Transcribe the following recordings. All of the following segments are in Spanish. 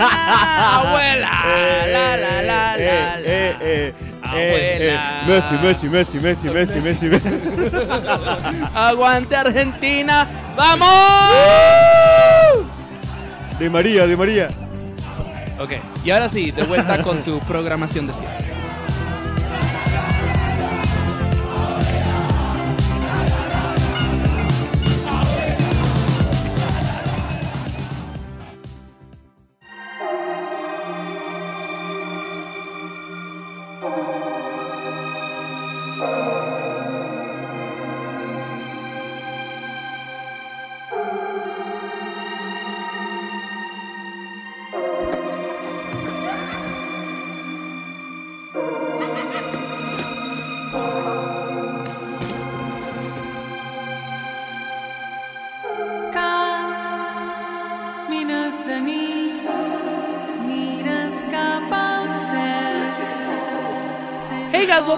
abuela. La, la, la, la, la. Eh, eh, Abuela. Messi, Messi, Messi, Messi, Messi, Messi, Messi. Aguante Argentina. ¡Vamos! De María, de María. Ok, y ahora sí, de vuelta con su programación de siempre.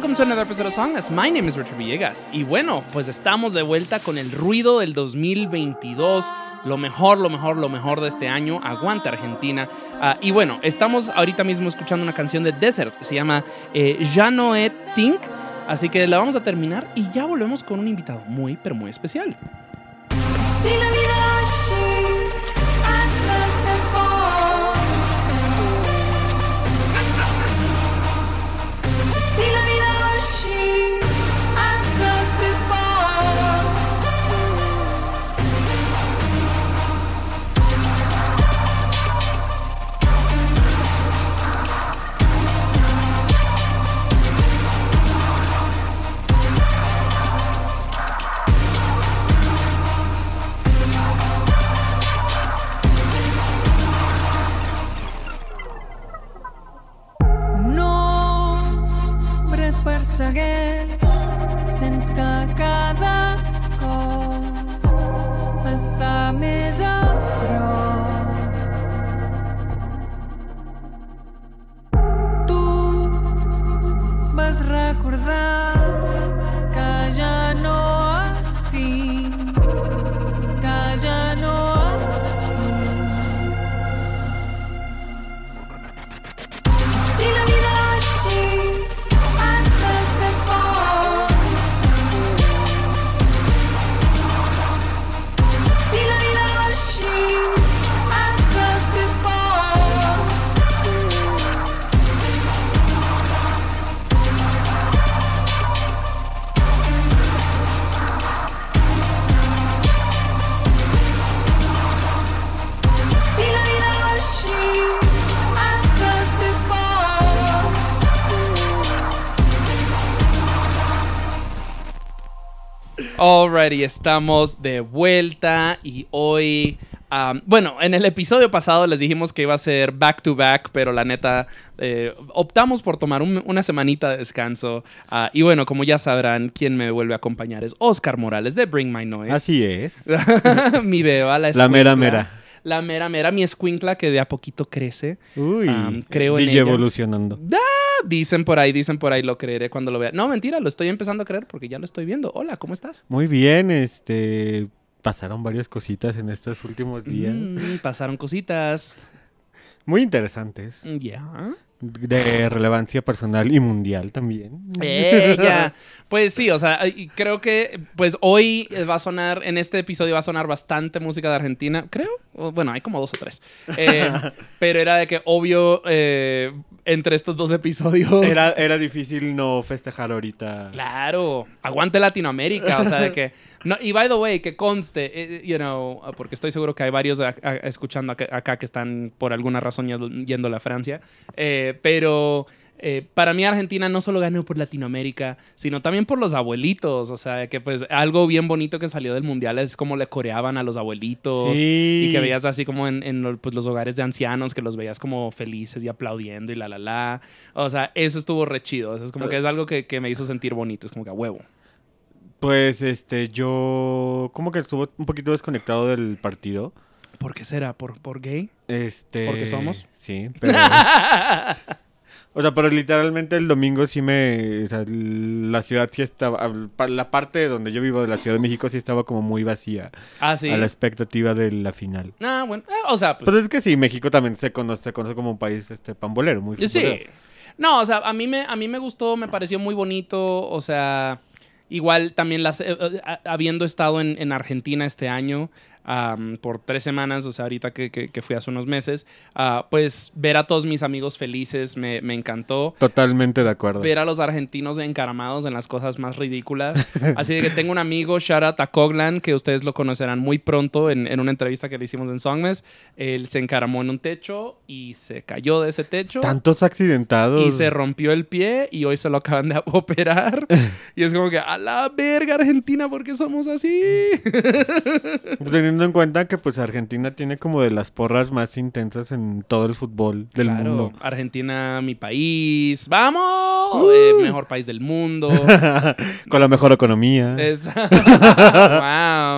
Welcome to another episode of Songless. My name is Richard Villegas. Y bueno, pues estamos de vuelta con el ruido del 2022. Lo mejor, lo mejor, lo mejor de este año. Aguanta Argentina. Ah, y bueno, estamos ahorita mismo escuchando una canción de Deserts que se llama eh, Ya no et Think. Así que la vamos a terminar y ya volvemos con un invitado muy, pero muy especial. Si la vida persegueix sents que cada cop està més a prop. Tu vas recordar Alrighty, estamos de vuelta y hoy, um, bueno, en el episodio pasado les dijimos que iba a ser back to back, pero la neta eh, optamos por tomar un- una semanita de descanso. Ah, y bueno, como ya sabrán, quien me vuelve a acompañar es Oscar Morales de Bring My Noise. Así es. mi beba, la La mera mera. La mera mera, mi escuincla que de a poquito crece. Uy. Um, creo en DJ ella. evolucionando. Ah, Dicen por ahí, dicen por ahí, lo creeré cuando lo vea. No, mentira, lo estoy empezando a creer porque ya lo estoy viendo. Hola, ¿cómo estás? Muy bien, este. Pasaron varias cositas en estos últimos días. Mm, pasaron cositas. Muy interesantes. Ya. De relevancia personal y mundial también. Ella. Pues sí, o sea, creo que pues hoy va a sonar, en este episodio va a sonar bastante música de Argentina, creo. Bueno, hay como dos o tres. Eh, pero era de que obvio, eh, entre estos dos episodios... Era, era difícil no festejar ahorita. Claro, aguante Latinoamérica, o sea, de que... No, y by the way, que conste, eh, you know, porque estoy seguro que hay varios a- a- escuchando acá, acá que están por alguna razón yendo- a Francia, eh, pero eh, para mí Argentina no solo ganó por Latinoamérica, sino también por los abuelitos, o sea, que pues algo bien bonito que salió del Mundial es como le coreaban a los abuelitos. Sí. Y que veías así como en, pues, los hogares de ancianos, que los veías como felices y aplaudiendo y la, la, la. O sea, eso estuvo re chido. Eso es como que es algo que, que me hizo sentir bonito. Es como que a huevo. Pues este, yo como que estuve un poquito desconectado del partido. ¿Por qué será? ¿Por, por gay? Este. ¿Porque somos? Sí, pero. O sea, pero literalmente el domingo sí me... O sea, la ciudad sí estaba... pa- La parte donde yo vivo de la Ciudad de México sí estaba como muy vacía. Ah, sí. A la expectativa de la final. Ah, bueno. eh, o sea, pues. Pues es que sí, México también se conoce, se conoce como un país este, pambolero, muy Sí. futbolero. No, o sea, a mí me, a mí me gustó, me pareció muy bonito. O sea, igual también las, eh, eh, habiendo estado en, en Argentina este año am, por tres semanas, o sea, ahorita que, que- que fui hace unos meses, ah, pues ver a todos mis amigos felices me, me encantó. Totalmente de acuerdo. Ver a los argentinos encaramados en las cosas más ridículas. Así de que tengo un amigo, shout out a Coglan, que ustedes lo conocerán muy pronto en, en una entrevista que le hicimos en Songmes. Él se encaramó en un techo y se cayó de ese techo. Tantos accidentados. Y se rompió el pie y hoy se lo acaban de operar. y es como que, a la verga, Argentina, ¿por qué somos así? Teniendo en cuenta que pues Argentina tiene como de las porras más intensas en todo el fútbol del claro, mundo. Argentina, mi país. ¡Vamos! Eh, mejor país del mundo. Con la mejor economía.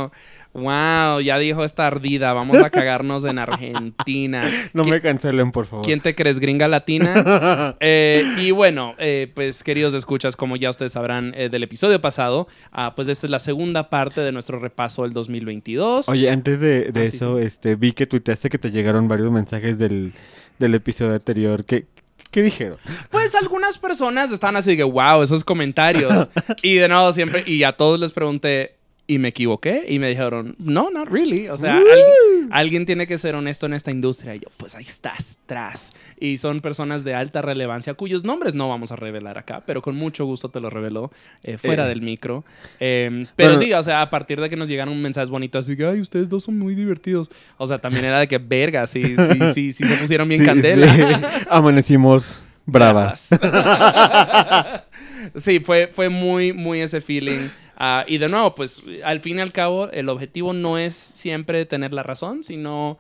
Wow. Wow, ya dijo esta ardida. Vamos a cagarnos en Argentina. no ¿Qui- me cancelen, por favor. ¿Quién te crees, gringa latina? Eh, y bueno, eh, pues queridos escuchas, como ya ustedes sabrán eh, del episodio pasado, ah, pues esta es la segunda parte de nuestro repaso del 2022. Oye, antes de, de Ah, eso, sí. este vi que tuiteaste que te llegaron varios mensajes del, del episodio anterior. ¿Qué, qué dijeron? Pues algunas personas están así de wow, esos comentarios. y de nuevo siempre, y a todos les pregunté, ¿y me equivoqué? Y me dijeron, no, not really. O sea, alguien, alguien tiene que ser honesto en esta industria. Y yo, pues ahí estás, tras. Y son personas de alta relevancia cuyos nombres no vamos a revelar acá, pero con mucho gusto te lo reveló eh, fuera Eh. del micro. Eh, pero Bueno. sí, o sea, a partir de que nos llegaron un mensaje bonito así que, ay, ustedes dos son muy divertidos. O sea, también era de que, verga, sí, sí, sí, sí se pusieron bien Sí, candela. sí. Amanecimos bravas. sí, fue, fue muy, muy ese feeling. Ah, y de nuevo, pues al fin y al cabo, el objetivo no es siempre tener la razón, sino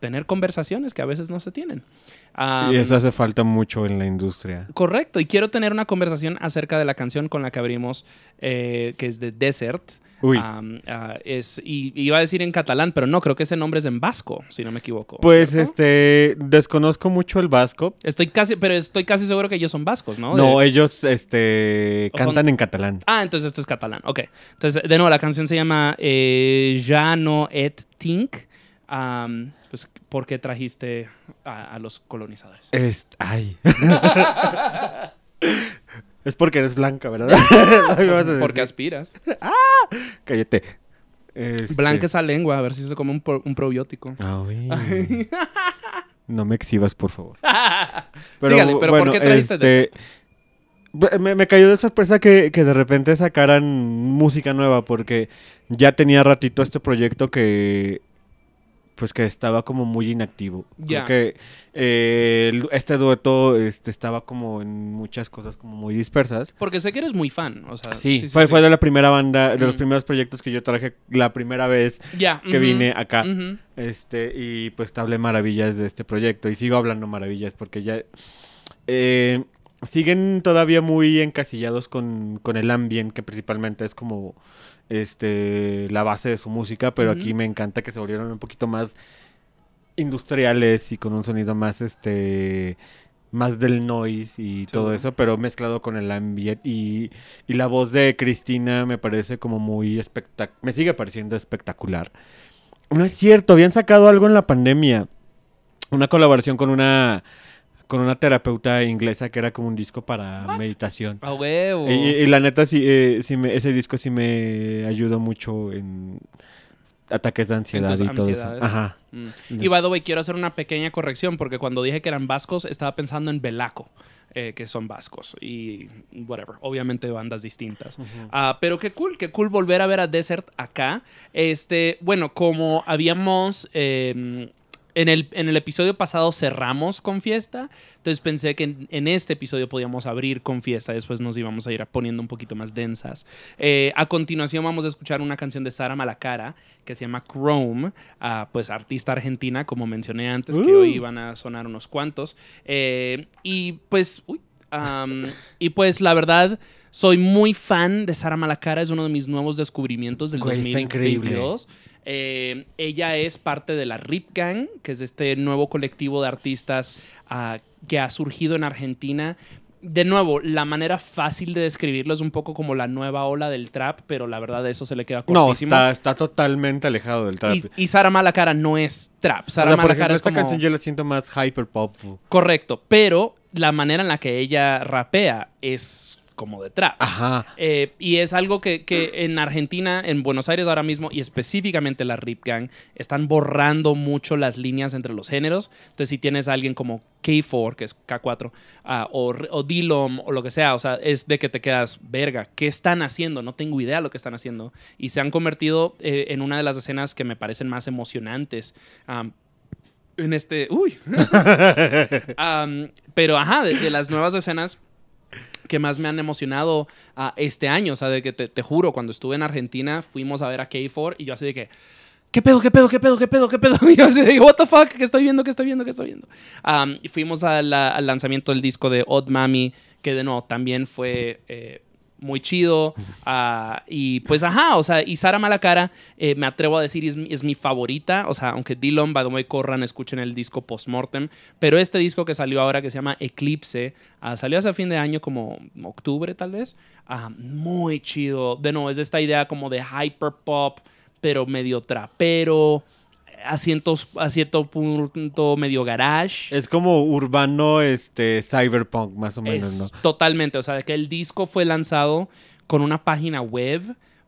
tener conversaciones que a veces no se tienen. Y eso hace falta mucho en la industria. Correcto, y quiero tener una conversación acerca de la canción con la que abrimos, eh, que es de Desert. Uy. Ah, es, y iba a decir en catalán, pero no, creo que ese nombre es en vasco, si no me equivoco. Pues ¿cierto? este, desconozco mucho el vasco. Estoy casi, pero estoy casi seguro que ellos son vascos, ¿no? No, De- ellos este son- cantan en catalán. Ah, entonces esto es catalán. Ok. Entonces, de nuevo, la canción se llama eh, Ja no et tink. Am, pues, ¿por qué trajiste a, a los colonizadores? Es, ay. es porque eres blanca, ¿verdad? Porque aspiras. Cállate. Este- Blanca esa lengua, a ver si se come un, pro- un probiótico. Ay. No me exhibas, por favor. Sígale, pero ¿por qué trajiste este, bu- Me, me cayó de sorpresa que, que de repente sacaran música nueva porque ya tenía ratito este proyecto que pues que estaba como muy inactivo. Ya. Que eh, este dueto este, estaba como en muchas cosas como muy dispersas. Porque sé que eres muy fan. O sea, Sí, fue, fue de la primera banda, de los Mm. primeros proyectos que yo traje la primera vez Ya. que vine acá. Este, y pues te hablé maravillas de este proyecto. Y sigo hablando maravillas porque ya. eh, siguen todavía muy encasillados con, con el ambient, que principalmente es como este la base de su música. Pero aquí me encanta que se volvieron un poquito más industriales y con un sonido más este más del noise y todo eso, pero mezclado con el ambient y, y la voz de Cristina me parece como muy espectacular, me sigue pareciendo espectacular. No es cierto, habían sacado algo en la pandemia, una colaboración con una con una terapeuta inglesa que era como un disco para meditación. A huevo. Y, y la neta sí, eh, sí me- ese disco sí me ayudó mucho en ataques de ansiedad y todo eso. Ajá. Mm. Y by the way, quiero hacer una pequeña corrección porque cuando dije que eran vascos, estaba pensando en Belaco, eh, que son vascos y whatever, obviamente bandas distintas. Ah, pero qué cool, qué cool volver a ver a Desert acá. Este, bueno, como habíamos eh, en el, en el episodio pasado cerramos con fiesta, entonces pensé que en, en este episodio podíamos abrir con fiesta, después nos íbamos a ir poniendo un poquito más densas. Eh, a continuación vamos a escuchar una canción de Sara Malacara que se llama Chrome, pues artista argentina, como mencioné antes, que Uh. hoy van a sonar unos cuantos. Eh, y pues, uy, y pues la verdad, Soy muy fan de Sara Malacara, es uno de mis nuevos descubrimientos del Güey, está 2022. Eh, ella es parte de la Rip Gang, que es este nuevo colectivo de artistas ah, que ha surgido en Argentina. De nuevo, la manera fácil de describirlo es un poco como la nueva ola del trap, pero la verdad de eso se le queda No, cortísimo. está, está totalmente alejado del trap. y, y Sara Malacara no es trap. o Sara sea, Malacara ejemplo, es esta como... canción yo la siento más hyper pop. Correcto, pero la manera en la que ella rapea es como de trap. Ajá. Eh, y es algo que, que en Argentina, en Buenos Aires ahora mismo, y específicamente la Rip Gang, están borrando mucho las líneas entre los géneros. Entonces, si tienes a alguien como K4, que es K4, ah, o, o Dilom, o lo que sea, o sea, es de que te quedas, verga, ¿qué están haciendo? No tengo idea de lo que están haciendo. Y se han convertido eh, en una de las escenas que me parecen más emocionantes. am, en este. Uy. Am, pero ajá, de, de las nuevas escenas que más me han emocionado ah, este año. O sea, de que te, juro, cuando estuve en Argentina, fuimos a ver a K4 y yo así de que. ¿Qué pedo, qué pedo, qué pedo, qué pedo, qué pedo? Y yo así de, what the fuck, ¿qué estoy viendo, qué estoy viendo, qué estoy viendo? Y fuimos al lanzamiento del disco de Odd Mami, que de nuevo también fue eh, muy chido. Ah, y pues, ajá, o sea, y Sara Malacara, eh, me atrevo a decir, es, es mi favorita. O sea, aunque Dillon, by the way, corran, escuchen el disco Postmortem. Pero este disco que salió ahora, que se llama Eclipse, ah, salió hace fin de año, como octubre tal vez. Ah, muy chido. De nuevo, es esta idea como de hyper pop, pero medio trapero. A, cientos- a cierto punto medio garage. Es como urbano, este, cyberpunk, más o menos, Es ¿no? Totalmente, o sea, de que el disco fue lanzado con una página web,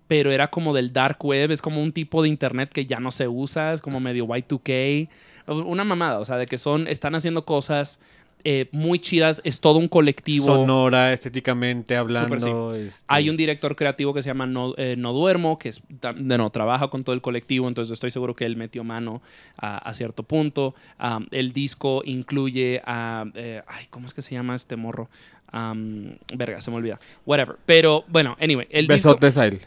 pero era como del dark web, es como un tipo de internet que ya no se usa, es como medio Y2K, una mamada, o sea, de que son, están haciendo cosas eh, muy chidas, es todo un colectivo. Sonora, estéticamente hablando. Este, Hay un director creativo que se llama No, eh, No Duermo, que es, de no, trabaja con todo el colectivo, entonces estoy seguro que él metió mano a, a cierto punto. El disco incluye a... eh, ay, ¿cómo es que se llama este morro? Verga, se me olvida. Whatever. Pero, bueno, anyway. El disco, Besotes a él.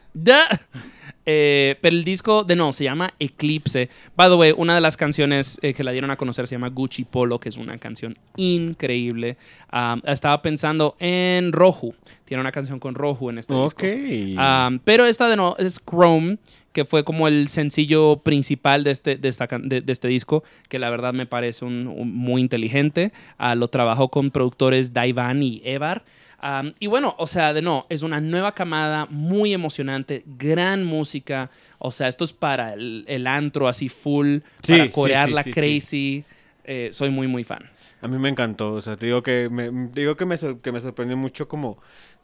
Eh, pero el disco de no se llama Eclipse. By the way, una de las canciones eh, que la dieron a conocer se llama Gucci Polo, que es una canción increíble. Um, estaba pensando en Roju. Tiene una canción con Roju en este disco. Um, pero esta de no es Chrome, que fue como el sencillo principal de este, de esta de- de este disco, que la verdad me parece un- un muy inteligente. Ah, lo trabajó con productores Daivan y Evar. Um, y bueno, o sea, de no, es una nueva camada muy emocionante, gran música. O sea, esto es para el, el antro así full, Sí, para sí, corear sí, crazy. Eh, soy muy, muy fan. A mí me encantó, o sea, te digo que me, digo que me, que me sorprendió mucho como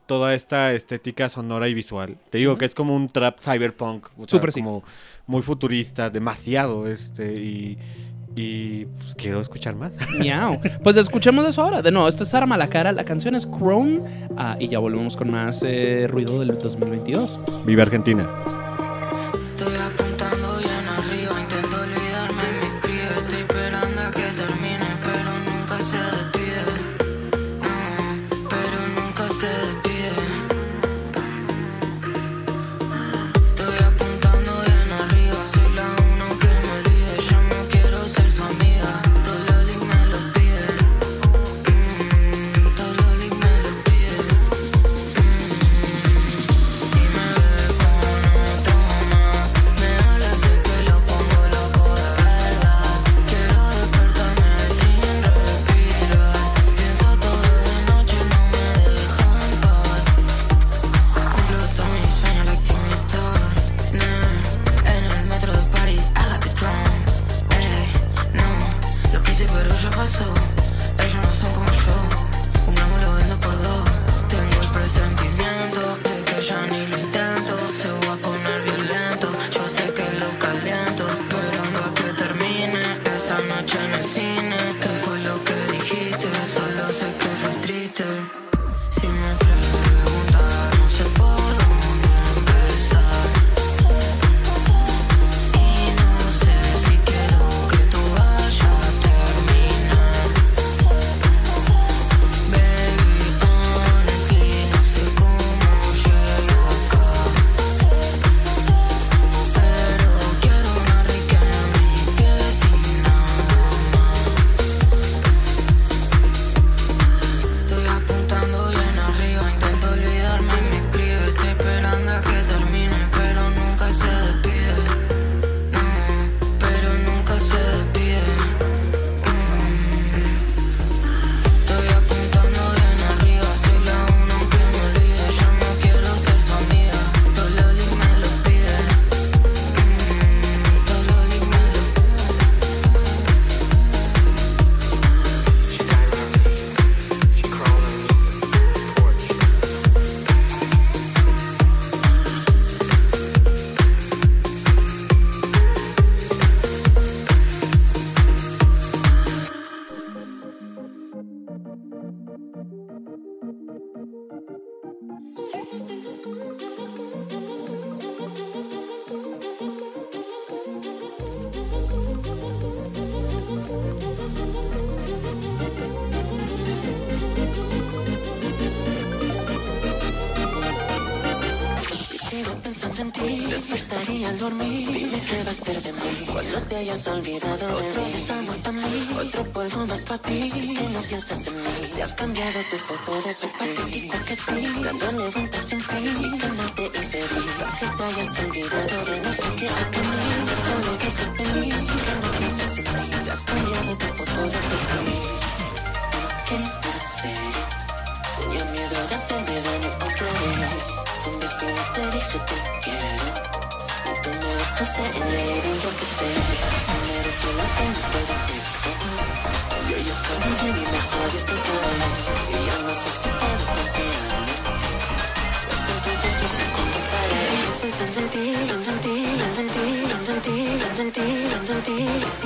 toda esta estética sonora y visual. Te digo que es como un trap cyberpunk, o sea, Súper sí. como muy futurista, demasiado, este, y, y pues, quiero escuchar más. Miau. Pues escuchemos eso ahora. De nuevo, esto es Sara Malacara, la canción es Chrome ah, y ya volvemos con más eh, ruido del 2022. Viva Argentina. Estoy apuntando te hayas olvidado de Otro desamor para mí, otro polvo más para ti. Sé que no piensas en mí, te has cambiado tu foto de tu patética que sí, dándole vueltas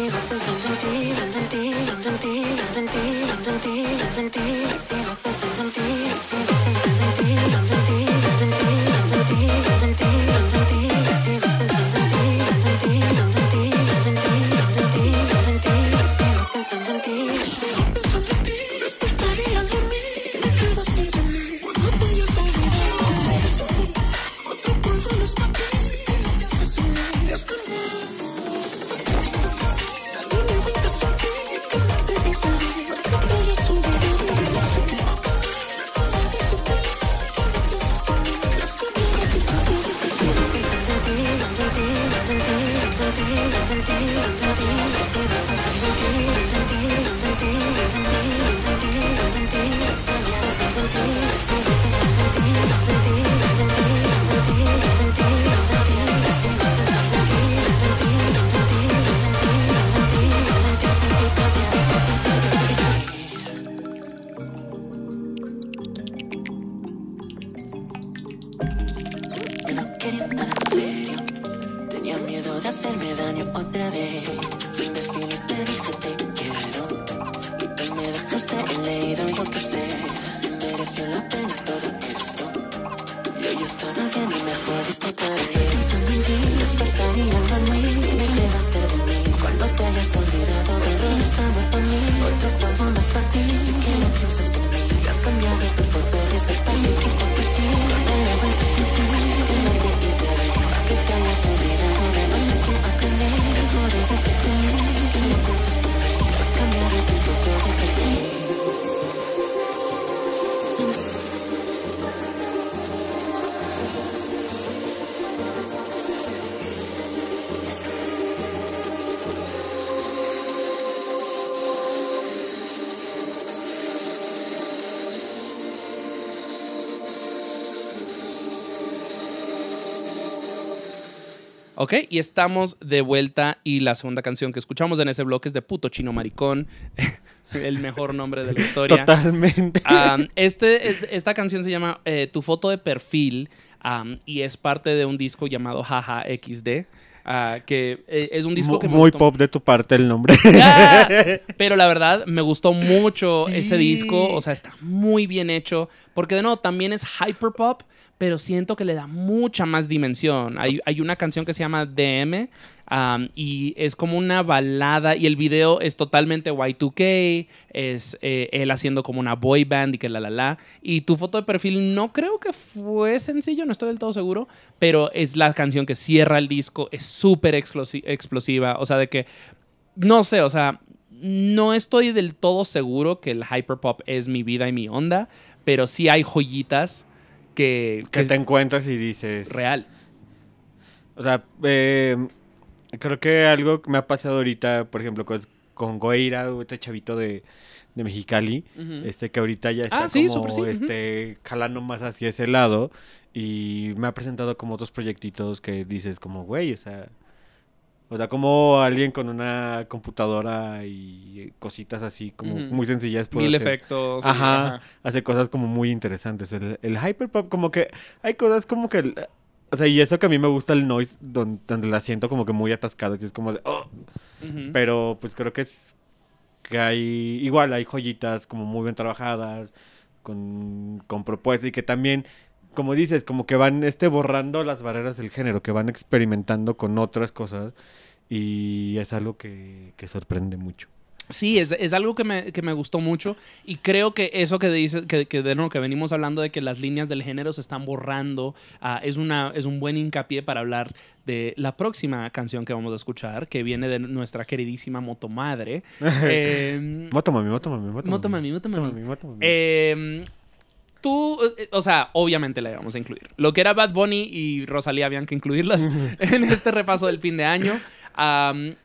ti. Ok, y estamos de vuelta y la segunda canción que escuchamos en ese bloque es de Puto Chino Maricón, el mejor nombre de la historia. Totalmente. Este, es- esta canción se llama eh, Tu foto de perfil y es parte de un disco llamado Jaja XD, ah, que eh, es un disco que Muy pop de tu parte el nombre. Pero la verdad, me gustó mucho Sí. ese disco. O sea, está muy bien hecho. Porque de nuevo, también es hyperpop, pero siento que le da mucha más dimensión. Hay, hay una canción que se llama DM. um, y es como una balada. Y el video es totalmente Y2K. Es eh, él haciendo como una boy band y que la la la. Y tu foto de perfil no creo que fue sencillo, no estoy del todo seguro. Pero es la canción que cierra el disco. Es súper explosi- explosiva. O sea, de que no sé, o sea, no estoy del todo seguro que el hyperpop es mi vida y mi onda, pero sí hay joyitas que, que te encuentras y dices. real. O sea, eh, creo que algo que me ha pasado ahorita, por ejemplo, con, con Goeira, este chavito de, de Mexicali, este que ahorita ya está Ah, sí, como sí, este jalando más hacia ese lado y me ha presentado como otros proyectitos que dices como, güey, o sea, o sea, como alguien con una computadora y cositas así como muy sencillas puede Mil hacer- efectos. Ajá, hace cosas como muy interesantes. El, el hyperpop, como que hay cosas como que. O sea, y eso que a mí me gusta el noise, don- donde, la siento como que muy atascada. Y es como de. "Oh". Pero pues creo que es. Que hay. Igual hay joyitas como muy bien trabajadas, con, con propuestas y que también. Como dices, como que van este borrando las barreras del género, que van experimentando con otras cosas y es algo que, que sorprende mucho. Sí, es, es algo que me, que me gustó mucho y creo que eso que dice, que, que de lo que venimos hablando de que las líneas del género se están borrando, ah, es, una, es un buen hincapié para hablar de la próxima canción que vamos a escuchar, que viene de nuestra queridísima Motomadre. eh, Motomami, motomami, motomami. Motomami, Motomami. Motomami, motomami. eh, tú, eh, o sea, obviamente la íbamos a incluir. Lo que era Bad Bunny y Rosalía habían que incluirlas en este repaso del fin de año.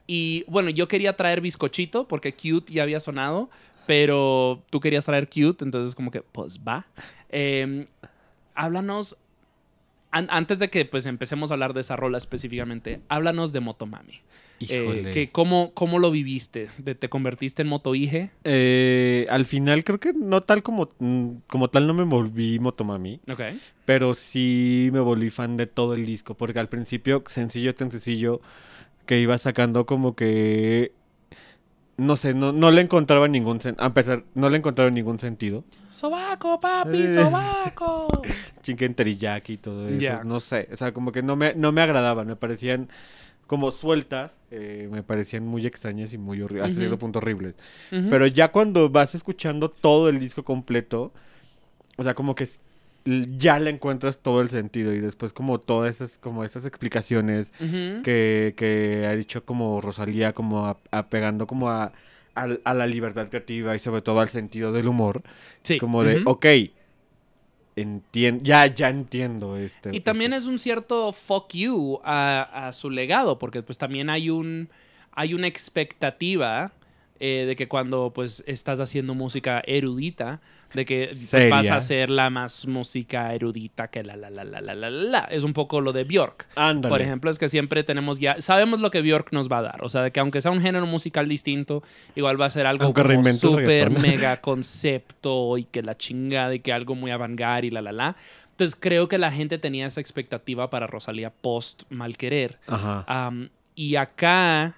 Y bueno, yo quería traer Bizcochito porque Cute ya había sonado, pero tú querías traer Cute, entonces como que, pues va. Eh, háblanos, an- antes de que pues empecemos a hablar de esa rola específicamente, háblanos de Motomami. Eh, que cómo, ¿Cómo lo viviste? ¿De- ¿Te convertiste en motohije? Eh, al final creo que no tal como, mm, como tal no me volví motomami, Ok. pero sí me volví fan de todo el disco, porque al principio sencillo, tan sencillo, que iba sacando como que... No sé, no, no le encontraba ningún sen- a pesar, no le encontraba ningún sentido. Sobaco, papi, Eh. sobaco. Chicken teriyaki y todo eso. No sé, o sea, como que no me, no me agradaban, me parecían como sueltas, eh, me parecían muy extrañas y muy horribles, hasta cierto punto horribles. Pero ya cuando vas escuchando todo el disco completo, o sea, como que ya le encuentras todo el sentido y después como todas esas, como esas explicaciones que, que ha dicho como Rosalía, como a- apegando como a, al- a la libertad creativa y sobre todo al sentido del humor. Sí. Como de, ok, entiendo, ya, ya entiendo este. Y también este- es un cierto fuck you a, a su legado, porque pues también hay un hay una expectativa eh, de que cuando pues estás haciendo música erudita, de que pues, vas a hacer la más música erudita que la la la la la la la. Es un poco lo de Bjork. Ándale. Por ejemplo, es que siempre tenemos ya, sabemos lo que Bjork nos va a dar, o sea, de que aunque sea un género musical distinto, igual va a ser algo súper mega concepto y que la chingada y que algo muy avant y la la la. Entonces creo que la gente tenía esa expectativa para Rosalía post Mal Querer. Ajá. Am, y acá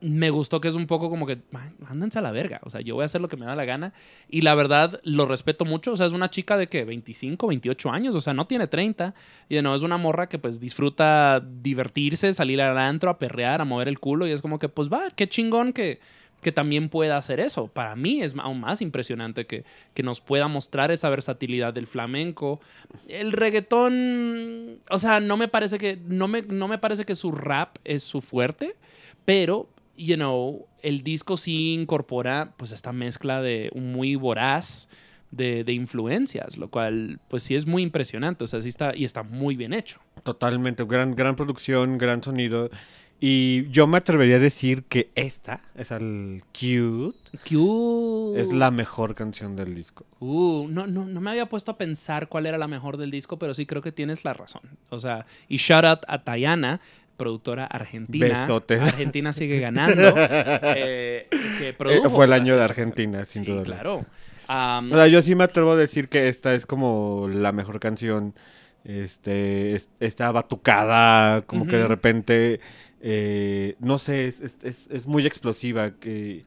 me gustó que es un poco como que, "Man, ándense a la verga. O sea, yo voy a hacer lo que me da la gana. Y la verdad, lo respeto mucho. O sea, es una chica de que 25, 28 años. O sea, no tiene 30. Y no, es una morra que pues disfruta divertirse, salir al antro, a perrear, a mover el culo. Y es como que, pues va, qué chingón que, que también pueda hacer eso. Para mí es aún más impresionante que, que nos pueda mostrar esa versatilidad del flamenco. El reggaetón, o sea, no me parece que, no me, no me parece que su rap es su fuerte, pero, you know, el disco sí incorpora pues esta mezcla de un muy voraz de, de influencias, lo cual pues sí es muy impresionante, o sea, sí está, y está muy bien hecho. Totalmente, gran, gran producción, gran sonido. Y yo me atrevería a decir que esta, es el Cute, Cute. es la mejor canción del disco. Uh, no, no, no me había puesto a pensar cuál era la mejor del disco, pero sí creo que tienes la razón. O sea, y shout out a Tayana, productora argentina. Besotes. Argentina sigue ganando. eh, que produjo Eh, fue el año de Argentina, sin Sí, duda. claro. O sea, yo sí me atrevo a decir que esta es como la mejor canción. Este, es- está batucada, como que de repente, eh, no sé, es, es- es- muy explosiva. Que,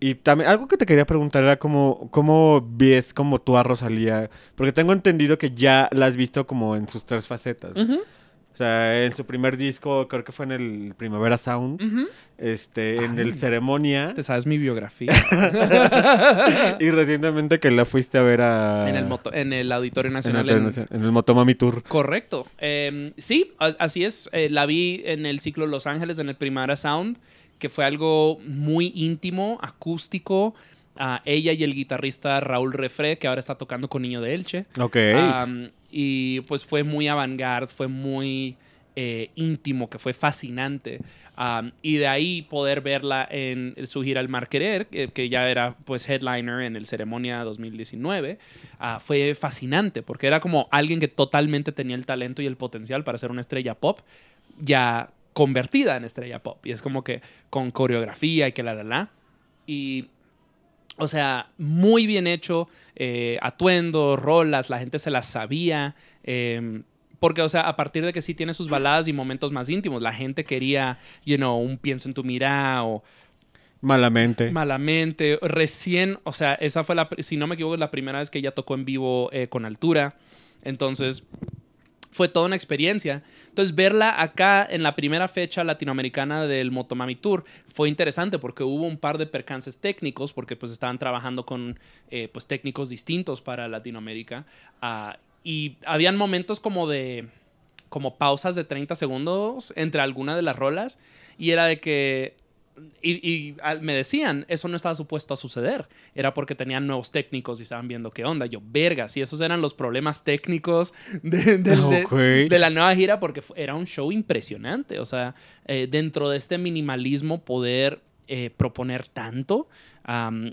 y también, algo que te quería preguntar era como, ¿cómo ves como tú a Rosalía? Porque tengo entendido que ya la has visto como en sus tres facetas. ujú, O sea, en su primer disco, creo que fue en el Primavera Sound, este, en el Ceremonia, Te sabes mi biografía. y recientemente que la fuiste a ver a... en, el moto- en el Auditorio En Nacional. el, en- en el Motomami Tour. Correcto. Eh, sí, así es. Eh, la vi en el ciclo Los Ángeles, en el Primera Sound, que fue algo muy íntimo, acústico. a ella y el guitarrista Raúl Refré, que ahora está tocando con Niño de Elche. Ok. Y pues fue muy avant-garde, fue muy eh, íntimo, que fue fascinante. Y de ahí poder verla en su gira El Mar Querer, que, que ya era pues headliner en el Ceremonia 2019, ah, fue fascinante, porque era como alguien que totalmente tenía el talento y el potencial para ser una estrella pop, ya convertida en estrella pop. Y es como que con coreografía y que la la la. Y o sea, muy bien hecho, eh, atuendo, rolas, la gente se las sabía. eh, porque, o sea, a partir de que sí tiene sus baladas y momentos más íntimos, la gente quería, you know, un pienso en tu mirada o Malamente. malamente. Recién, o sea, esa fue la, si no me equivoco, la primera vez que ella tocó en vivo eh, con altura. Entonces, fue toda una experiencia. Entonces, verla acá en la primera fecha latinoamericana del Motomami Tour fue interesante porque hubo un par de percances técnicos, porque pues estaban trabajando con eh, pues, técnicos distintos para Latinoamérica. ah, y habían momentos como de como pausas de 30 segundos entre alguna de las rolas y era de que y, y, ah, me decían, eso no estaba supuesto a suceder. Era porque tenían nuevos técnicos y estaban viendo qué onda. Yo, vergas, y esos eran los problemas técnicos de, de- de- Ok. de la nueva gira porque era un show impresionante. O sea, eh, dentro de este minimalismo poder eh, proponer tanto.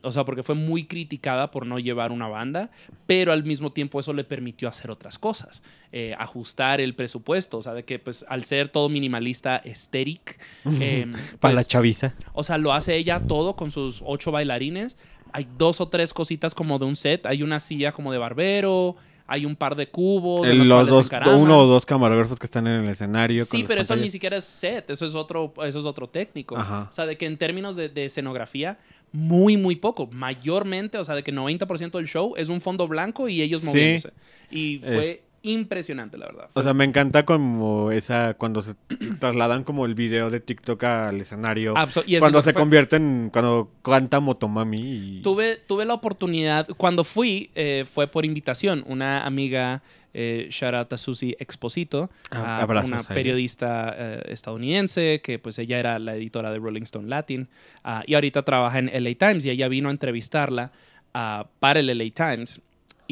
o sea, porque fue muy criticada por no llevar una banda, pero al mismo tiempo eso le permitió hacer otras cosas. Eh, ajustar el presupuesto. O sea, de que pues al ser todo minimalista, estéric. em, Para pues, la chaviza. o sea, lo hace ella todo con sus ocho bailarines. Hay dos o tres cositas como de un set. Hay una silla como de barbero. Hay un par de cubos. en El- los dos, uno o dos camarógrafos que están en el escenario. Sí, pero eso ni siquiera es set. Eso es otro, eso es otro técnico. Ajá. O sea, de que en términos de, de escenografía, muy, muy poco. Mayormente, o sea, de que 90% del show es un fondo blanco y ellos Sí. moviéndose. Y fue impresionante, la verdad. O sea, me encanta como esa, cuando se trasladan como el video de TikTok al escenario. Abso- y eso cuando se fue. convierten, cuando canta Motomami y... Tuve, tuve la oportunidad, cuando fui, eh, fue por invitación. Una amiga, eh, shout out a Susi Exposito, Ah, a una periodista eh, estadounidense, que pues ella era la editora de Rolling Stone Latin, ah, y ahorita trabaja en LA Times, y ella vino a entrevistarla ah, para el LA Times.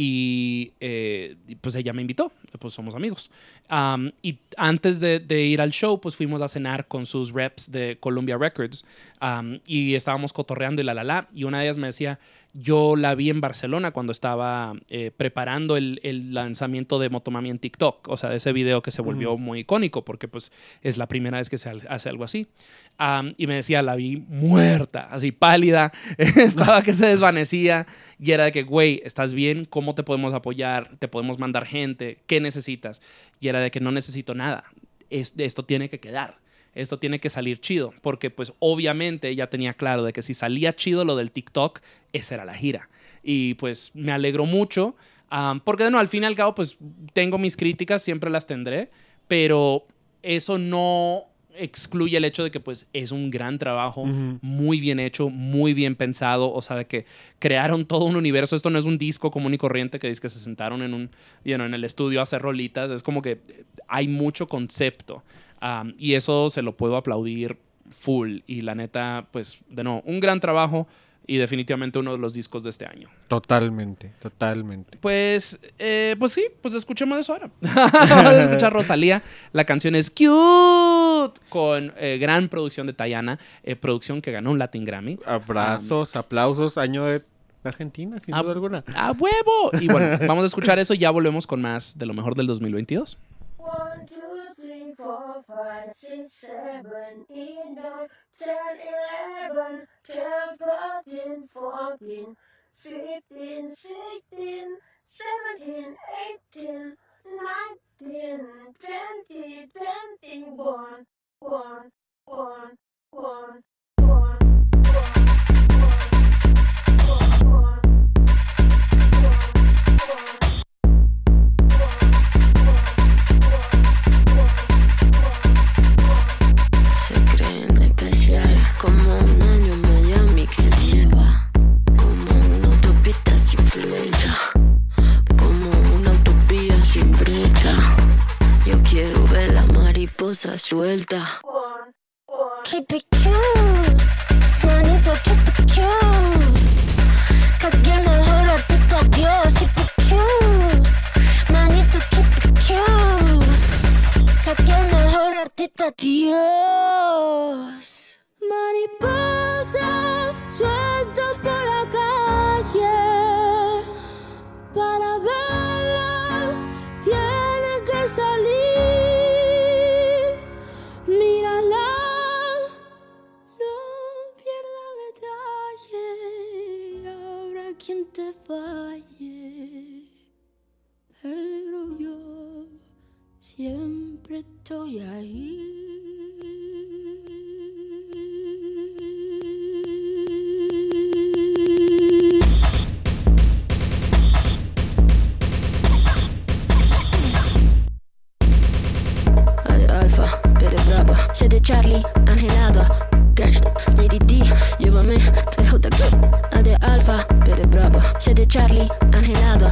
Y eh, y, pues ella me invitó, pues somos amigos. Am, y antes de, ir al show, pues fuimos a cenar con sus reps de Columbia Records y estábamos cotorreando y la la la. Y una de ellas me decía, yo la vi en Barcelona cuando estaba eh, preparando el, el lanzamiento de Motomami en TikTok, o sea, de ese video que se volvió muy icónico porque pues es la primera vez que se hace algo así. Y me decía, la vi muerta, así pálida, estaba que se desvanecía y era de que, güey, ¿estás bien? ¿Cómo te podemos apoyar? ¿Te podemos mandar gente? ¿Qué necesitas? Y era de que no necesito nada, Es- esto tiene que quedar esto tiene que salir chido, porque pues obviamente ella tenía claro de que si salía chido lo del TikTok, esa era la gira. Y pues me alegró mucho, porque de al fin y al cabo pues tengo mis críticas, siempre las tendré, pero eso no excluye el hecho de que pues es un gran trabajo, muy bien hecho, muy bien pensado, o sea, de que crearon todo un universo, esto no es un disco común y corriente que dice que se sentaron en un, you know, en el estudio a hacer rolitas, es como que hay mucho concepto um, y eso se lo puedo aplaudir full y la neta, pues, de nuevo, un gran trabajo y definitivamente uno de los discos de este año. Totalmente, totalmente. Pues, eh, pues sí, pues escuchemos eso ahora. Vamos a escuchar Rosalía. La canción es Cute con eh, gran producción de Tayana, eh, producción que ganó un Latin Grammy. Abrazos, aplausos, año de Argentina, sin Ah, duda alguna. ¡A huevo! Y bueno, vamos a escuchar eso y ya volvemos con más de lo mejor del 2022. One, two, three, four, five, six, seven, eight, nine, ten, eleven, twelve, thirteen, fourteen, fifteen, sixteen, seventeen, eighteen, nineteen, twenty, twenty-one, one, one, one, one, como un año en Miami que nieva, como una autopista sin flecha, como una utopía sin brecha. Yo quiero ver la mariposa suelta. Keep it cute, manito, keep it cute. Que quien mejor artista Dios, keep it cute. Manito, keep it cute. Que quien mejor artista Dios. Mariposas sueltas por la calle. Para verla tiene que salir. Mírala, no pierda detalle. Habrá quien te falle, pero yo siempre estoy ahí. bravo. Sé de Charlie, angelado. Crash, JDT, llévame lejos de aquí. A de alfa, B de bravo. Sé de Charlie, angelado.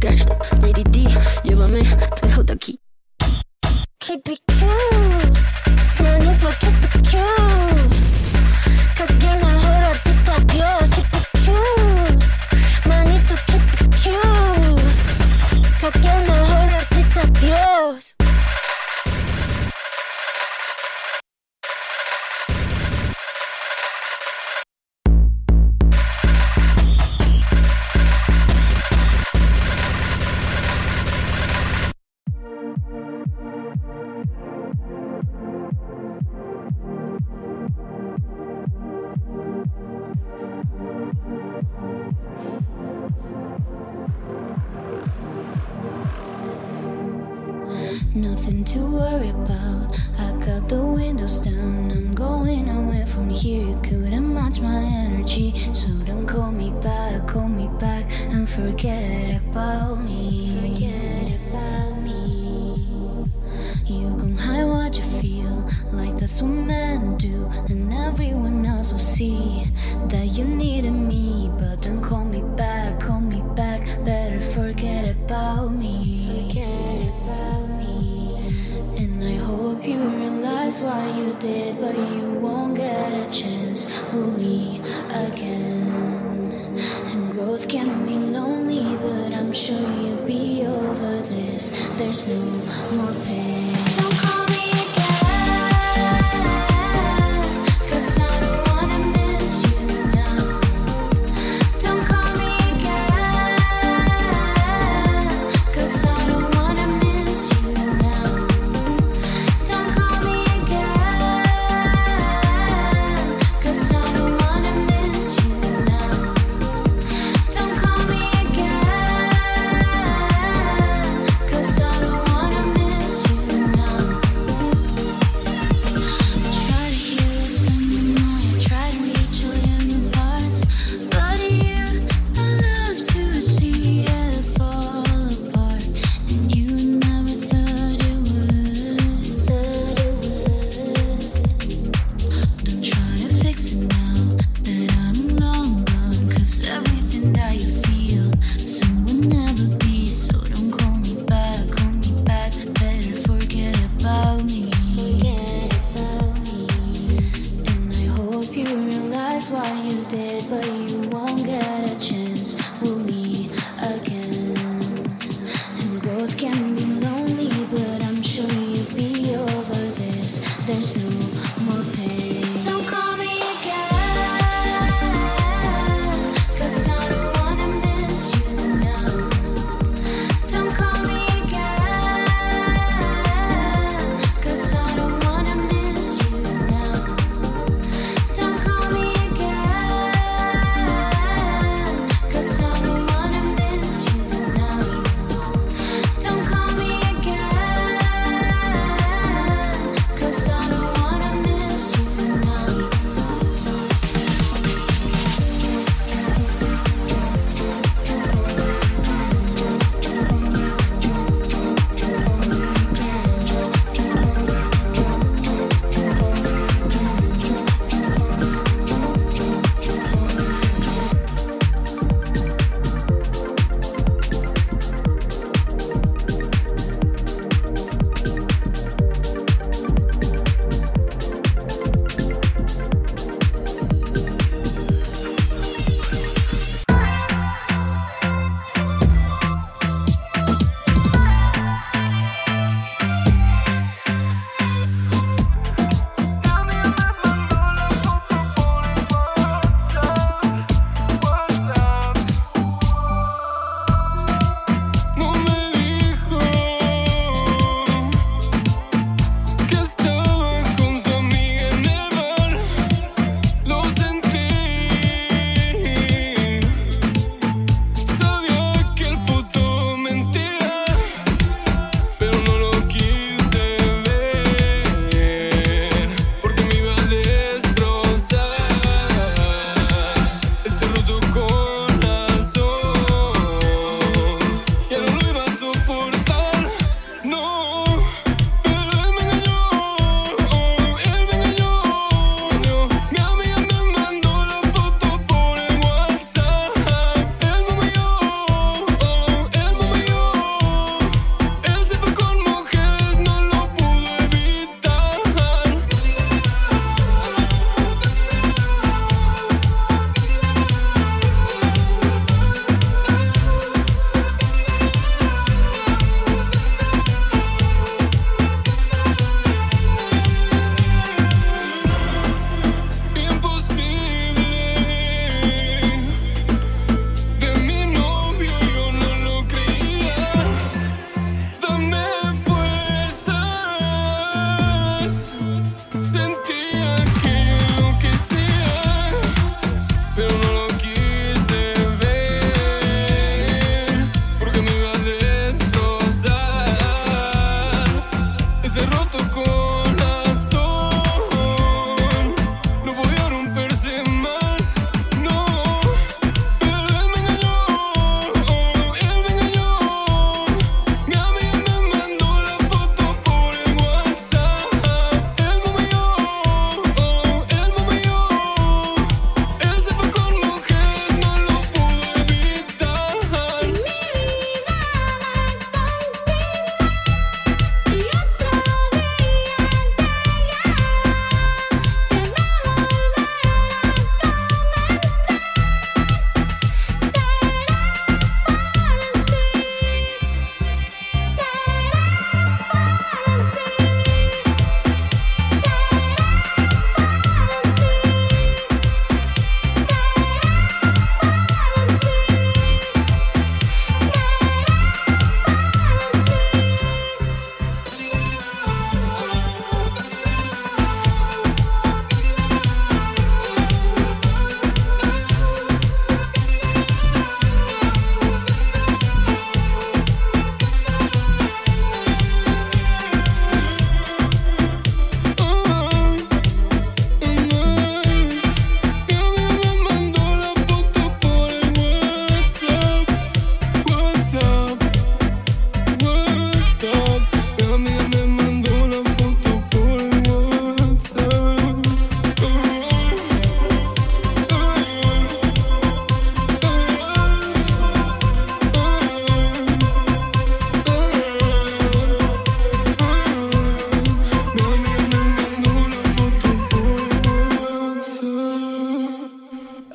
Crash, JDT, llévame lejos de aquí. Keep it cool.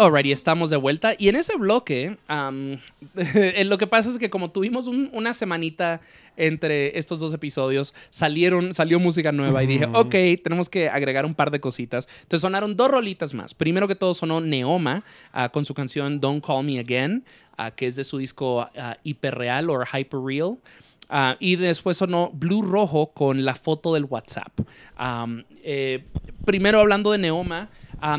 Alrighty, estamos de vuelta. Y en ese bloque, eh, lo que pasa es que como tuvimos un- una semanita entre estos dos episodios, salieron, salió música nueva y dije, ok, tenemos que agregar un par de cositas. Entonces sonaron dos rolitas más. Primero que todo sonó Neoma ah, con su canción Don't Call Me Again, ah, que es de su disco ah, Hiperreal o Hyperreal. Ah, y después sonó Blue Rojo con la foto del WhatsApp. Eh, primero hablando de Neoma,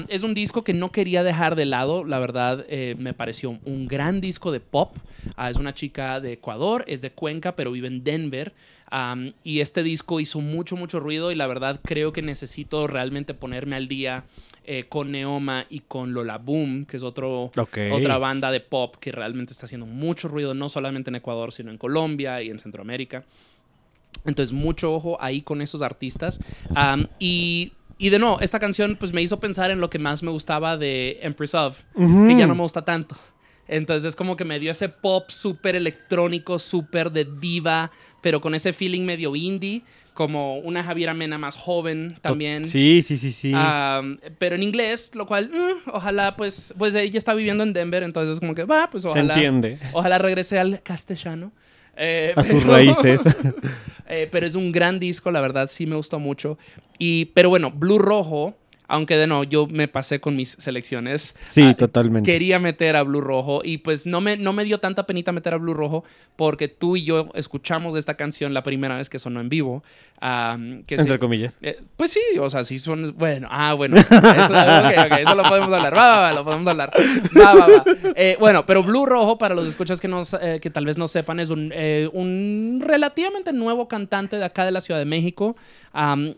es un disco que no quería dejar de lado. La verdad, eh, me pareció un gran disco de pop. Ah, es una chica de Ecuador, es de Cuenca, pero vive en Denver. Am, y este disco hizo mucho, mucho ruido y la verdad creo que necesito realmente ponerme al día eh, con Neoma y con Lola Boom, que es otro, otra banda de pop que realmente está haciendo mucho ruido, no solamente en Ecuador, sino en Colombia y en Centroamérica. Entonces, mucho ojo ahí con esos artistas. Y, y de nuevo, esta canción pues me hizo pensar en lo que más me gustaba de Empress of, que ya no me gusta tanto. Entonces es como que me dio ese pop súper electrónico, súper de diva, pero con ese feeling medio indie, como una Javiera Mena más joven también. Sí, sí, sí, sí. Am, pero en inglés, lo cual, mm, ojalá, pues, pues ella está viviendo en Denver, entonces es como que, va, pues Se ojalá. entiende. Ojalá regrese al castellano. Eh, A sus pero- raíces. eh, pero es un gran disco, la verdad, sí me gustó mucho. Y, pero bueno, Blue Rojo, aunque de no, yo me pasé con mis selecciones. Sí, Ah, totalmente. Quería meter a Blue Rojo y pues no me, no me dio tanta penita meter a Blue Rojo porque tú y yo escuchamos esta canción la primera vez que sonó en vivo. que Entre comillas. eh, pues sí, o sea, sí son. Bueno, ah, bueno. Eso, lo podemos hablar. Va, va, va, lo podemos hablar. Va, va, va. Eh, bueno, pero Blue Rojo, para los escuchas que, no, eh, que tal vez no sepan, es un, un relativamente nuevo cantante de acá de la Ciudad de México.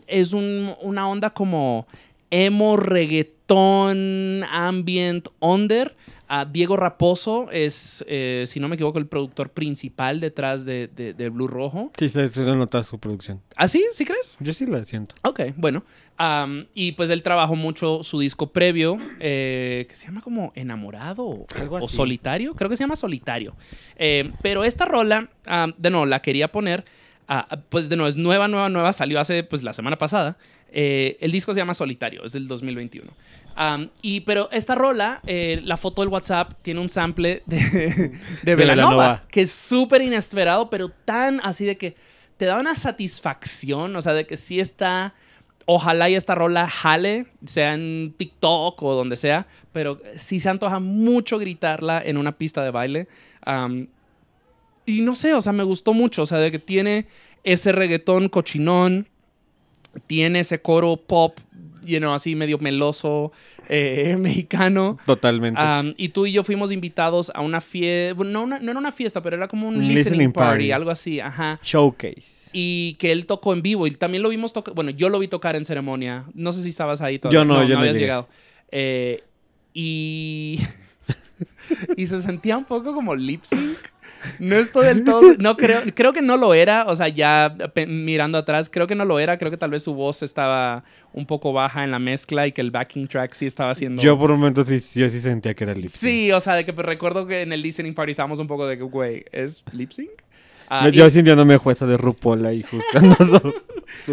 Es un- una onda como emo, reggaetón, ambient, under. Ah, Diego Raposo es, eh, si no me equivoco, el productor principal detrás de, de- de Blue Rojo. Sí, se, se nota su producción. ¿Ah, sí? ¿Sí crees? Yo sí la siento. Ok, bueno. Y pues él trabajó mucho su disco previo, eh, que se llama como Enamorado o, Algo o así. Solitario. Creo que se llama Solitario. Eh, pero esta rola, de nuevo, la quería poner. ah, pues de nuevo, es nueva, nueva, nueva. Salió hace pues la semana pasada. Eh, el disco se llama Solitario, es del 2021. Am, y pero esta rola, eh, la foto del WhatsApp tiene un sample de, de, Belanova, Belanova. que es súper inesperado, pero tan así de que te da una satisfacción, o sea, de que sí está, ojalá y esta rola jale, sea en TikTok o donde sea, pero sí se antoja mucho gritarla en una pista de baile. Y no sé, o sea, me gustó mucho, o sea, de que tiene ese reggaetón cochinón, tiene ese coro pop, you know, así medio meloso, eh, mexicano. Totalmente. Y tú y yo fuimos invitados a una fiesta, no, una- no era una fiesta, pero era como un, listening, listening party, party. algo así, ajá. Showcase. Y que él tocó en vivo y también lo vimos tocar, bueno, yo lo vi tocar en ceremonia, no sé si estabas ahí todavía. Yo no, yo no habías llegué. llegado. Eh, y... y se sentía un poco como lip sync. No estoy del todo. No creo, creo que no lo era. O sea, ya mirando atrás, creo que no lo era. Creo que tal vez su voz estaba un poco baja en la mezcla y que el backing track sí estaba haciendo. Yo por un momento sí, yo sí sentía que era lip sync. Sí, o sea, de que pues, recuerdo que en el listening party estábamos un poco de que, güey, ¿es lip sync? Ah, No, y- yo sintiéndome jueza de RuPaul ahí juzgando su,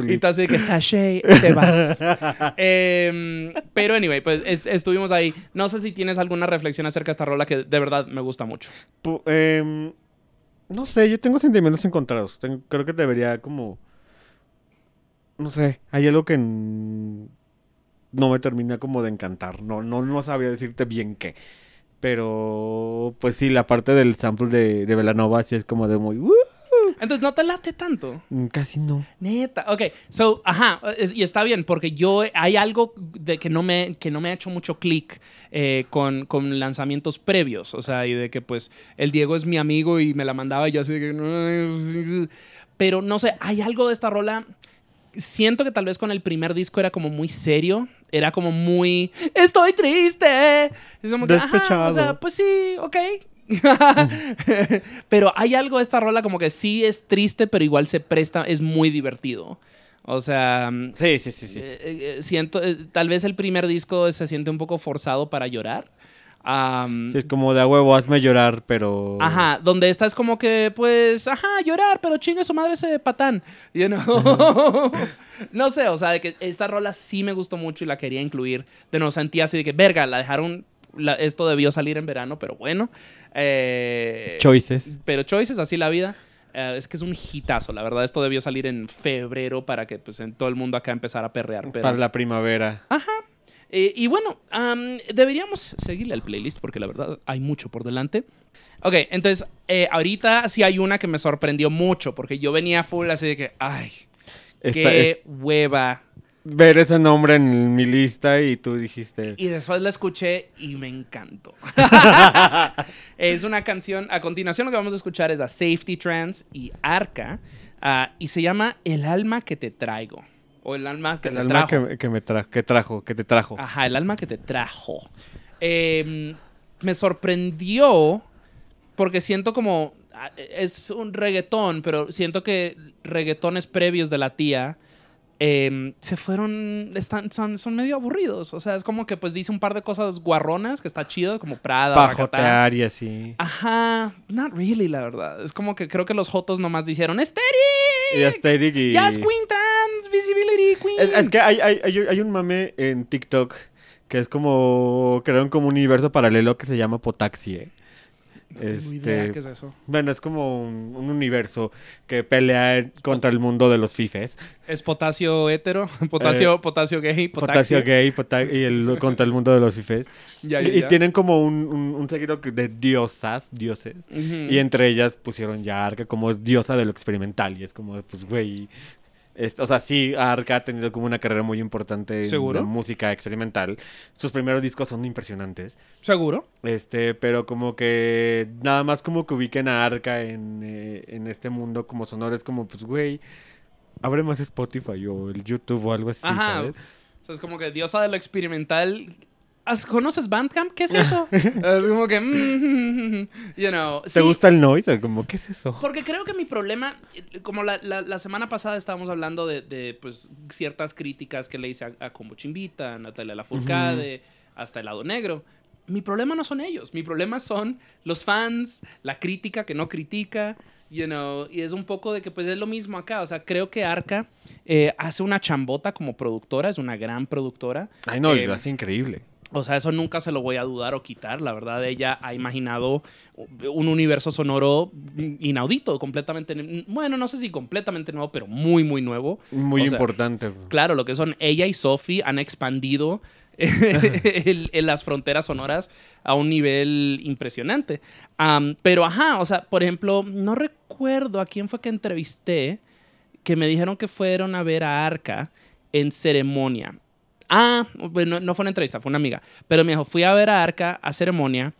su Y tú así que sashay, te vas. Em, pero anyway, pues est- estuvimos ahí. No sé si tienes alguna reflexión acerca de esta rola que de verdad me gusta mucho. Em, no sé, yo tengo sentimientos encontrados. Tengo- creo que debería como... No sé, hay algo que no me termina como de encantar. No, no, no sabría decirte bien qué. Pero, pues sí, la parte del sample de, de Velanova sí es como de muy... "Uh", Entonces no te late tanto. mm, casi no. Neta. Ok, so, ajá, es- y está bien, porque yo, hay algo de que no me, que no me ha hecho mucho clic eh, con, con lanzamientos previos. O sea, y de que pues el Diego es mi amigo y me la mandaba y yo así de que... Pero no sé, hay algo de esta rola siento que tal vez con el primer disco era como muy serio. Era como muy. ¡Estoy triste! Es como que, ajá, o Despechado. sea, pues sí, ok. pero hay algo de esta rola como que sí es triste, pero igual se presta, es muy divertido. O sea, Sí, sí, sí, sí. eh, eh, siento, eh, tal vez el primer disco se siente un poco forzado para llorar. Sí, es como de a huevo, hazme llorar, pero... Ajá, donde esta es como que, pues, ajá, llorar, pero chingue su madre ese patán. You know? no sé, o sea, de que esta rola sí me gustó mucho y la quería incluir. De nuevo, sentía así de que, verga, la dejaron la- esto debió salir en verano, pero bueno. Eh, Choices. pero Choices, así la vida. Eh, es que es un hitazo, la verdad. Esto debió salir en febrero para que pues, en todo el mundo acá empezara a perrear. Pero... Para la primavera. Eh, y bueno, am, deberíamos seguirle al playlist porque la verdad hay mucho por delante. Ok, entonces eh, ahorita sí hay una que me sorprendió mucho porque yo venía full así de que, ay, Esta- qué es- hueva. ver ese nombre en mi lista y tú dijiste. Y después la escuché y me encantó. es una canción, a continuación lo que vamos a escuchar es a Safety Trans y Arca ah, y se llama El alma que te traigo. O el alma que El te alma trajo. que, que me tra- que trajo, que te trajo. Ajá, el alma que te trajo. Eh, me sorprendió porque siento como... Es un reggaetón, pero siento que reggaetones previos de la tía eh, se fueron... Están, son, son medio aburridos. O sea, es como que pues dice un par de cosas guarronas que está chido, como Prada, Para Racatá. jotear y así. Ajá, not really, la verdad. Es como que creo que los Jotos nomás dijeron Y ¡Aesthetic! aesthetic y... Jazz Queen Trans, Visibility Queen. Es, es que hay, hay, hay, un mame en TikTok que es como... Crearon como un universo paralelo que se llama Potaxie. No tengo idea Este, qué es eso. Bueno, es como un, un universo que pelea contra el mundo de los fifes. Es potasio hetero, potasio, potasio gay, Eh, Potasio gay pota- y el, contra el mundo de los fifes. Ya, y, ya, y ya. tienen como un, un, un seguido de diosas, dioses. Y entre ellas pusieron ya a Arca como diosa de lo experimental. Y es como, pues, güey. Es- o sea, sí, Arca ha tenido como una carrera muy importante en ¿Seguro? la música experimental. Sus primeros discos son impresionantes. ¿Seguro? Este, pero como que nada más como que ubiquen a Arca en, eh, en este mundo como sonoro. Es como, pues, güey, abre más Spotify o el YouTube o algo así, Ajá. ¿sabes? O sea, es como que diosa de lo experimental. ¿Has- ¿Conoces Bandcamp? ¿Qué es eso? es como que. mm, you know. ¿Te sí, gusta el noise? Como, ¿qué es eso? Porque creo que mi problema, como la, la- la semana pasada estábamos hablando de, de, pues, ciertas críticas que le hice a, a Combo Chimbita, a Natalia Lafourcade, hasta El Lado Negro. Mi problema no son ellos, mi problema son los fans, la crítica que no critica, you know, y es un poco de que pues es lo mismo acá, o sea, creo que Arca eh, hace una chambota como productora, es una gran productora. Ay, no, Eh, lo hace increíble. O sea, eso nunca se lo voy a dudar o quitar. La verdad, ella ha imaginado un universo sonoro inaudito, completamente, bueno, no sé si completamente nuevo, pero muy, muy nuevo. Muy o sea, importante. Claro, lo que son ella y Sophie han expandido el- el- las fronteras sonoras a un nivel impresionante. Pero ajá, o sea, por ejemplo, no recuerdo a quién fue que entrevisté que me dijeron que fueron a ver a Arca en ceremonia. Ah, bueno, no fue una entrevista, fue una amiga. Pero me dijo, fui a ver a Arca a ceremonia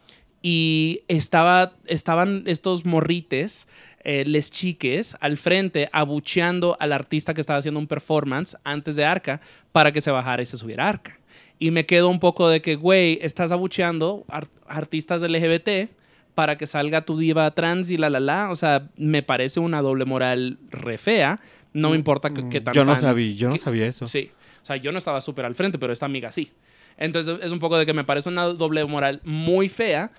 y estaba, estaban estos morrites, eh, les chiques, al frente, abucheando al artista que estaba haciendo un performance antes de Arca para que se bajara y se subiera a Arca. Y me quedo un poco de que, güey, estás abucheando ar- artistas LGBT para que salga tu diva trans y la la la. O sea, me parece una doble moral re fea. No me importa que, que tan Mm, Yo no fan- sabía, yo no que- sabía eso. Sí. O sea, yo no estaba súper al frente, pero esta amiga sí. Entonces es un poco de que me parece una doble moral muy fea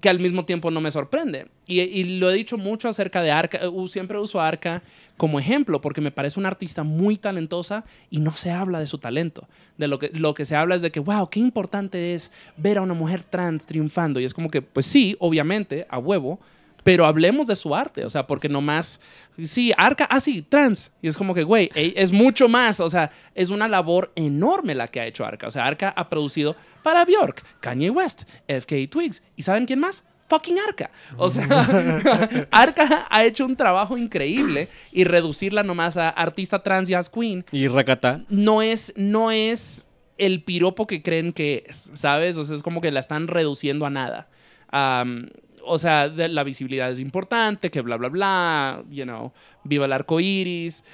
que al mismo tiempo no me sorprende. Y, lo he dicho mucho acerca de Arca. Siempre uso Arca como ejemplo porque me parece una artista muy talentosa y no se habla de su talento. De lo que, lo que se habla es de que, wow, qué importante es ver a una mujer trans triunfando. Y es como que, pues sí, obviamente, a huevo, pero hablemos de su arte, o sea, porque nomás, sí, Arca, ah, sí, trans. Y es como que, güey, ey, es mucho más, o sea, es una labor enorme la que ha hecho Arca. O sea, Arca ha producido para Bjork, Kanye West, FK Twigs. ¿Y saben quién más? Fucking Arca. O sea, Arca ha hecho un trabajo increíble y reducirla nomás a artista trans jazz queen Y Rakata. no es, no es el piropo que creen que es, ¿sabes? O sea, es como que la están reduciendo a nada. Am, o sea, de- la visibilidad es importante, que bla, bla, bla, you know, viva el arco iris,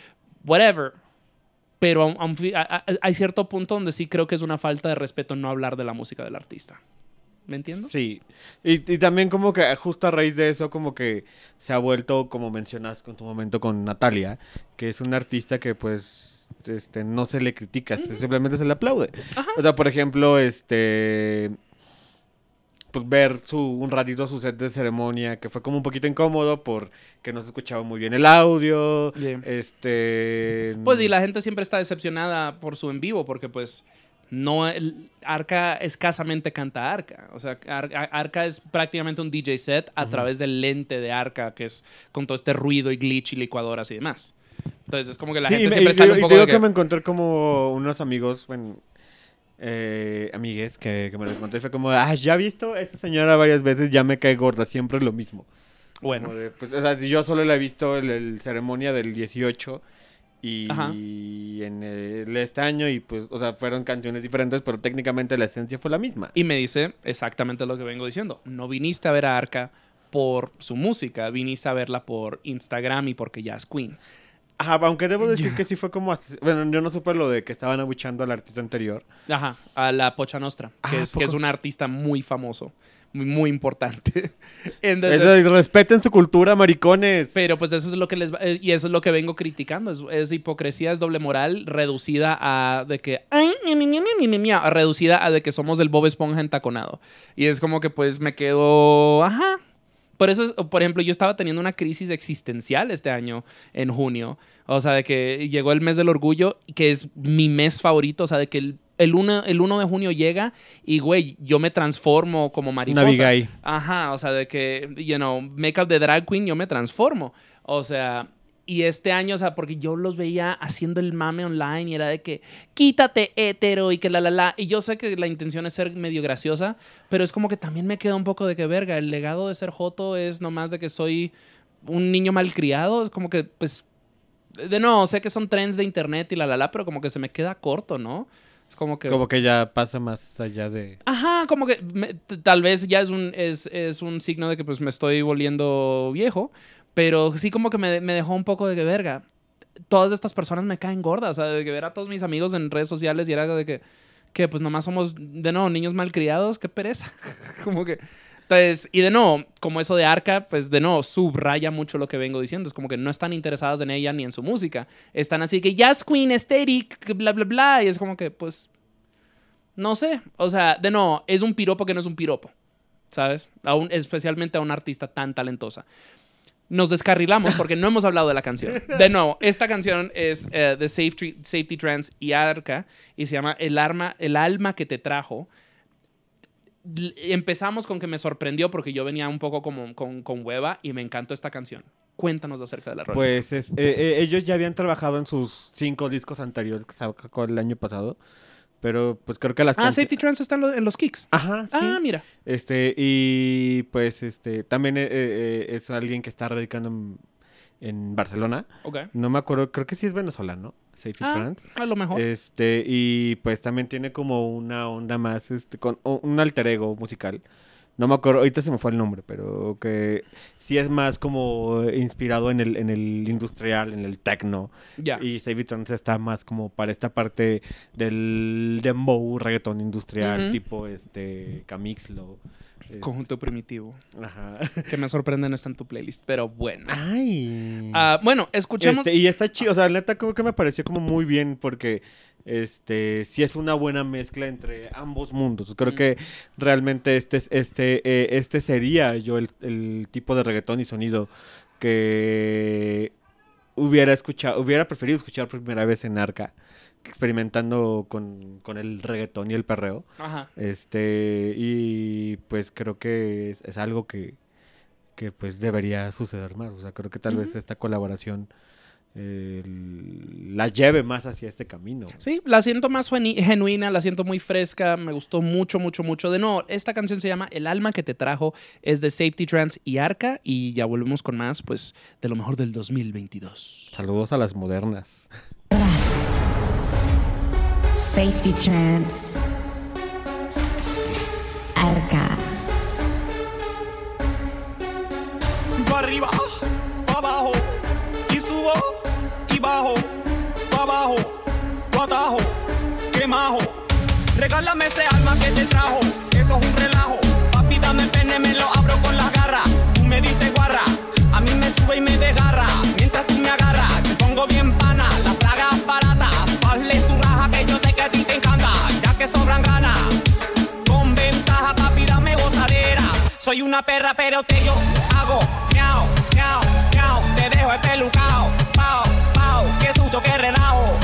whatever. Pero fi- a- a- hay cierto punto donde sí creo que es una falta de respeto no hablar de la música del artista. ¿Me entiendes? Sí. Y, y también como que justo a raíz de eso como que se ha vuelto, como mencionas con tu momento con Natalia, que es una artista que pues este, no se le critica, simplemente se le aplaude. O sea, por ejemplo, este pues ver su, un ratito su set de ceremonia, que fue como un poquito incómodo porque no se escuchaba muy bien el audio. Yeah. Este. Pues y la gente siempre está decepcionada por su en vivo porque pues No, el- Arca escasamente canta Arca. O sea, Ar- Ar- Arca es prácticamente un DJ set a través del lente de Arca, que es con todo este ruido y glitch y licuadoras y demás. Entonces es como que la Sí, gente y siempre y sale un poco de que... que- me encontré como unos amigos, bueno, eh, amigues que, que me lo encontré. Fue como, ah, ya he visto a esta señora varias veces, ya me cae gorda, siempre es lo mismo. Bueno, de, pues, o sea, yo solo la he visto en el ceremonia del 18 y en el este año y pues, o sea, fueron canciones diferentes, pero técnicamente la esencia fue la misma. Y me dice exactamente lo que vengo diciendo. No viniste a ver a Arca por su música, viniste a verla por Instagram y porque ya es Queen. Ajá, aunque debo decir que sí fue como, así- bueno, yo no supe lo de que estaban abuchando al artista anterior. Ajá, a la Pocha Nostra, que, Ah, es, que es un artista muy famoso, muy, muy importante. Entonces, respeten su cultura, maricones. pero pues eso es lo que les va- eh, y eso es lo que vengo criticando, es, es hipocresía, es doble moral reducida a de que ay, mi, mi, mi, mi, mi, mi, mi, a reducida a de que somos el Bob Esponja entaconado. Y es como que pues me quedo, ajá. Por eso, es- por ejemplo, yo estaba teniendo una crisis existencial este año, en junio. O sea, de que llegó el mes del orgullo, que es mi mes favorito. O sea, de que el, el, 1, el 1 de junio llega y, güey, yo me transformo como mariposa. Navigay. Ajá, o sea, de que, you know, make-up de drag queen, yo me transformo. O sea, y este año, o sea, porque yo los veía haciendo el mame online y era de que, quítate hetero y que la la la. Y yo sé que la intención es ser medio graciosa, pero es como que también me queda un poco de que, verga, el legado de ser Joto es nomás de que soy un niño malcriado. Es como que, pues, de no, sé que son trends de internet y la la la, pero como que se me queda corto, ¿no? Es como que... Como que ya pasa más allá de... Ajá, como que me- tal vez ya es un, es, es un signo de que pues me estoy volviendo viejo, pero sí como que me, me dejó un poco de que verga. Todas estas personas me caen gordas, o sea, de que ver a todos mis amigos en redes sociales y era de que, que pues nomás somos, de nuevo, niños malcriados, qué pereza. como que... Entonces, y de nuevo, como eso de Arca, pues de nuevo subraya mucho lo que vengo diciendo. Es como que no están interesadas en ella ni en su música. Están así que Jazz Queen, Aesthetic, bla, bla, bla. Y es como que, pues, no sé. O sea, de no, es un piropo que no es un piropo. ¿Sabes? Aún, especialmente a una artista tan talentosa. Nos descarrilamos porque no hemos hablado de la canción. De nuevo, esta canción es eh, de Safety, Safety Trans y Arca y se llama El, arma, el alma que te trajo. Empezamos con que me sorprendió porque yo venía un poco como, con, hueva y me encantó esta canción. Cuéntanos acerca de la rola. Pues es- eh, eh, ellos ya habían trabajado en sus cinco discos anteriores que sacó el año pasado. Pero pues creo que las ah, Safety Trans está en, lo- en los kicks. Ajá, sí. Ah, mira. Este, y pues este, también eh, eh, es alguien que está radicando en, en Barcelona. Ok. No me acuerdo, creo que sí es venezolano, Safety Ah, Trans. a lo mejor. Este, y pues también tiene como una onda más, este, con un alter ego musical. No me acuerdo, ahorita se me fue el nombre, pero que sí es más como inspirado en el, en el industrial, en el techno. ya. Y Save It está más como para esta parte del dembow, reggaetón industrial, tipo este Camixlo. es- Conjunto primitivo. Ajá. Que me sorprende no está en tu playlist, pero bueno. Ay. Ah, bueno, escuchemos. Este, y está chido, o sea, neta creo que me pareció como muy bien porque este sí es una buena mezcla entre ambos mundos. Creo Mm. que realmente este es- este eh, este sería yo el, el tipo de reggaetón y sonido que hubiera escuchado, hubiera preferido escuchar por primera vez en Arca, experimentando con, con el reggaetón y el perreo. Ajá. Este, y pues creo que es, es algo que, que pues debería suceder más. O sea, creo que tal vez esta colaboración eh, la lleve más hacia este camino. Sí, la siento más genu- genuina, la siento muy fresca, me gustó mucho, mucho, mucho. De nuevo, esta canción se llama El alma que te trajo, es de Safety Trans y Arca, y ya volvemos con más, pues, de lo mejor del 2022. Saludos a las modernas. Safety Trance. Arca. pa' arriba, pa' abajo, y subo bajo, pa' abajo, pa' atajo, que majo. Regálame ese alma que te trajo, esto es un relajo. Papi, dame el pene, me lo abro con las garras. Tú me dices guarra, a mí me sube y me desgarra. Mientras tú me agarras, te pongo bien pana, las bragas baratas. Hazle tu raja que yo sé que a ti te encanta, ya que sobran ganas. Con ventaja, papi, dame gozadera. Soy una perra, pero te yo hago miau, miau, miau. Te dejo espelucao, pao, pao. Qué relajo,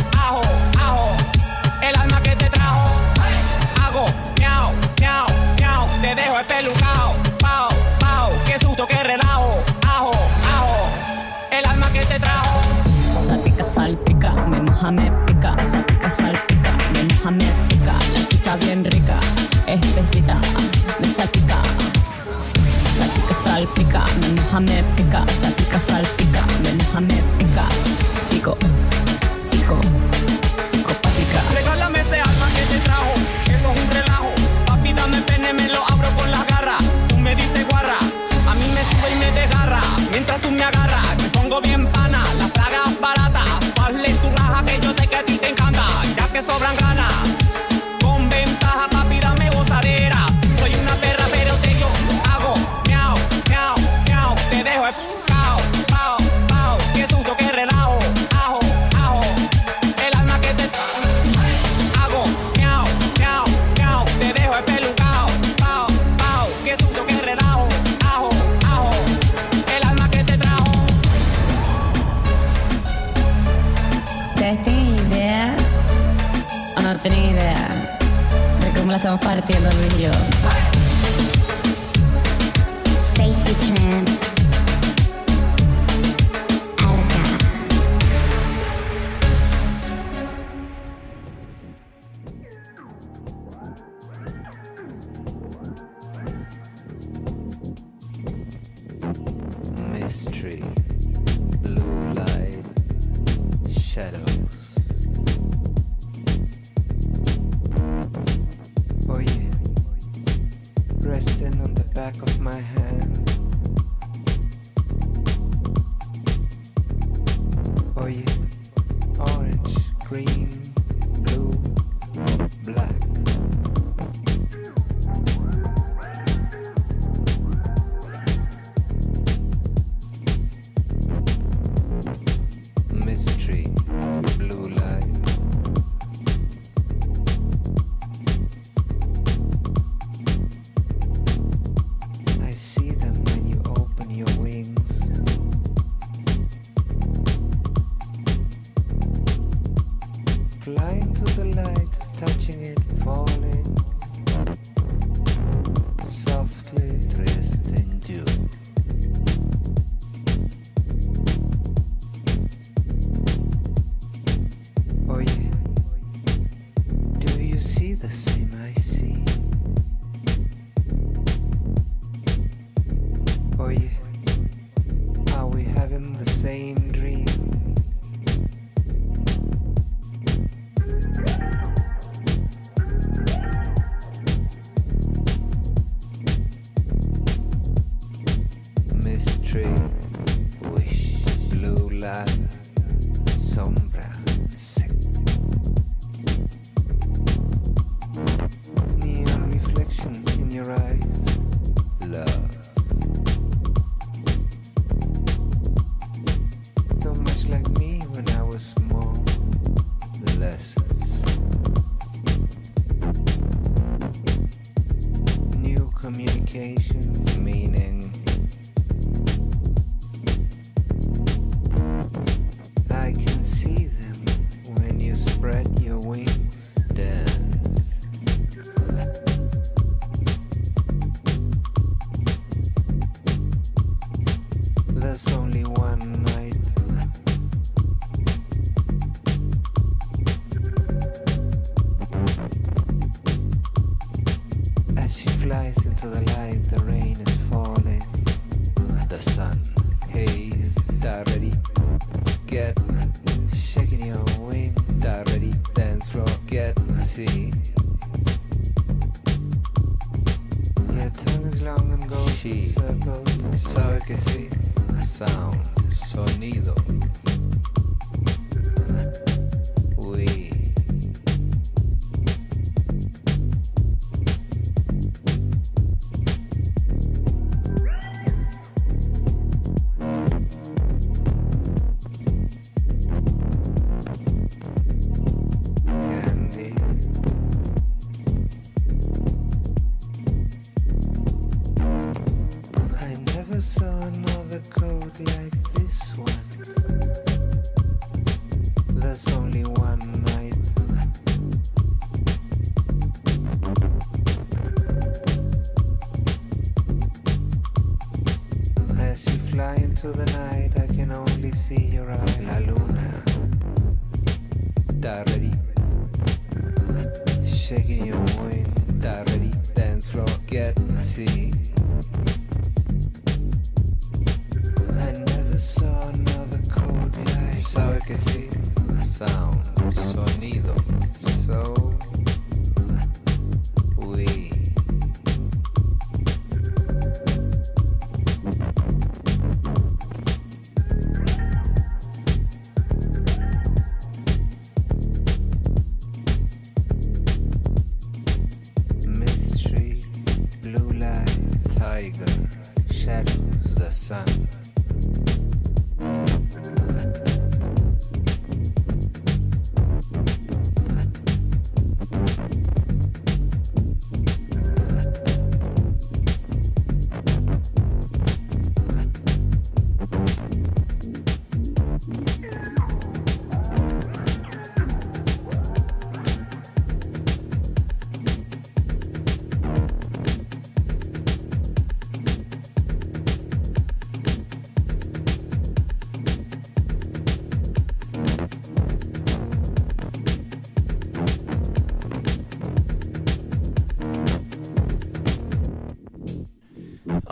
the sun. Hey, that ready? Get shaking your wing. That ready? Dance floor. Get see. Your tongue is long and goes she. in circles, so I can see a sound.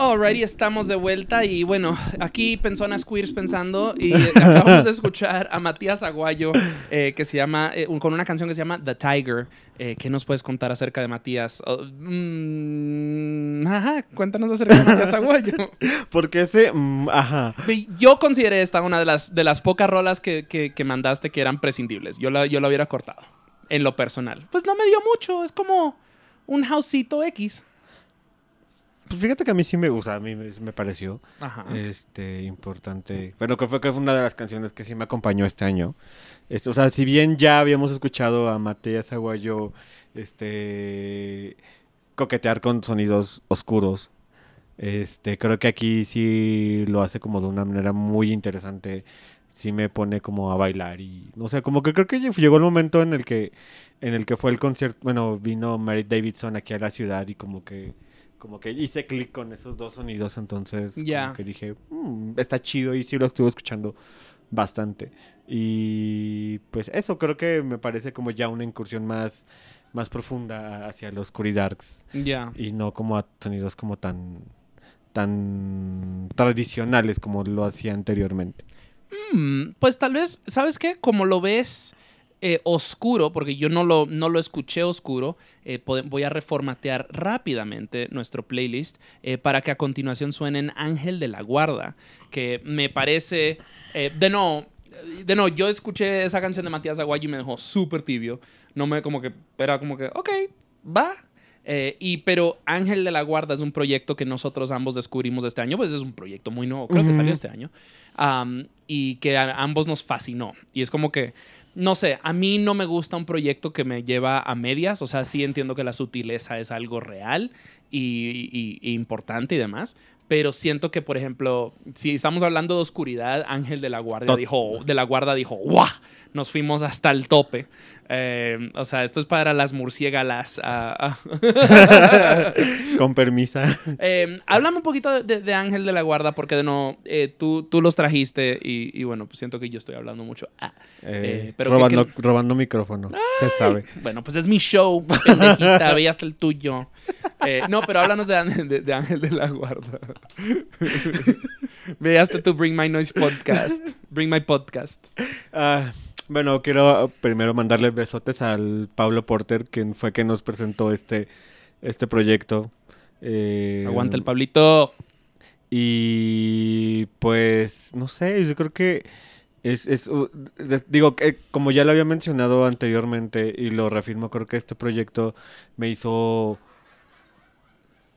Alrighty, estamos de vuelta y bueno, aquí Personas Queers pensando y eh, acabamos de escuchar a Matías Aguayo eh, que se llama, eh, un- con una canción que se llama The Tiger. Eh, ¿Qué nos puedes contar acerca de Matías? Oh, mm, ajá, cuéntanos acerca de Matías Aguayo. Porque ese. mm, ajá. Yo consideré esta una de las, de las pocas rolas que, que- que mandaste que eran prescindibles. Yo la, yo la hubiera cortado, en lo personal. Pues no me dio mucho, es como un houseito X. Pues fíjate que a mí sí me gusta, a mí me, pareció Ajá. este importante. Bueno, que fue que fue una de las canciones que sí me acompañó este año. Este, o sea, si bien ya habíamos escuchado a Matías Aguayo este coquetear con sonidos oscuros, este creo que aquí sí lo hace como de una manera muy interesante. Sí me pone como a bailar y no sé, como que creo que llegó el momento en el que en el que fue el concierto, bueno, vino Mary Davidson aquí a la ciudad y como que como que hice clic con esos dos sonidos, entonces como que dije, "Mm, está chido y sí lo estuve escuchando bastante. Y pues eso creo que me parece como ya una incursión más más profunda hacia los Darks Ya. y no como a sonidos como tan tan tradicionales como lo hacía anteriormente. Mm, pues tal vez, ¿sabes qué? Como lo ves eh, oscuro, porque yo no lo, no lo escuché oscuro, eh, voy a reformatear rápidamente nuestro playlist eh, para que a continuación suenen Ángel de la Guarda, que me parece, de no, de no, yo escuché esa canción de Matías Aguayo y me dejó súper tibio, no me como que, era como que, ok, va, y, pero Ángel de la Guarda es un proyecto que nosotros ambos descubrimos este año, pues es un proyecto muy nuevo, creo que salió este año, y que a ambos nos fascinó. Y es como que, no sé, a mí no me gusta un proyecto que me lleva a medias, o sea, sí entiendo que la sutileza es algo real y, y- importante y demás. Pero siento que, por ejemplo, si estamos hablando de oscuridad, Ángel de la Guardia Tot- dijo, de la Guarda dijo, ¡guau! Nos fuimos hasta el tope. Eh, o sea, esto es para las murciégalas. ah, ah. Con permisa. Eh, háblame un poquito de, Ángel de la Guarda, porque de no, eh, tú, tú los trajiste y, y bueno, pues siento que yo estoy hablando mucho. Ah, Eh, Eh, pero robando, que- que- robando micrófono. Se sabe. bueno, pues es mi show, pendejita, ve hasta el tuyo. Eh, no, pero háblanos de, Ángel- de- de Ángel de la Guarda. ve hasta tu Bring My Noise podcast. Bring My Podcast. Ah, bueno, quiero primero mandarle besotes al Pablo Porter, quien fue que nos presentó este, este proyecto. Eh, Aguanta el Pablito. Y pues, no sé, yo creo que es, es uh, digo que como ya lo había mencionado anteriormente y lo reafirmo, creo que este proyecto me hizo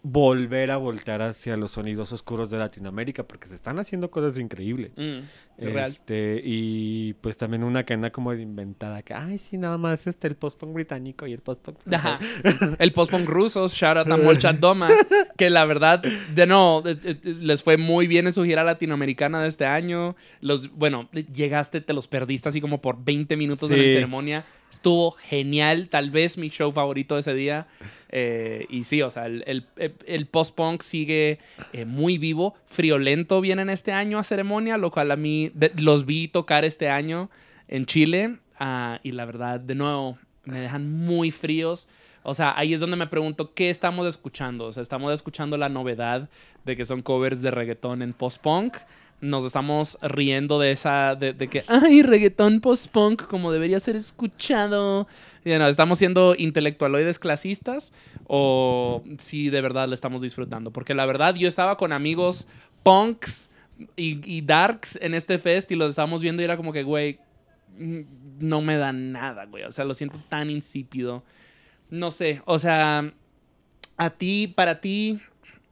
volver a voltear hacia los sonidos oscuros de Latinoamérica porque se están haciendo cosas increíbles. Mm, real. Este, y pues también una cadena como de inventada que, ay, sí, nada más este el post-punk británico y el post-punk Ajá. francés". El post-punk ruso, shout out a Molchat Doma, que la verdad, de no, les fue muy bien en su gira latinoamericana de este año. Los, bueno, llegaste, te los perdiste así como por 20 minutos en la Sí. ceremonia. Estuvo genial, tal vez mi show favorito de ese día. Eh, y sí, o sea, el, el- el post-punk sigue eh, muy vivo. Friolento vienen este año a ceremonia, lo cual a mí de- los vi tocar este año en Chile. ah, y la verdad, de nuevo, me dejan muy fríos. O sea, ahí es donde me pregunto, ¿qué estamos escuchando? O sea, estamos escuchando la novedad de que son covers de reggaetón en post-punk. Nos estamos riendo de esa, de, de que, ay, reggaetón post-punk como debería ser escuchado. Y, no, ¿Estamos siendo intelectualoides clasistas o si de verdad le estamos disfrutando? Porque la verdad, yo estaba con amigos punks y, y darks en este fest y los estábamos viendo y era como que, güey, mm, no me da nada, güey. O sea, lo siento tan insípido. No sé, o sea, a ti, para ti,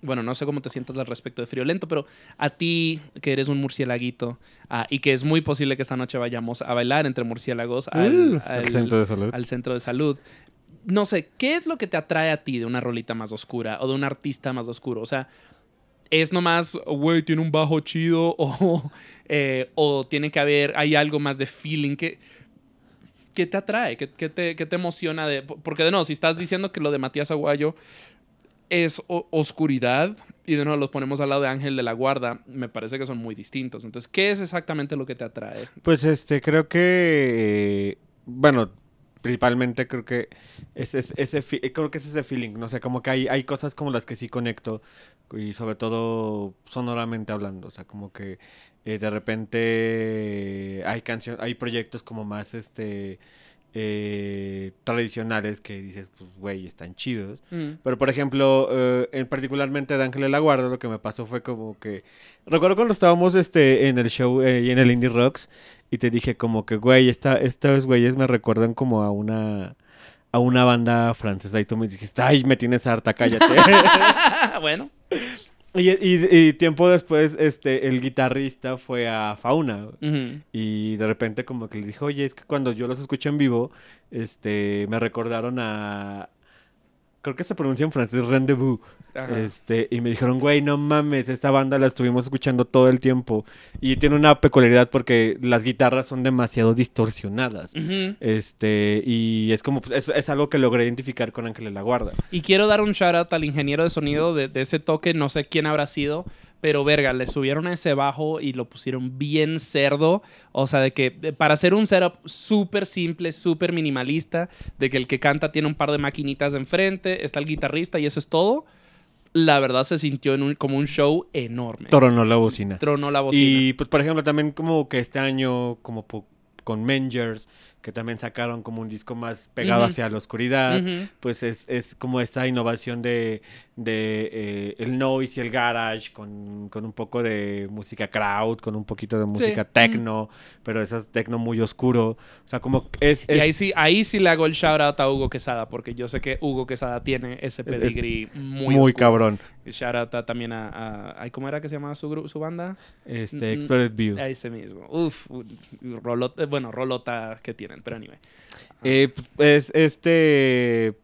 bueno, no sé cómo te sientas al respecto de Friolento, pero a ti, que eres un murcielaguito, ah, y que es muy posible que esta noche vayamos a bailar entre murciélagos al, Uh, al centro de salud. al centro de salud. No sé, ¿qué es lo que te atrae a ti de una rolita más oscura o de un artista más oscuro? O sea, es nomás, güey, tiene un bajo chido o, eh, o tiene que haber, hay algo más de feeling que... ¿Qué te atrae? ¿Qué, te, te emociona? De, porque de nuevo, si estás diciendo que lo de Matías Aguayo es o- oscuridad y de nuevo los ponemos al lado de Ángel de la Guarda, me parece que son muy distintos. Entonces, ¿qué es exactamente lo que te atrae? Pues este, creo que. eh, bueno, principalmente creo que es, es- ese creo que es ese feeling. No sé, como que hay, hay cosas como las que sí conecto. Y sobre todo sonoramente hablando. O sea, como que eh, de repente hay canciones, hay proyectos como más este eh, tradicionales que dices, pues güey, están chidos. Mm. Pero por ejemplo, eh, en particularmente de Ángel de la Guarda, lo que me pasó fue como que. Recuerdo cuando estábamos este, en el show eh, y en el Indie Rocks, y te dije como que, güey, esta, estos güeyes me recuerdan como a una. A una banda francesa y tú me dijiste, ay, me tienes harta, cállate. bueno, y, y- y tiempo después, este, el guitarrista fue a Fauna. Y de repente como que le dijo, oye, es que cuando yo los escuché en vivo, este, me recordaron a... Creo que se pronuncia en francés Rendezvous. Ajá. Este, y me dijeron, güey, no mames, esta banda la estuvimos escuchando todo el tiempo. Y tiene una peculiaridad porque las guitarras son demasiado distorsionadas. Ujú. Este, y es como, pues, es, es algo que logré identificar con Ángel de la Guarda. Y quiero dar un shout out al ingeniero de sonido de, de ese toque, no sé quién habrá sido, pero verga, le subieron a ese bajo y lo pusieron bien cerdo. O sea, de que de- para hacer un setup súper simple, súper minimalista, de que el que canta tiene un par de maquinitas enfrente, está el guitarrista y eso es todo. La verdad se sintió en un- como un show enorme. Tronó la bocina. Tronó la bocina. Y pues por ejemplo también como que este año como con Mengers que también sacaron como un disco más pegado Ujú. hacia la oscuridad, Ujú. pues es, es como esta innovación de, de eh, el noise y el garage con, con un poco de música crowd, con un poquito de música techno, pero eso es techno muy oscuro, o sea como es, Y es- ahí sí, ahí sí le hago el shout out a Hugo Quesada, porque yo sé que Hugo Quesada tiene ese es pedigrí muy, muy oscuro. cabrón, Shout out a- también a, a- ¿Cómo era que se llamaba su, su banda? este Mm, Explored View. A ese mismo. Uf, rolota, bueno, rolota que tienen, pero anyway. Eh, pues, es este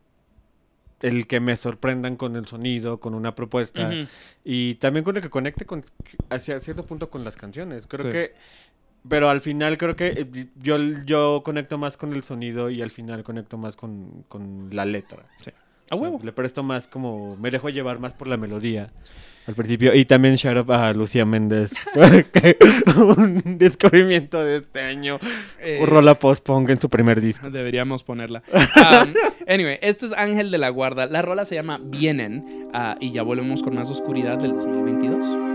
el que me sorprendan con el sonido, con una propuesta y también con el que conecte con hacia cierto punto con las canciones. Creo Sí. que pero al final creo que eh, yo, yo conecto más con el sonido y al final conecto más con, con la letra. Sí. O A sea, huevo. le presto más como me dejo llevar más por la melodía al principio y también shout out a Lucía Méndez un descubrimiento de este año Eh, un rola post punk en su primer disco Deberíamos ponerla. Um, anyway, esto es Ángel de la Guarda. La rola se llama Vienen ah, y ya volvemos con más oscuridad del 2022.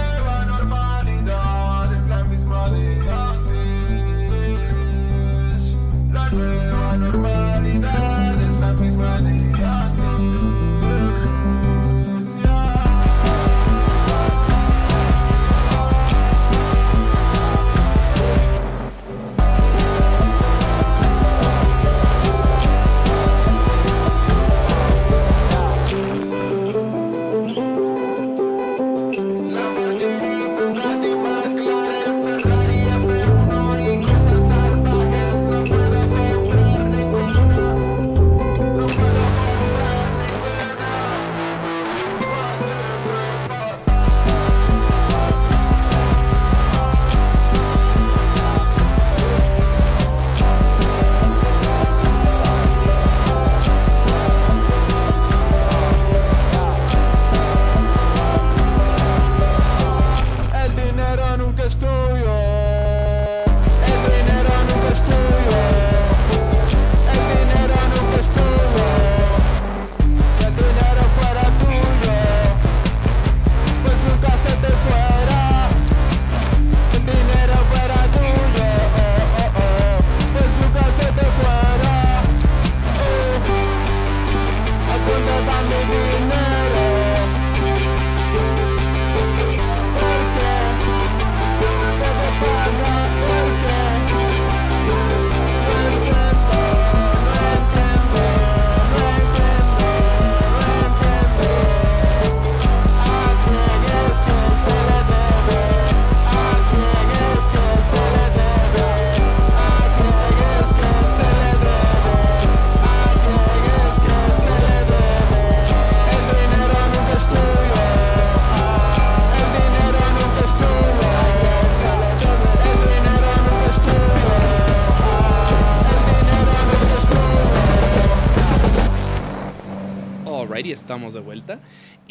Estamos de vuelta.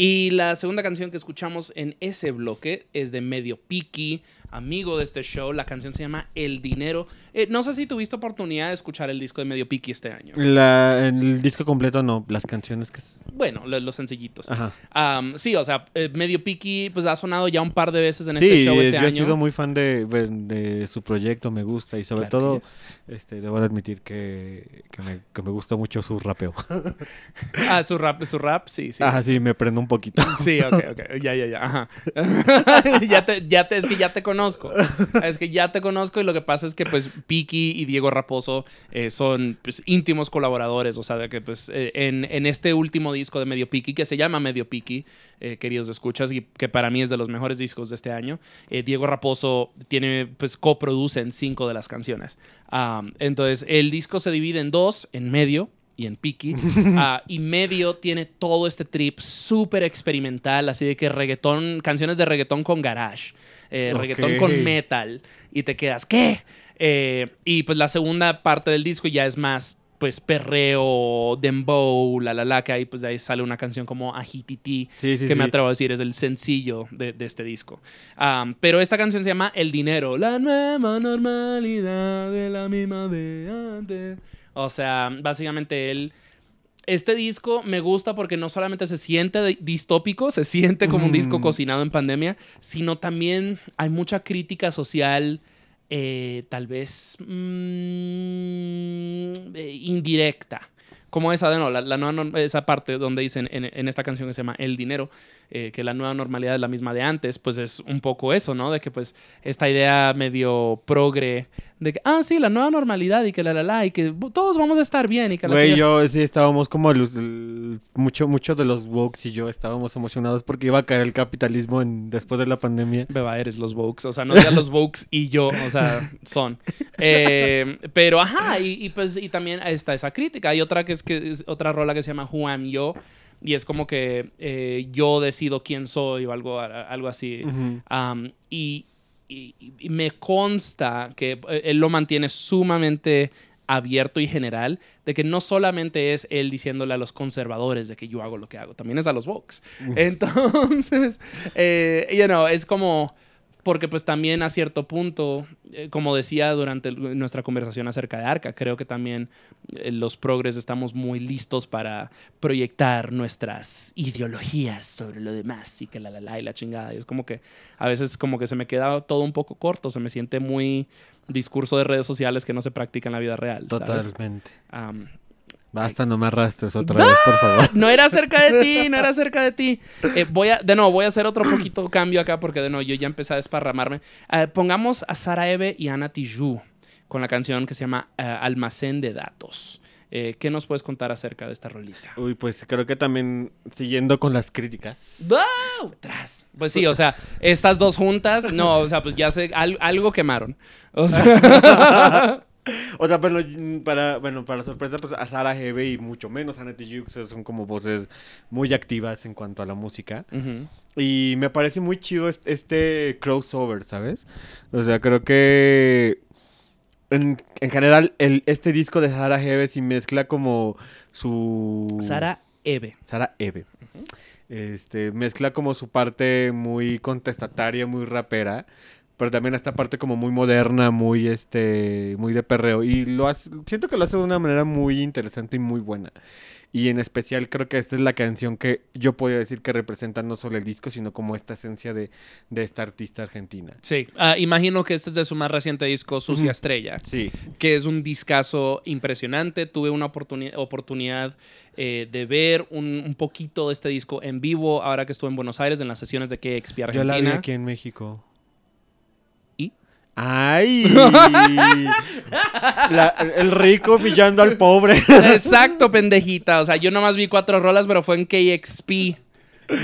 Y la segunda canción que escuchamos en ese bloque es de Medio Piki, amigo de este show. La canción se llama El Dinero. Eh, no sé si tuviste oportunidad de escuchar el disco de Medio Piki este año. La- el disco completo no, las canciones que... Bueno, lo- los sencillitos. Ajá. Am, sí, o sea, eh, Medio Piki pues ha sonado ya un par de veces en sí, este show este yo año. he sido muy fan de, de su proyecto, me gusta y sobre Claro todo, este, debo de admitir que, que, me, que me gusta mucho su rapeo. Ah, su rap, su rap, sí, sí. Ah, sí, me prendo un poquito. Sí, ok, ok. Ya, ya, ya. Ajá. ya te, ya te, es que ya te conozco. Es que ya te conozco y lo que pasa es que, pues, Piki y Diego Raposo eh, son pues, íntimos colaboradores. O sea, de que, pues, eh, en, en este último disco de Medio Piki, que se llama Medio Piki, eh, queridos escuchas, y que para mí es de los mejores discos de este año, Diego Raposo tiene, pues, coproduce en cinco de las canciones. Am, entonces, el disco se divide en dos, en medio y en Piki. Ah, y medio tiene todo este trip súper experimental, así de que reggaetón, canciones de reggaetón con garage, eh, reggaetón con metal, y te quedas, ¿qué? Eh, y pues la segunda parte del disco ya es más, pues perreo, dembow, la la la, que ahí pues de ahí sale una canción como Ajititi, Sí, sí, que me atrevo a decir es el sencillo de, de este disco. Pero esta canción se llama El Dinero, la nueva normalidad de la misma de antes. O sea, básicamente él... Este disco me gusta porque no solamente se siente di- distópico, se siente como un disco Mm. cocinado en pandemia, sino también hay mucha crítica social, eh, tal vez mm, eh, indirecta. Como esa de no, la, la nueva esa parte donde dicen en, en esta canción que se llama El Dinero, eh, que la nueva normalidad es la misma de antes, pues es un poco eso, ¿no? De que pues esta idea medio progre de que, ah, sí, la nueva normalidad y que la la la y que todos vamos a estar bien y que la Güey, chingada". yo sí estábamos como los, el- mucho, mucho de los Wokes y yo estábamos emocionados porque iba a caer el capitalismo en, después de la pandemia. Beba, eres los Vokes. O sea, no digas los Vokes y yo, o sea, son. Eh, pero ajá, y, y pues y también está esa crítica. Hay otra que es que es otra rola que se llama Who Am Yo. Y es como que eh, yo decido quién soy o algo, algo así. Um, y, y- y me consta que eh, él lo mantiene sumamente abierto y general, de que no solamente es él diciéndole a los conservadores de que yo hago lo que hago, también es a los Vox. Entonces, eh, you know, es como, porque pues también a cierto punto, eh, como decía durante nuestra conversación acerca de Arca, creo que también eh, los progres estamos muy listos para proyectar nuestras ideologías sobre lo demás y que la la la y la chingada. Y es como que a veces como que se me queda todo un poco corto, se me siente muy discurso de redes sociales que no se practica en la vida real. ¿sabes? Totalmente. Basta, no me arrastres otra vez, por favor. no era cerca de ti, no era cerca de ti. Eh, voy a, de nuevo, voy a hacer otro poquito cambio acá porque de nuevo yo ya empecé a desparramarme. Eh, pongamos a Sara Eve y Ana Tijoux con la canción que se llama eh, Almacén de Datos. Eh, ¿Qué nos puedes contar acerca de esta rolita? Uy, pues creo que también siguiendo con las críticas. ¡Wow! Tras. Pues sí, o sea, estas dos juntas, no, o sea, pues ya sé, al- algo quemaron. O sea, O sea, bueno, para, bueno, para sorpresa, pues a Sara Hebe y mucho menos a Nettie Jukes son como voces muy activas en cuanto a la música. ujú. Y me parece muy chido est- este crossover, ¿sabes? O sea, creo que en, en general el, este disco de Sara Hebe sí mezcla como su... Sara Eve. Sara Eve. Este, mezcla como su parte muy contestataria, muy rapera, pero también esta parte como muy moderna, muy este, muy de perreo y lo hace, siento que lo hace de una manera muy interesante y muy buena. Y en especial creo que esta es la canción que yo podría decir que representa no solo el disco, sino como esta esencia de, de esta artista argentina. Sí, ah, imagino que este es de su más reciente disco, Sucia. Estrella. Sí. que es un discazo impresionante. Tuve una oportuni- oportunidad eh, de ver un, un poquito de este disco en vivo ahora que estuve en Buenos Aires en las sesiones de KXP Yo Argentina. la vi aquí en México. ¡Ay! La- el rico pillando al pobre. Exacto, pendejita. O sea, yo nomás vi cuatro rolas, pero fue en KXP.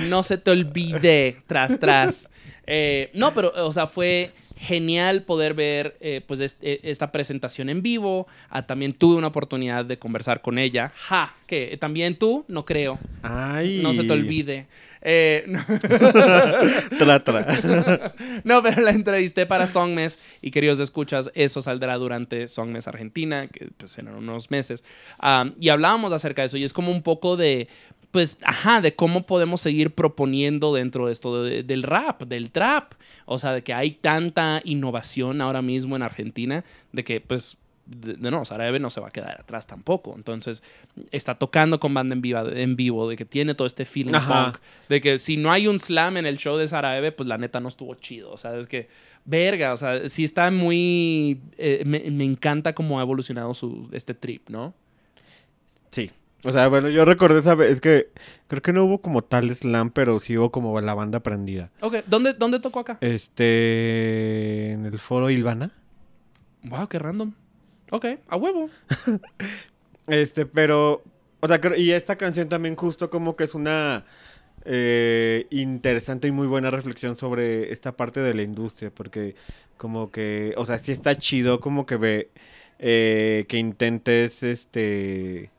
No se te olvide, tras, tras. Eh, no, pero, o sea, fue genial poder ver eh, pues eh, esta presentación en vivo. Ah, también tuve una oportunidad de conversar con ella. Ja, que también tú, no creo. ¡Ay! No se te olvide. Eh, no. Tra, tra. No, pero la entrevisté para Songmes y queridos escuchas, eso saldrá durante Songmes Argentina, que pues en unos meses. Am, y hablábamos acerca de eso y es como un poco de, pues, ajá, de cómo podemos seguir proponiendo dentro de esto de- del rap, del trap. O sea, de que hay tanta innovación ahora mismo en Argentina, de que pues... De, de no, Sara Eve no se va a quedar atrás tampoco. Entonces, está tocando con banda en, viva, en vivo, de que tiene todo este feeling Ajá. punk, de que si no hay un slam en el show de Sara Eve, pues la neta no estuvo chido. O sea, es que, verga, o sea, sí está muy. eh, me, me encanta cómo ha evolucionado su, este trip, ¿no? Sí. O sea, bueno, yo recordé esa vez, es que creo que no hubo como tal slam, pero sí hubo como la banda prendida. Ok, ¿dónde, dónde tocó acá? Este, en el foro Ilvana. Wow, qué random. Ok, a huevo. Este, pero, o sea, y esta canción también justo como que es una eh, interesante y muy buena reflexión sobre esta parte de la industria, porque como que, o sea, sí está chido como que ve eh, que intentes, este,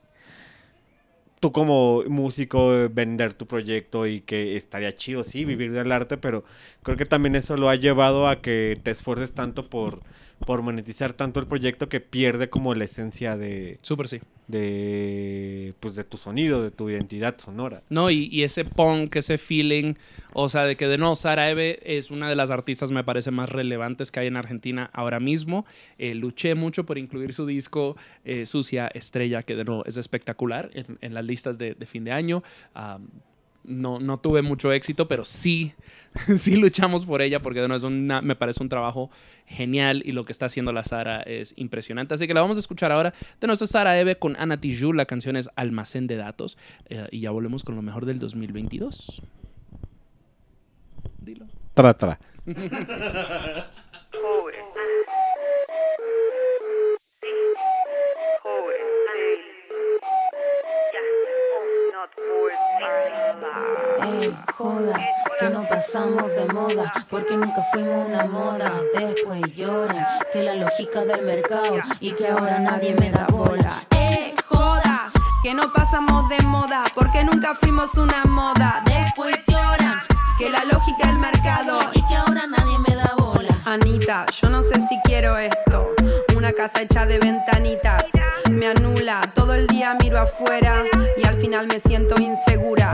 tú como músico eh, vender tu proyecto y que estaría chido, sí, vivir del arte, pero creo que también eso lo ha llevado a que te esfuerces tanto por, por monetizar tanto el proyecto que pierde como la esencia de, Súper sí. De, pues, de tu sonido, de tu identidad sonora. No, y, y ese punk, ese feeling, o sea, de que de no, Sara Eve es una de las artistas, me parece, más relevantes que hay en Argentina ahora mismo. Eh, luché mucho por incluir su disco eh, Sucia Estrella, que de nuevo es espectacular en, las listas de, de fin de año. No, no tuve mucho éxito, pero sí, sí luchamos por ella porque de nuevo es una, me parece un trabajo genial y lo que está haciendo la Sara es impresionante. Así que la vamos a escuchar ahora de nuestro Sara Eve con Ana Tijoux. La canción es Almacén de Datos eh, y ya volvemos con lo mejor del 2022. Dilo. Tra, tra. Joda, que no pasamos de moda, porque nunca fuimos una moda. Después lloran que la lógica del mercado y que ahora nadie me da bola. Eh, joda, que no pasamos de moda, porque nunca fuimos una moda. Después lloran Que la lógica del mercado. y que ahora nadie me da bola. Anita, yo no sé si quiero esto. Una casa hecha de ventanitas. Me anula, todo el día miro afuera y al final me siento insegura.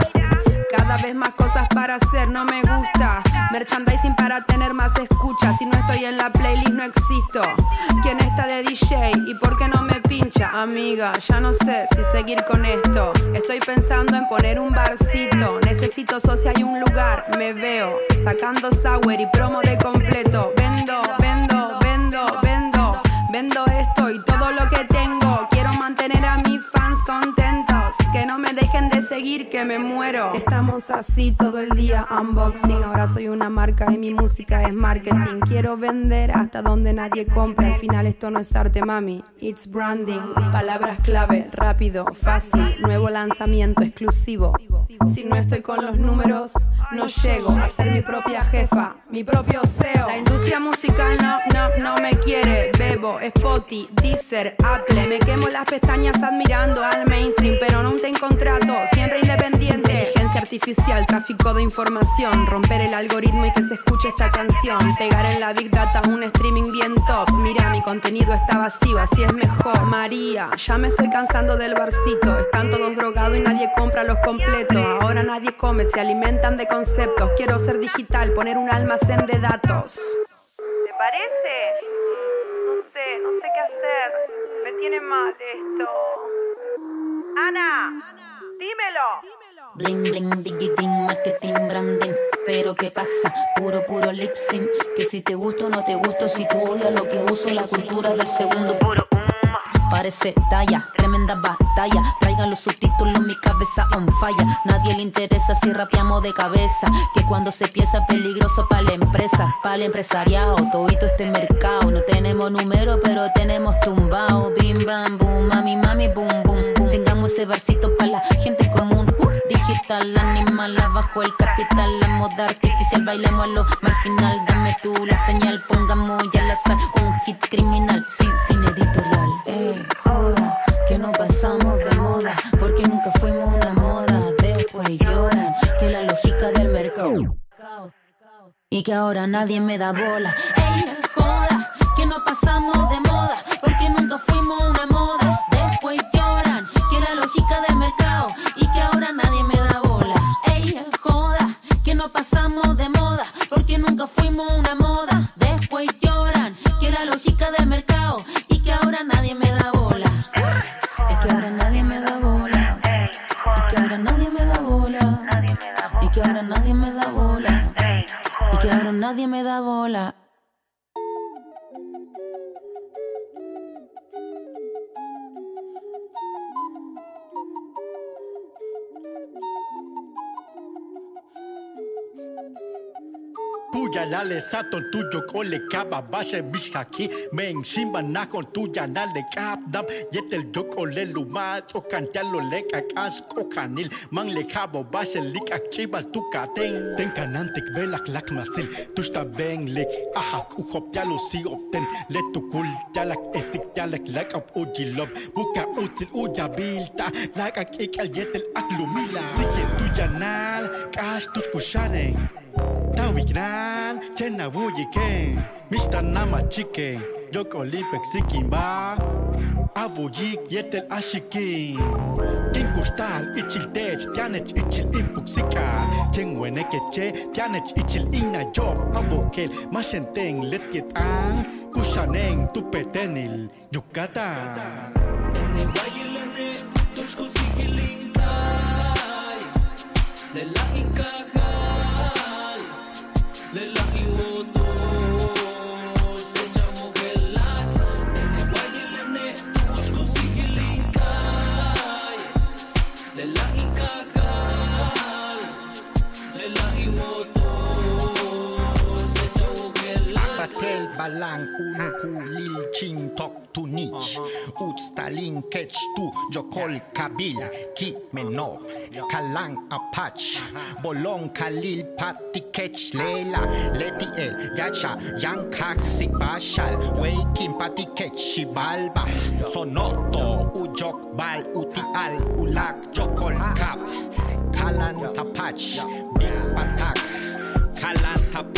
Cada vez más cosas para hacer, no me gusta. Merchandising para tener más escuchas. Si no estoy en la playlist, no existo. ¿Quién está de DJ y por qué no me pincha? Amiga, ya no sé si seguir con esto. Estoy pensando en poner un barcito. Necesito socia y un lugar. Me veo sacando sour y promo de completo. Vendo, vendo, vendo, vendo. Vendo esto y todo lo que tengo. Quiero mantener a mis fans contentos. Que no me dejen de seguir, que me muero. Estamos así todo el día unboxing. Ahora soy una marca y mi música es marketing. Quiero vender hasta donde nadie compra. Al final esto no es arte, mami. It's branding. Palabras clave, rápido, fácil. Nuevo lanzamiento exclusivo. Si no estoy con los números, no llego a ser mi propia jefa, mi propio CEO. La industria musical no, no, no me quiere. Bebo, Spotify, Deezer, Apple. Me quemo las pestañas admirando al mainstream, pero no tengo contrato, siempre independiente. Inteligencia artificial, tráfico de información, romper el algoritmo y que se escuche esta canción. Pegar en la Big Data un streaming bien top. Mira, mi contenido está vacío, así es mejor. María, ya me estoy cansando del barcito. Están todos drogados y nadie compra los completos. Ahora nadie come, se alimentan de conceptos. Quiero ser digital, poner un almacén de datos. ¿Te parece? No sé, no sé qué hacer. Me tiene mal esto. Ana, dímelo. Bling bling, digi ding, marketing, branding. Pero qué pasa, puro puro lip sync. Que si te gusto o no te gusto, si tú odias lo que uso, la cultura del segundo puro. Parece talla, tremenda batalla. Traigan los subtítulos, mi cabeza on fire. Nadie le interesa si rapeamos de cabeza. Que cuando se piensa peligroso para la empresa, para el empresariado, todito este mercado. No tenemos número, pero tenemos tumbao. Bim bam boom, mami mami boom boom. Tengamos ese barcito para la gente común. Digital, animal, abajo el capital, la moda artificial, bailemos a lo marginal. Dame tú la señal, pongamos ya al azar un hit criminal sin, sin editorial. Eh, joda, que no pasamos de moda, porque nunca fuimos una moda. Después lloran, que la lógica del mercado. Y que ahora nadie me da bola. Ey, joda, que no pasamos de moda, porque nunca fuimos una moda. Pasamos de moda, porque nunca fuimos una moda. Después lloran, que la lógica del mercado, y que ahora nadie me da bola. Y que ahora nadie me da bola. Y que ahora nadie me da bola. Y que ahora nadie me da bola. Y que ahora nadie me da bola. Tuya lale sato tuyo kole kaba bashe mishaki. Men shimba na kon tuya nale kap dam yetel joko le luma to kantalo le kakas kokanil. Man le kabo bashe lik akchibal tu katen ten kanantik belak lak masil. Tushta ben lik ahak uhop talo si opten. Le tu kul talak esik talak lak op ujilob buka util uja bilta. Lak ak ikal yetel aklumila siken tuya nal kash tus Tawiran, Chena Wuyiken, Mishtanama Chicken, Yoko Lipek Sikimba, Avujik Yetel Ashikin, King Kustal, Ichil Tej, Tianech Ichil Impuxika, Chengwenekeche, Tianech Ichil Inna Job, Avokel, Mashenteng, Letyet Ang, Kushaneng, Tupetenil, Yucatan. yukata. Red, Tushku Sigilinkai, de la Inca. balang unku Lil King talk to niche Ut Stalin catch tu Jokol Kabila Ki menor. Kalang apach. Bolong kalil pati catch lela. Leti el Yacha Yang kaxi Pashal Waking pati catch Shibalba Sonoto Ujok Bal Uti Al Ulak Jokol Kap. Kalan Tapach. Big Patak. Kalan Tapach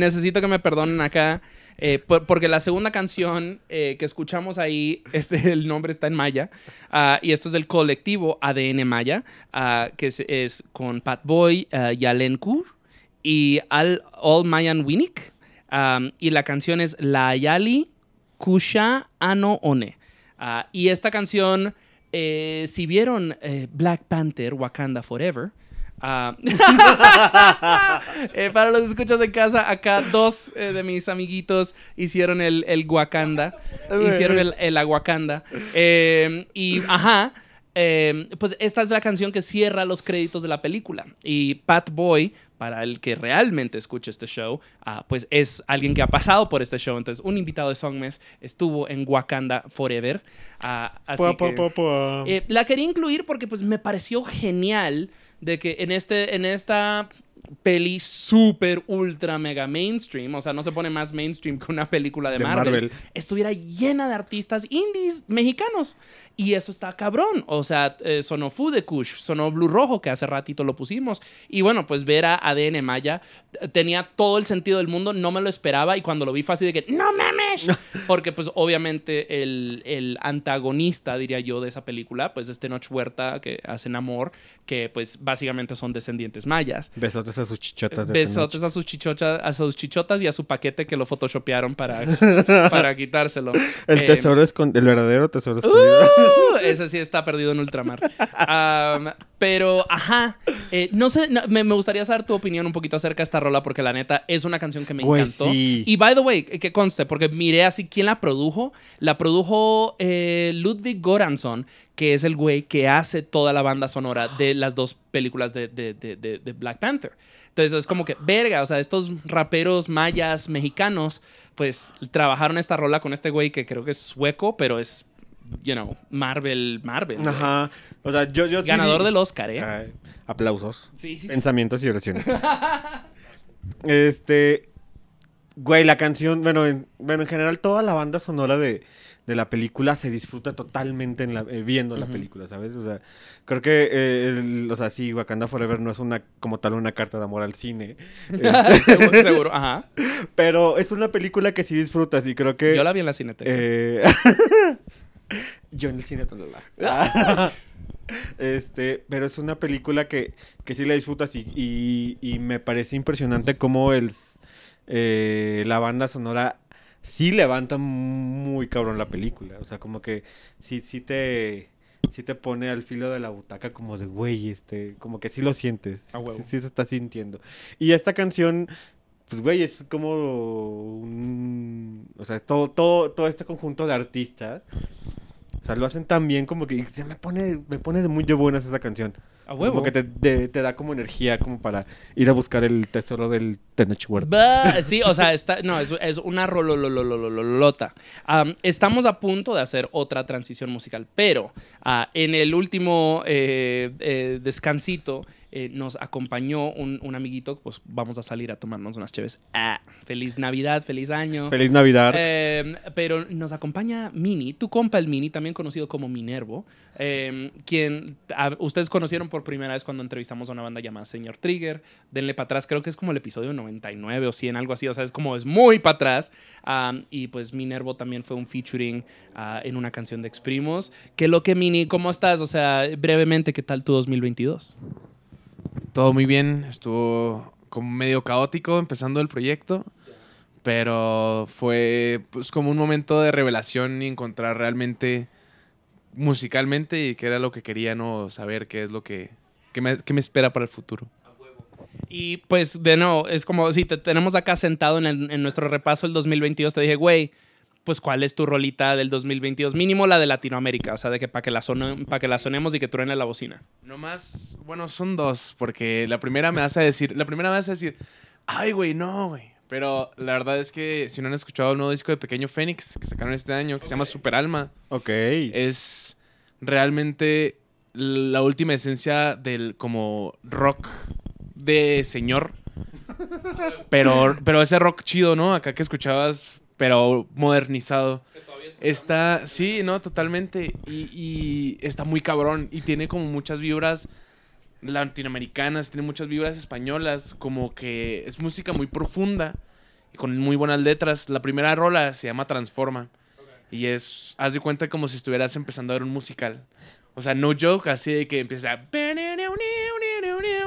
Necesito que me perdonen acá. eh, por- porque la segunda canción eh, que escuchamos ahí, este, el nombre está en maya. ah, y esto es del colectivo ADN Maya, ah, que es, con Pat Boy, uh, Yalen Kur y Al All Mayan Winnick. Y la canción es La Ayali Kusha Ano One. Ah, y esta canción, eh, si vieron Black Panther, Wakanda Forever, ah, eh, para los escuchas en casa, acá dos eh, de mis amiguitos hicieron el, el Wakanda, hicieron el, el Aguacanda. Eh, y, ajá, eh, pues esta es la canción que cierra los créditos de la película. Y Pat Boy, para el que realmente escuche este show, ah, pues es alguien que ha pasado por este show. Entonces, un invitado de Songmes estuvo en Wakanda Forever. Ah, así Pua, pua, que, pua, pua. eh, la quería incluir porque pues me pareció genial de que en, este, en esta peli super ultra mega mainstream, o sea, no se pone más mainstream que una película de, De Marvel, Marvel. estuviera llena de artistas indies mexicanos. Y eso está cabrón. O sea, eh, sonó Food Kush, sonó Blue Rojo, que hace ratito lo pusimos. Y bueno, pues ver a ADN Maya eh, tenía todo el sentido del mundo, no me lo esperaba. Y cuando lo vi fue así de que, ¡no mames! Porque pues obviamente el, el antagonista, diría yo, de esa película, pues es Tenoch Huerta, que hacen amor, que pues básicamente son descendientes mayas. Besotes a sus chichotas. de Besotes a sus, chichotas, a sus chichotas y a su paquete que lo photoshopearon para, para quitárselo. El Eh, tesoro es el verdadero tesoro escondido. Uh, ese sí está perdido en ultramar. Am, pero, ajá. eh, no sé, no, me, me gustaría saber tu opinión un poquito acerca de esta rola, porque la neta es una canción que me Güey, encantó. sí. Y by the way, que conste, porque miré así quién la produjo. La produjo eh, Ludwig Goransson, que es el güey que hace toda la banda sonora de las dos películas de, de- de- Black Panther. Entonces es como que, verga, o sea, estos raperos mayas mexicanos, pues trabajaron esta rola con este güey que creo que es sueco, pero es, you know, Marvel, Marvel. Ajá. O sea, yo, yo sí Ganador vi- del Oscar, ¿eh? Ay, aplausos. Sí, sí, sí. Pensamientos y oraciones. este. Güey, la canción, bueno en, bueno, en general toda la banda sonora de, de la película se disfruta totalmente en la, eh, viendo la película, ¿sabes? O sea, creo que, eh, el- o sea, sí, Wakanda Forever no es una, como tal, una carta de amor al cine. Seguro, seguro, ajá. Pero es una película que sí disfrutas y creo que... Yo la vi en la cineteca. Eh, yo en el cine. talala. este, pero es una película que, que sí la disfrutas y, y- y me parece impresionante cómo el, eh, la banda sonora sí levanta muy cabrón la película. O sea, como que sí, sí te, sí te pone al filo de la butaca como de, güey, este, como que sí lo sientes. A huevo. Sí, sí se está sintiendo. Y esta canción, pues, güey, es como un... O sea, todo, todo, todo este conjunto de artistas. O sea, lo hacen tan bien como que se me pone, me pone de muy de buenas esa canción. A huevo. Como que te, te- te da como energía como para ir a buscar el tesoro del. Bah, sí, o sea, está, no, es, es una rolololololota. Am, estamos a punto de hacer otra transición musical, pero ah, en el último eh, eh, descansito eh, nos acompañó un, un amiguito, pues vamos a salir a tomarnos unas cheves. Ah, feliz Navidad, feliz año. Feliz Navidad. Eh, pero nos acompaña Mini, tu compa el Mini, también conocido como Minervo, eh, quien a- ustedes conocieron por primera vez cuando entrevistamos a una banda llamada Señor Trigger. Denle para atrás, creo que es como el episodio 99 o 100, algo así, o sea, es como es muy para atrás. Um, y pues Minervo también fue un featuring ah, en una canción de Exprimos. ¿Qué lo que Mini? ¿Cómo estás? O sea, brevemente, ¿qué tal tu 2022? Todo muy bien, estuvo como medio caótico empezando el proyecto, pero fue pues como un momento de revelación y encontrar realmente musicalmente y qué era lo que quería, no saber qué es lo que, qué me, qué me espera para el futuro. Y pues, de nuevo, es como si te tenemos acá sentado en, el- en nuestro repaso del 2022, te dije, güey, pues cuál es tu rolita del 2022, mínimo la de Latinoamérica, o sea, de que para que, la son- pa' que la sonemos y que truene la bocina. No más, bueno, son dos, porque la primera me a decir, la primera me a decir, ay, güey, no, güey. Pero la verdad es que si no han escuchado el nuevo disco de Pequeño Fénix que sacaron este año, que se llama Super Alma, Ok. es realmente la última esencia del como rock de señor. Pero, pero ese rock chido, ¿no? Acá que escuchabas, pero modernizado. Está, sí, no, totalmente. Y, y está muy cabrón. Y tiene como muchas vibras latinoamericanas, tiene muchas vibras españolas. Como que es música muy profunda y con muy buenas letras. La primera rola se llama Transforma. Y es, haz de cuenta como si estuvieras empezando a ver un musical. O sea, no joke, así de que empieza.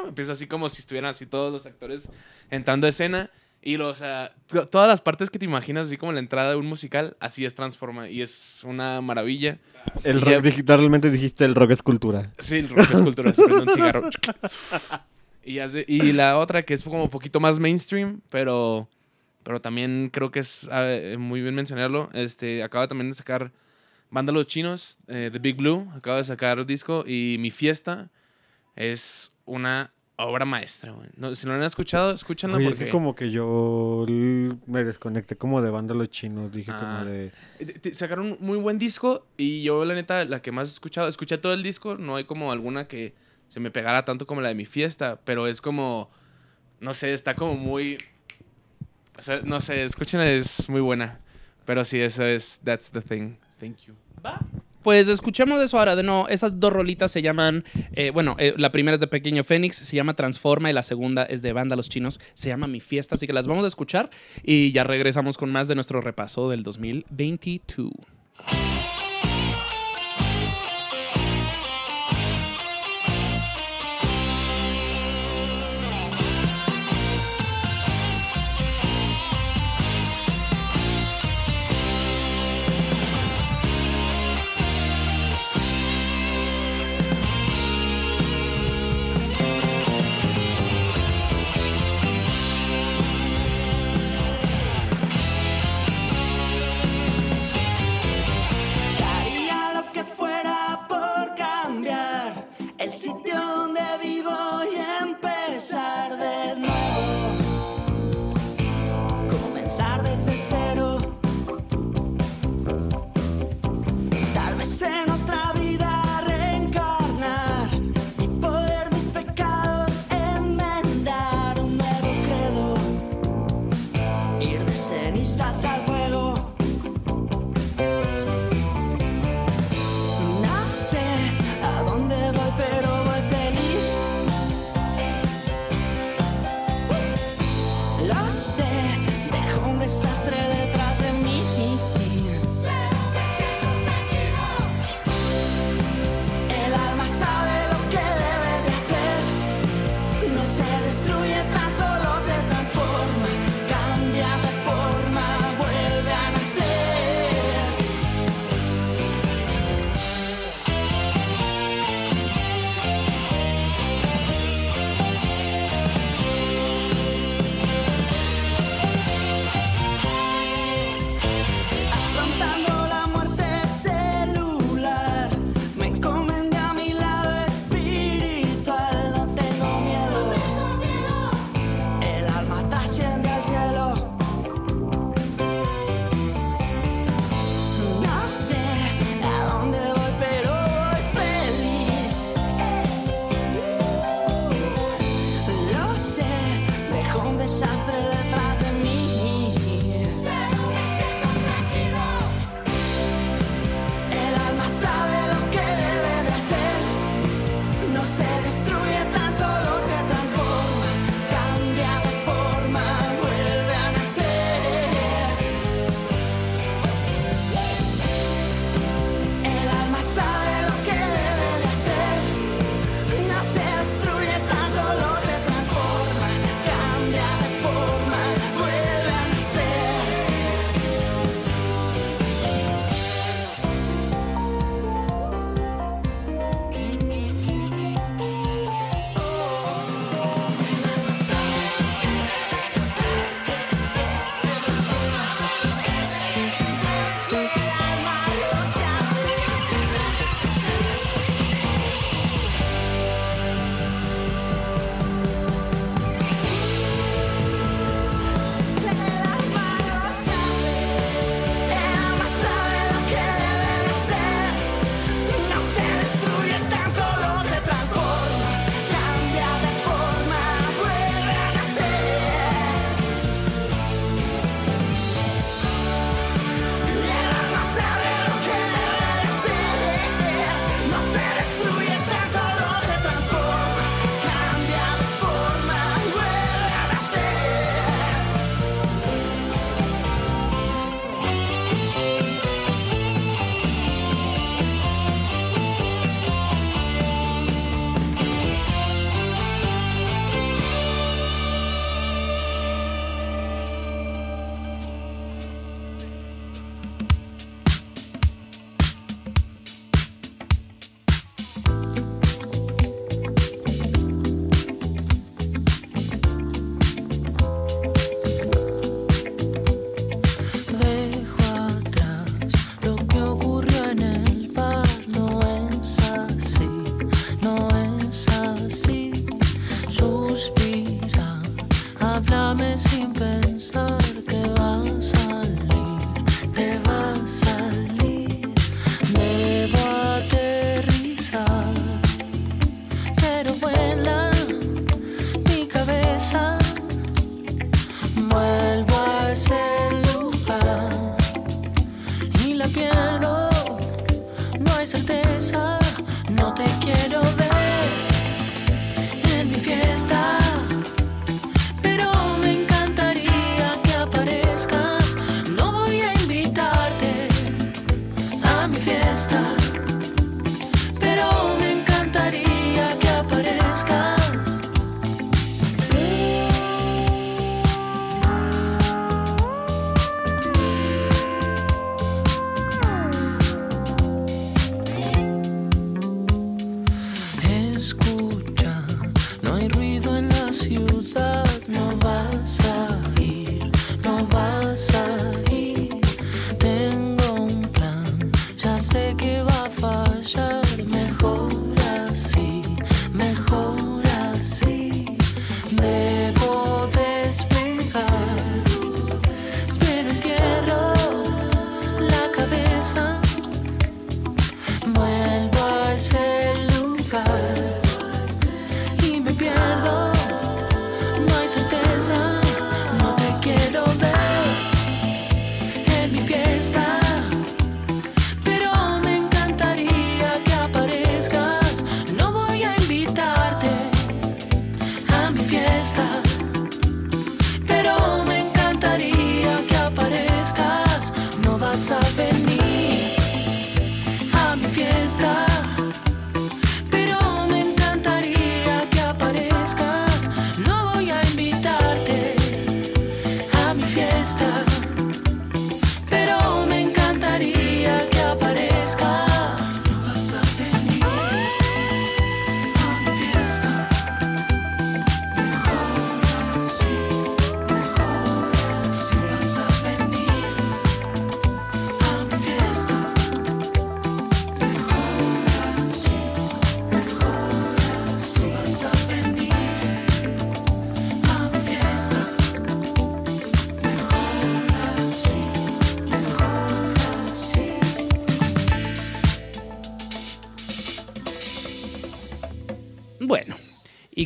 Empieza así como si estuvieran así todos los actores entrando a escena. Y lo, o sea, to- todas las partes que te imaginas, así como la entrada de un musical, así es Transforma. Y es una maravilla. El Y rock, ya- digitalmente dijiste el rock es cultura. Sí, el rock es cultura, prende un cigarro. Y, hace- y la otra que es como un poquito más mainstream, pero, pero también creo que es eh, muy bien mencionarlo. Este, acaba también de sacar Banda Los Chinos, eh, The Big Blue, acaba de sacar disco y Mi Fiesta es una obra maestra. güey. No, si no la han escuchado, escúchanla Oye, es porque... que como que yo me desconecté como de banda los chinos. Dije Ah. como de... Eh, Sacaron un muy buen disco y yo, la neta, la que más he escuchado, escuché todo el disco, no hay como alguna que se me pegara tanto como la de mi fiesta, pero es como, no sé, está como muy, o sea, no sé, escúchenla, es muy buena, pero sí, eso es, that's the thing, thank you. Pues escuchemos eso ahora. De no, esas dos rolitas se llaman. eh, bueno, eh, la primera es de Pequeño Fénix, se llama Transforma, y la segunda es de Banda Los Chinos, se llama Mi Fiesta. Así que las vamos a escuchar y ya regresamos con más de nuestro repaso del 2022.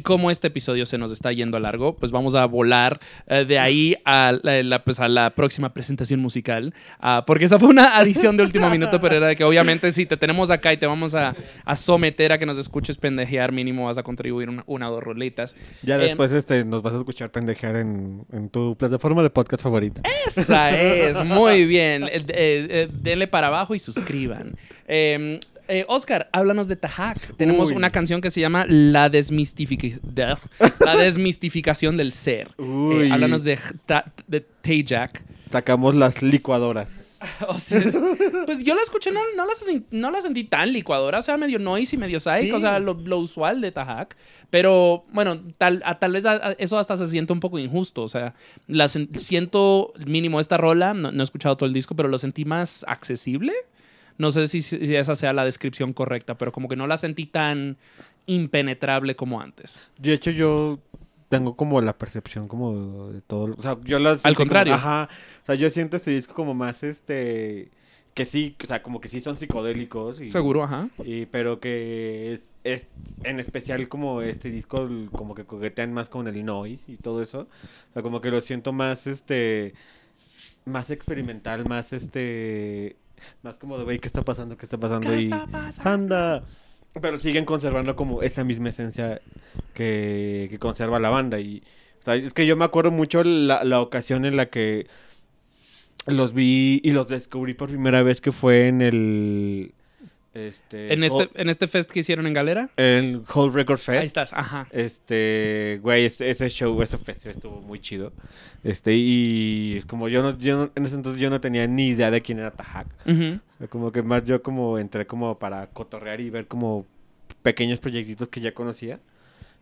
Como este episodio se nos está yendo a largo, pues vamos a volar eh, de ahí a la, la, pues a la próxima presentación musical. Ah, porque esa fue una adición de último minuto, pero era de que obviamente si te tenemos acá y te vamos a, a someter a que nos escuches pendejear, mínimo vas a contribuir una, una o dos roletas. Ya Em, después este, nos vas a escuchar pendejear en, en tu plataforma de podcast favorita. Esa es, muy bien. Eh, eh, eh, denle para abajo y suscriban. Eh, Oscar, háblanos de Tajak. Tenemos Uy. una canción que se llama La, desmistific- la desmistificación del ser. Eh, háblanos de, Ta- de Tajak. Sacamos las licuadoras. O sea, pues yo la escuché, no, no, la, sen- no la sentí tan licuadora, o sea, medio noisy, medio psych, Sí. o sea, lo, lo usual de Tajak. Pero bueno, tal, a- tal vez a- a- eso hasta se siente un poco injusto, o sea, la siento mínimo esta rola, no, no he escuchado todo el disco, pero lo sentí más accesible. No sé si, si esa sea la descripción correcta, pero como que no la sentí tan impenetrable como antes. De hecho, yo tengo como la percepción como de todo. O sea, yo la Al como- contrario. ajá. O sea, yo siento este disco como más este. Que sí, o sea, como que sí son psicodélicos. Y, Seguro, ajá. Y, pero que es, es en especial como este disco, como que coquetean más con el noise y todo eso. O sea, como que lo siento más este. Más experimental, más este. Más como de, güey, ¿qué está pasando? ¿Qué está pasando? ¿Qué y, está pasando? Sanda. Pero siguen conservando como esa misma esencia que, que conserva la banda. Y, o sea, es que yo me acuerdo mucho la, la ocasión en la que los vi y los descubrí por primera vez que fue en el... Este, En este, Hall- en este fest que hicieron en Galera. el Whole Record Fest. Ahí estás, ajá. Este, güey, ese, ese show, ese festival estuvo muy chido. Este, y como yo no, yo no- en ese entonces yo no tenía ni idea de quién era Tahak. O sea, como que más yo como entré como para cotorrear y ver como pequeños proyectitos que ya conocía.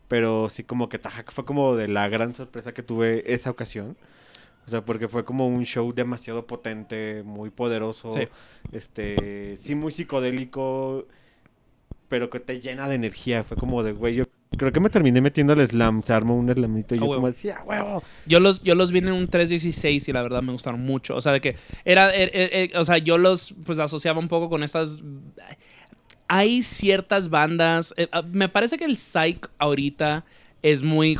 Pero sí como que Tahak fue como de la gran sorpresa que tuve esa ocasión. O sea, porque fue como un show demasiado potente, muy poderoso. Sí. Este, sí muy psicodélico, pero que te llena de energía. Fue como de, güey, yo creo que me terminé metiendo al slam, se armó un slamito y yo huevo. como decía, huevo. Yo los, yo los vi en un 316 y la verdad me gustaron mucho. O sea, de que era, er- er- er- o sea, yo los pues asociaba un poco con estas... Hay ciertas bandas, eh, ah, me parece que el psych ahorita es muy...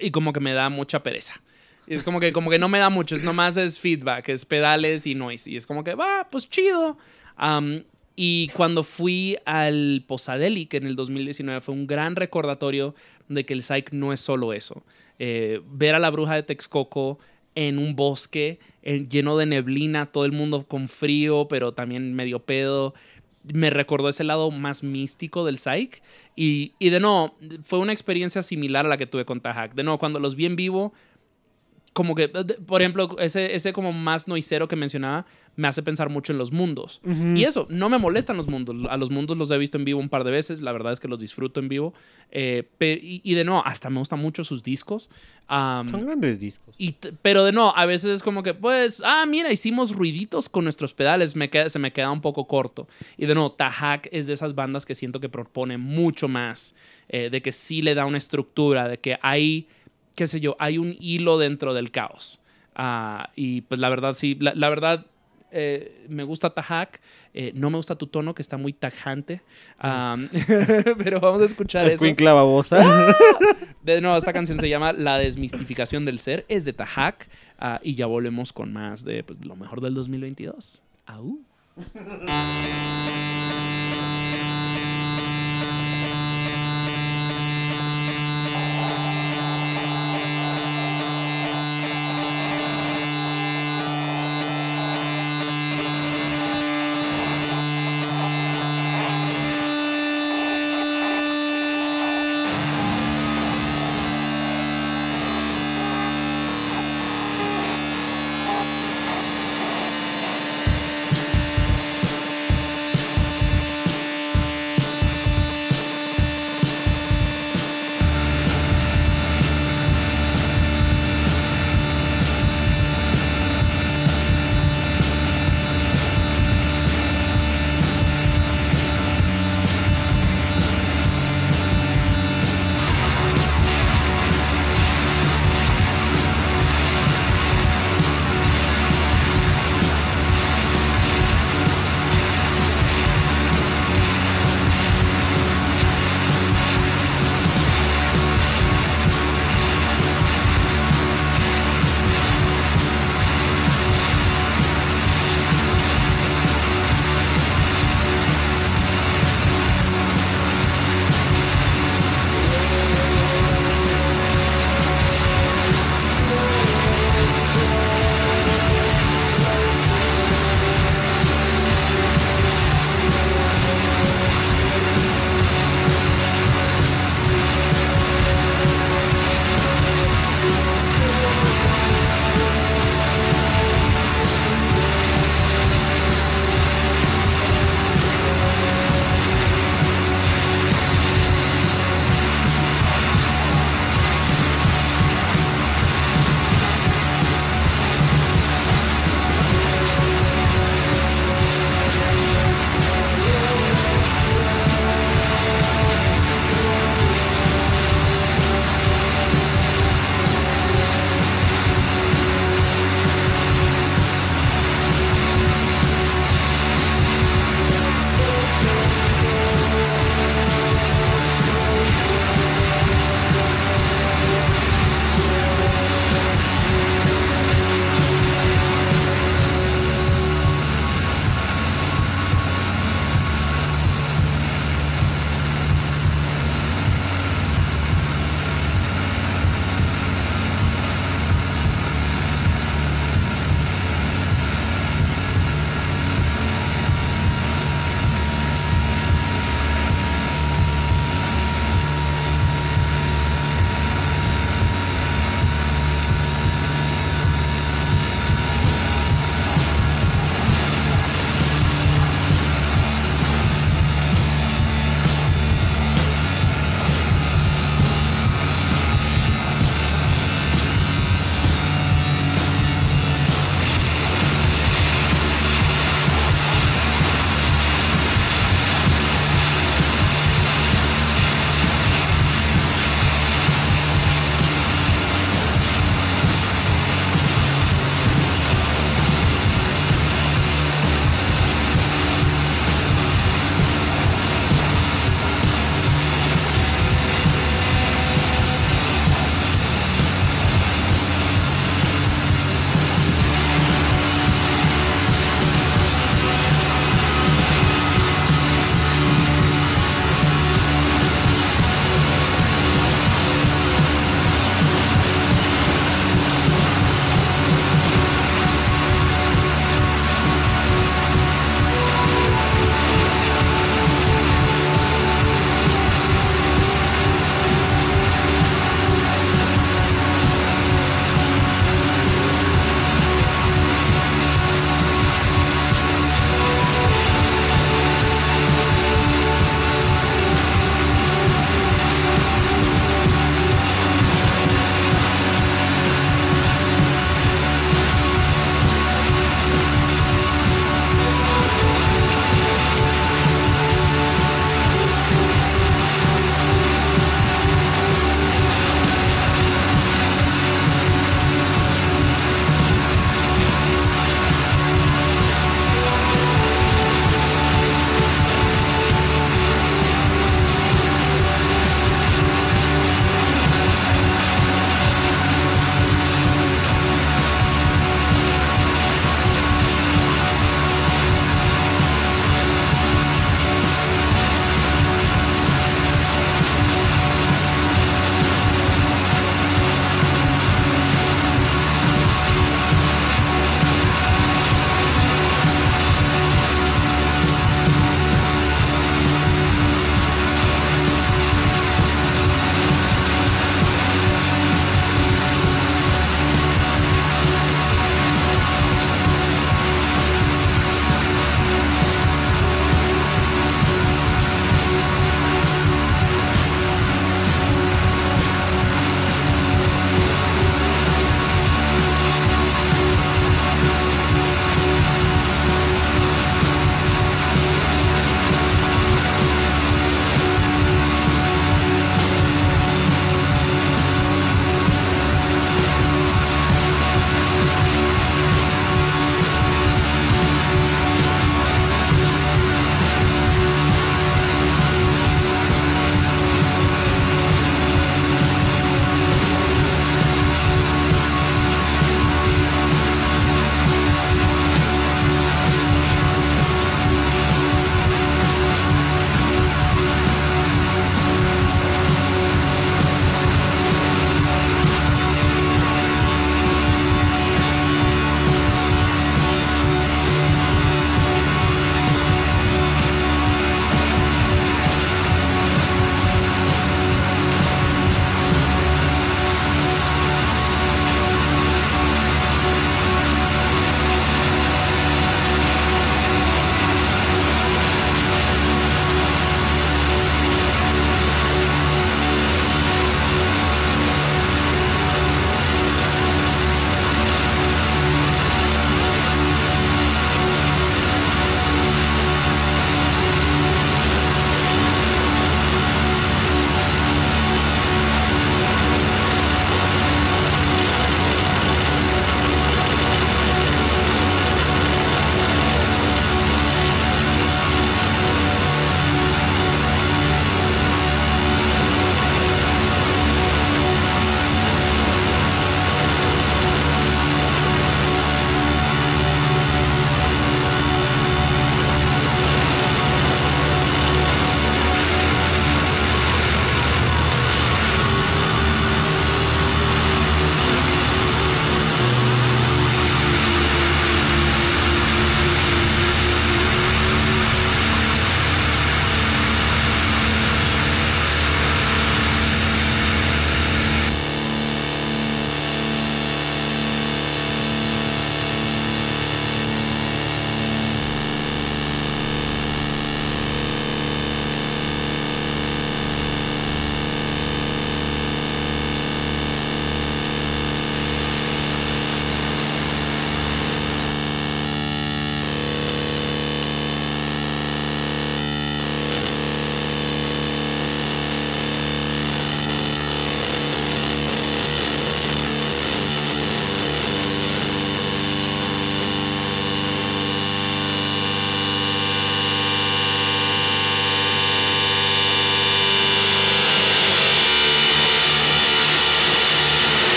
Y como que me da mucha pereza. Es como que, como que no me da mucho, es nomás es feedback, es pedales y noise. Y es como que, va, pues chido. Y cuando fui al Posadelic en el 2019 fue un gran recordatorio de que el psych no es solo eso. Eh, ver a la bruja de Texcoco en un bosque en- lleno de neblina, todo el mundo con frío, pero también medio pedo. Me recordó ese lado más místico del psych. Y, y de nuevo, fue una experiencia similar a la que tuve con Tahak. De nuevo, cuando los vi en vivo, como que, por ejemplo, ese, ese como más noisero que mencionaba, me hace pensar mucho en los mundos. Y eso, no me molestan los mundos. A los mundos los he visto en vivo un par de veces. La verdad es que los disfruto en vivo. Eh, pe- y, y de nuevo, hasta me gustan mucho sus discos. Son grandes discos. y pero de no, a veces es como que, pues, ah, mira, hicimos ruiditos con nuestros pedales, me queda, se me queda un poco corto. Y de nuevo, Tahak es de esas bandas que siento que propone mucho más, eh, de que sí le da una estructura, de que hay, qué sé yo, hay un hilo dentro del caos. Ah, y pues la verdad, sí, la, la verdad, eh, me gusta Tahak, eh, no me gusta tu tono, que está muy tajante. Am, pero vamos a escuchar eso. Escuincla babosa. De nuevo, esta canción se llama La desmistificación del ser, es de Tahak ah, y ya volvemos con más de pues, lo mejor del 2022. Au.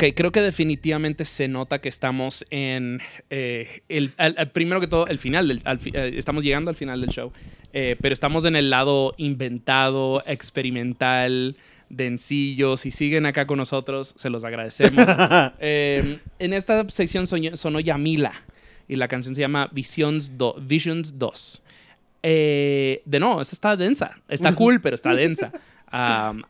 Ok, creo que definitivamente se nota que estamos en eh, el, al- al- primero que todo el final, del, al fi- eh, estamos llegando al final del show, eh, pero estamos en el lado inventado, experimental, densillo. Si siguen acá con nosotros, se los agradecemos. Eh, en esta sección soñó- sonó Yamila y la canción se llama Visions, Do- Visions 2. Eh, de no, esta está densa. Está cool, pero está densa. Eh,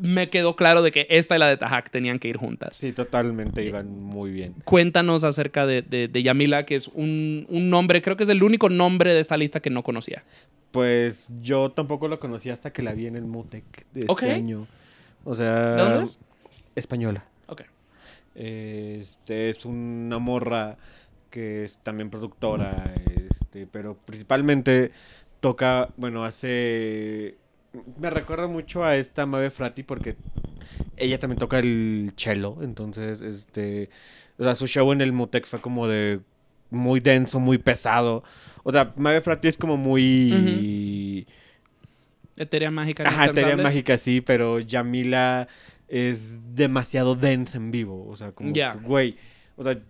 me quedó claro de que esta y la de Tajak tenían que ir juntas. Sí, totalmente iban muy bien. Cuéntanos acerca de, de- de Yamila, que es un, un nombre, creo que es el único nombre de esta lista que no conocía. Pues yo tampoco lo conocí hasta que la vi en el Mutec de este año. O sea. ¿De dónde es? Española. Ok. Este es una morra que es también productora. Este, pero principalmente toca, bueno, hace... Me recuerda mucho a esta Mabe Frati porque ella también toca el cello, entonces, este... O sea, su show en el Mutec fue como de muy denso, muy pesado. O sea, Mabe Frati es como muy... Eteria mágica. Ajá, Eteria mágica sí, pero Yamila es demasiado densa en vivo. O sea, como, que, güey. O sea,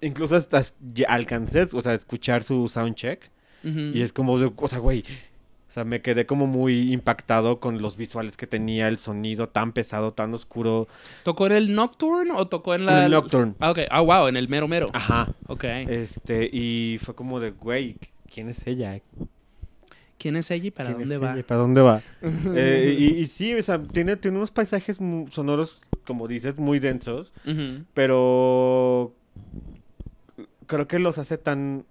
incluso hasta alcancé, o sea, escuchar su soundcheck. Ujú. Y es como, o sea, güey. O sea, me quedé como muy impactado con los visuales que tenía, el sonido tan pesado, tan oscuro. ¿Tocó en el Nocturne o tocó en En la. el Nocturne. Ah, ok. Ah, wow, en el mero mero. Ajá. Ok. Este, y fue como de, güey, ¿quién es ella? ¿Quién es ella y para ¿Quién es dónde va? ella y ¿Para dónde va? Eh, y, y sí, o sea, tiene, tiene unos paisajes sonoros, como dices, muy densos, pero creo que los hace tan...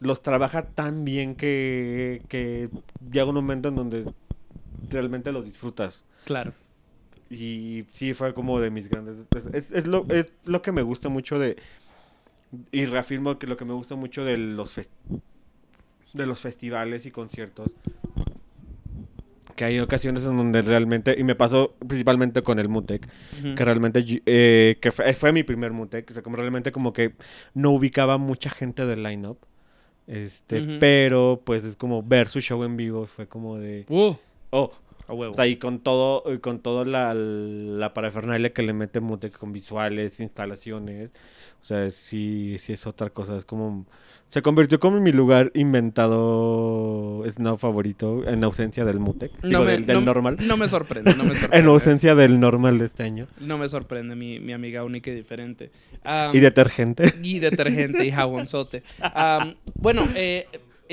Los trabaja tan bien que, que llega un momento en donde realmente los disfrutas. Claro. Y sí, fue como de mis grandes... Es, es- lo, es lo que me gusta mucho de... Y reafirmo que lo que me gusta mucho de los, fes- de los festivales y conciertos. Que hay ocasiones en donde realmente... Y me pasó principalmente con el Mutec. Que realmente... eh, que fue, fue mi primer Mutec. O sea, como realmente como que no ubicaba mucha gente del line-up. Este, pero pues es como ver su show en vivo fue como de... Uh, oh, a huevo. o sea, y con todo, con toda la, la parafernalia que le mete Mutec con visuales, instalaciones. O sea, sí, sí es otra cosa. Es como. Se convirtió como en mi lugar inventado snob favorito en ausencia del Mutec. No Digo, me- del, del no- normal. no me sorprende, no me sorprende. en ausencia del normal de este año. No me sorprende mi, mi amiga única y diferente. Y detergente. Y detergente y jabonzote. Bueno, eh,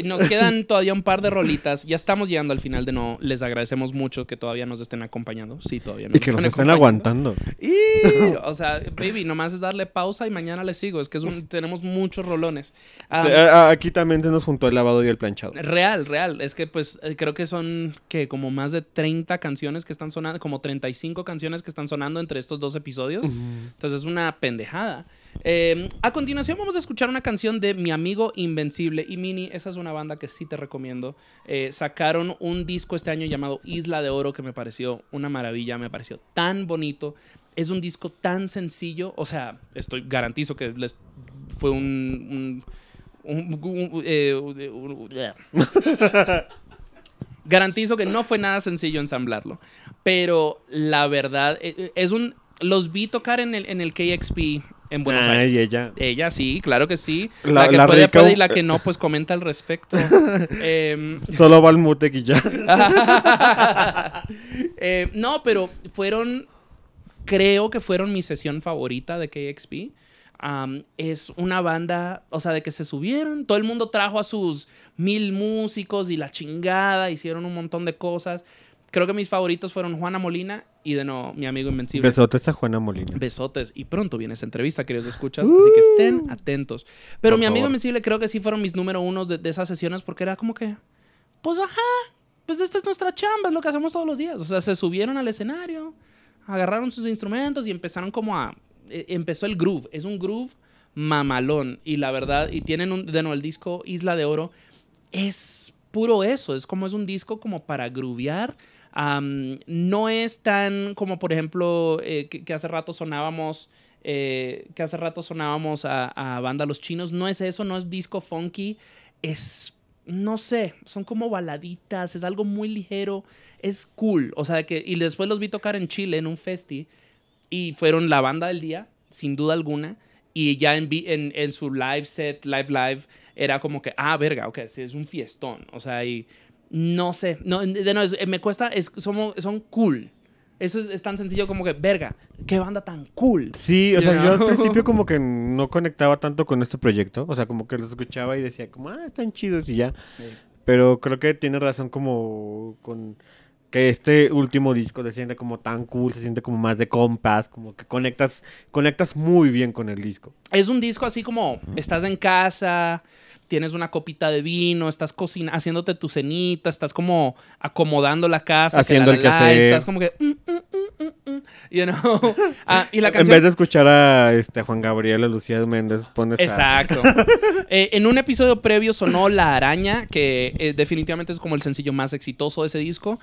nos quedan todavía un par de rolitas. Ya estamos llegando al final de no. Les agradecemos mucho que todavía nos estén acompañando. Sí, todavía nos Y que nos están están acompañando. aguantando. Y, o sea, baby, nomás es darle pausa y mañana les sigo. Es que es un- tenemos muchos rolones. Sí, aquí también se nos juntó el lavado y el planchado. Real, real. Es que pues eh, creo que son que como más de 30 canciones que están sonando, como 35 canciones que están sonando entre estos dos episodios. Entonces es una pendejada. Eh, a continuación vamos a escuchar una canción de Mi Amigo Invencible y Mini. Esa es una banda que sí te recomiendo. Eh, sacaron un disco este año llamado Isla de Oro que me pareció una maravilla, me pareció tan bonito. Es un disco tan sencillo. O sea, estoy garantizo que les fue un... un- eh, Garantizo que no fue nada sencillo ensamblarlo. Pero la verdad, eh, es un. Los vi tocar en el, en el KXP en Buenos Ay, Aires. ella. Ella sí, claro que sí. La- La, que la puede, rica- puede y la que no, pues comenta al respecto. Em, Solo va al Mutec y ya. eh, no, pero fueron. Creo que fueron mi sesión favorita de KXP. Am, es una banda, o sea, de que se subieron. Todo el mundo trajo a sus mil músicos y la chingada. Hicieron un montón de cosas. Creo que mis favoritos fueron Juana Molina y de no, mi amigo Invencible. Besotes a Juana Molina. Besotes. Y pronto viene esa entrevista, queridos escuchas. Así que estén atentos. Pero mi amigo. Invencible creo que sí fueron mis número unos de, de esas sesiones porque era como que, pues ajá, pues esta es nuestra chamba, es lo que hacemos todos los días. O sea, se subieron al escenario, agarraron sus instrumentos y empezaron como a... eh, empezó el groove. Es un groove mamalón. Y la verdad, y tienen un, de nuevo el disco Isla de Oro. Es puro eso. Es como es un disco como para groovear. No es tan como, por ejemplo, eh, que, hace rato sonábamos. eh, que hace rato sonábamos a, a banda Los Chinos. No es eso, no es disco funky. Es. No sé, son como baladitas, es algo muy ligero, es cool. O sea, que. Y después los vi tocar en Chile en un festi y fueron la banda del día, sin duda alguna. Y ya en, en, en su live set, live live, era como que, ah, verga, ok, sí, es un fiestón. O sea, y no sé, no, de no, es- me cuesta, es, somos, son cool. Eso es, es tan sencillo como que, verga, qué banda tan cool. Sí, o You sea, yo al principio como que no conectaba tanto con este proyecto. O sea, como que los escuchaba y decía como, ah, están chidos y ya. Pero creo que tiene razón como con que este último disco se siente como tan cool, se siente como más de compas, como que conectas, conectas muy bien con el disco. Es un disco así como estás en casa, tienes una copita de vino, estás cocina haciéndote tu cenita, estás como acomodando la casa, Haciendo que el la, la, la, quehacer. estás como que mm, mm, mm, you know. Ah, y la En vez de escuchar a este, Juan Gabriel o Lucía Méndez, pones a- Exacto. Eh, en un episodio previo sonó La Araña, que eh, definitivamente es como el sencillo más exitoso de ese disco.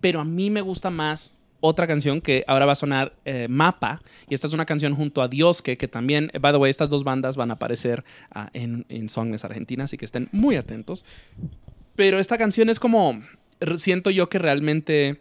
Pero a mí me gusta más otra canción que ahora va a sonar eh, Mapa. Y esta es una canción junto a Dios, que, que también, by the way, estas dos bandas van a aparecer ah, en, en Songs Argentina, así que estén muy atentos. Pero esta canción es como, siento yo que realmente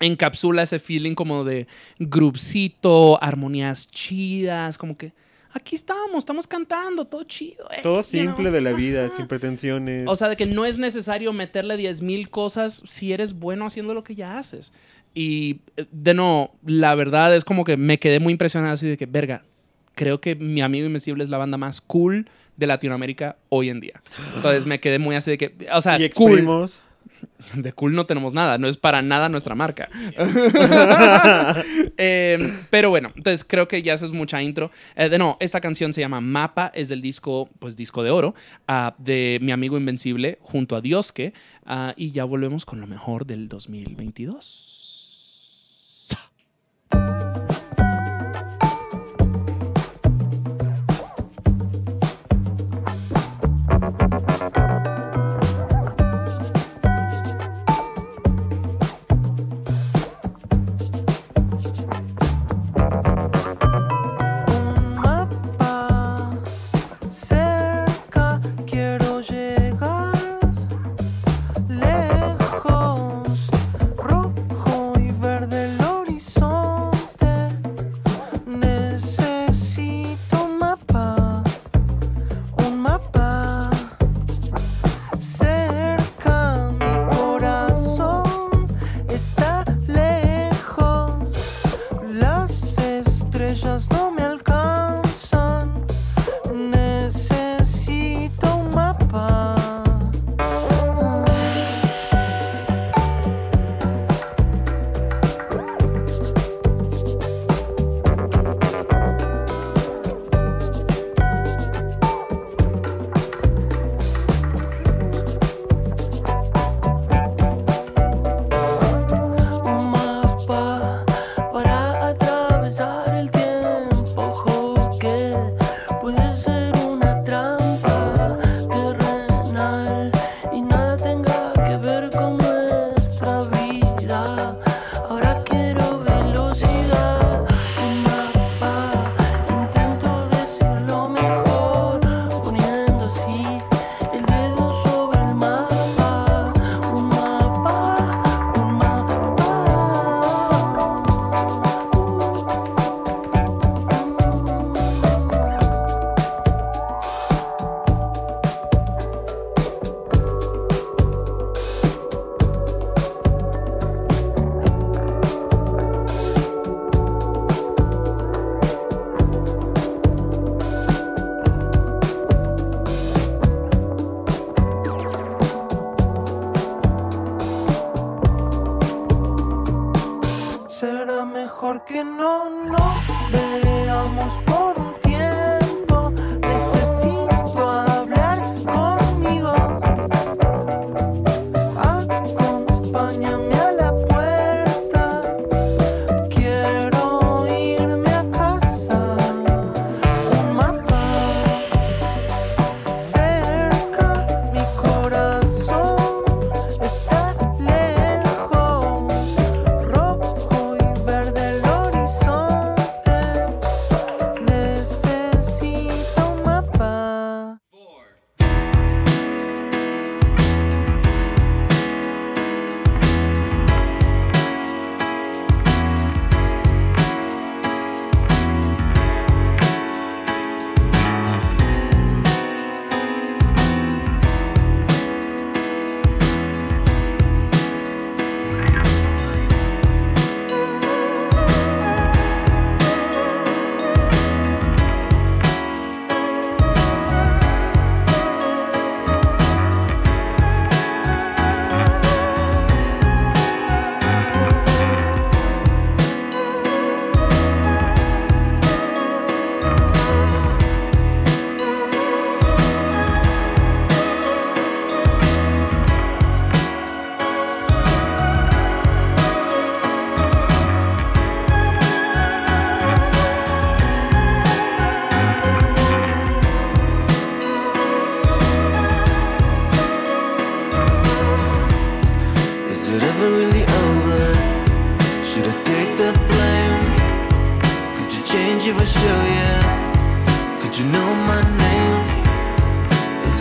encapsula ese feeling como de grupcito, armonías chidas, como que aquí estamos, estamos cantando, todo chido. eh, Todo simple de la vida, sin pretensiones. O sea, de que no es necesario meterle 10.000 cosas si eres bueno haciendo lo que ya haces. Y eh, de no, la verdad es como que me quedé muy impresionado así de que, verga, creo que mi amigo Invencible es la banda más cool de Latinoamérica hoy en día. Entonces me quedé muy así de que, o sea, ¿Y cool. De cool no tenemos nada, no es para nada nuestra marca. Eh, pero bueno, entonces creo que ya eso es mucha intro. Eh, de no, esta canción se llama Mapa, es del disco, pues disco de oro, ah, de mi amigo Invencible junto a Diosque. ah, y ya volvemos con lo mejor del 2022. Cerca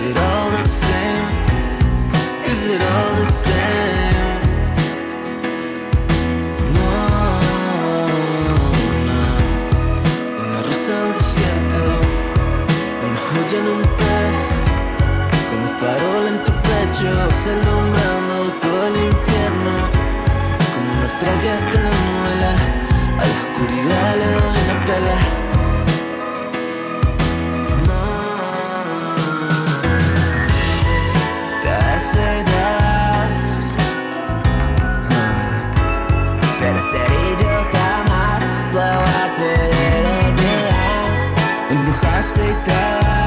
Is it all the same? Is it all the same? No, rosa al desierto, una joya en un pez, farol en tu pecho. aceitar.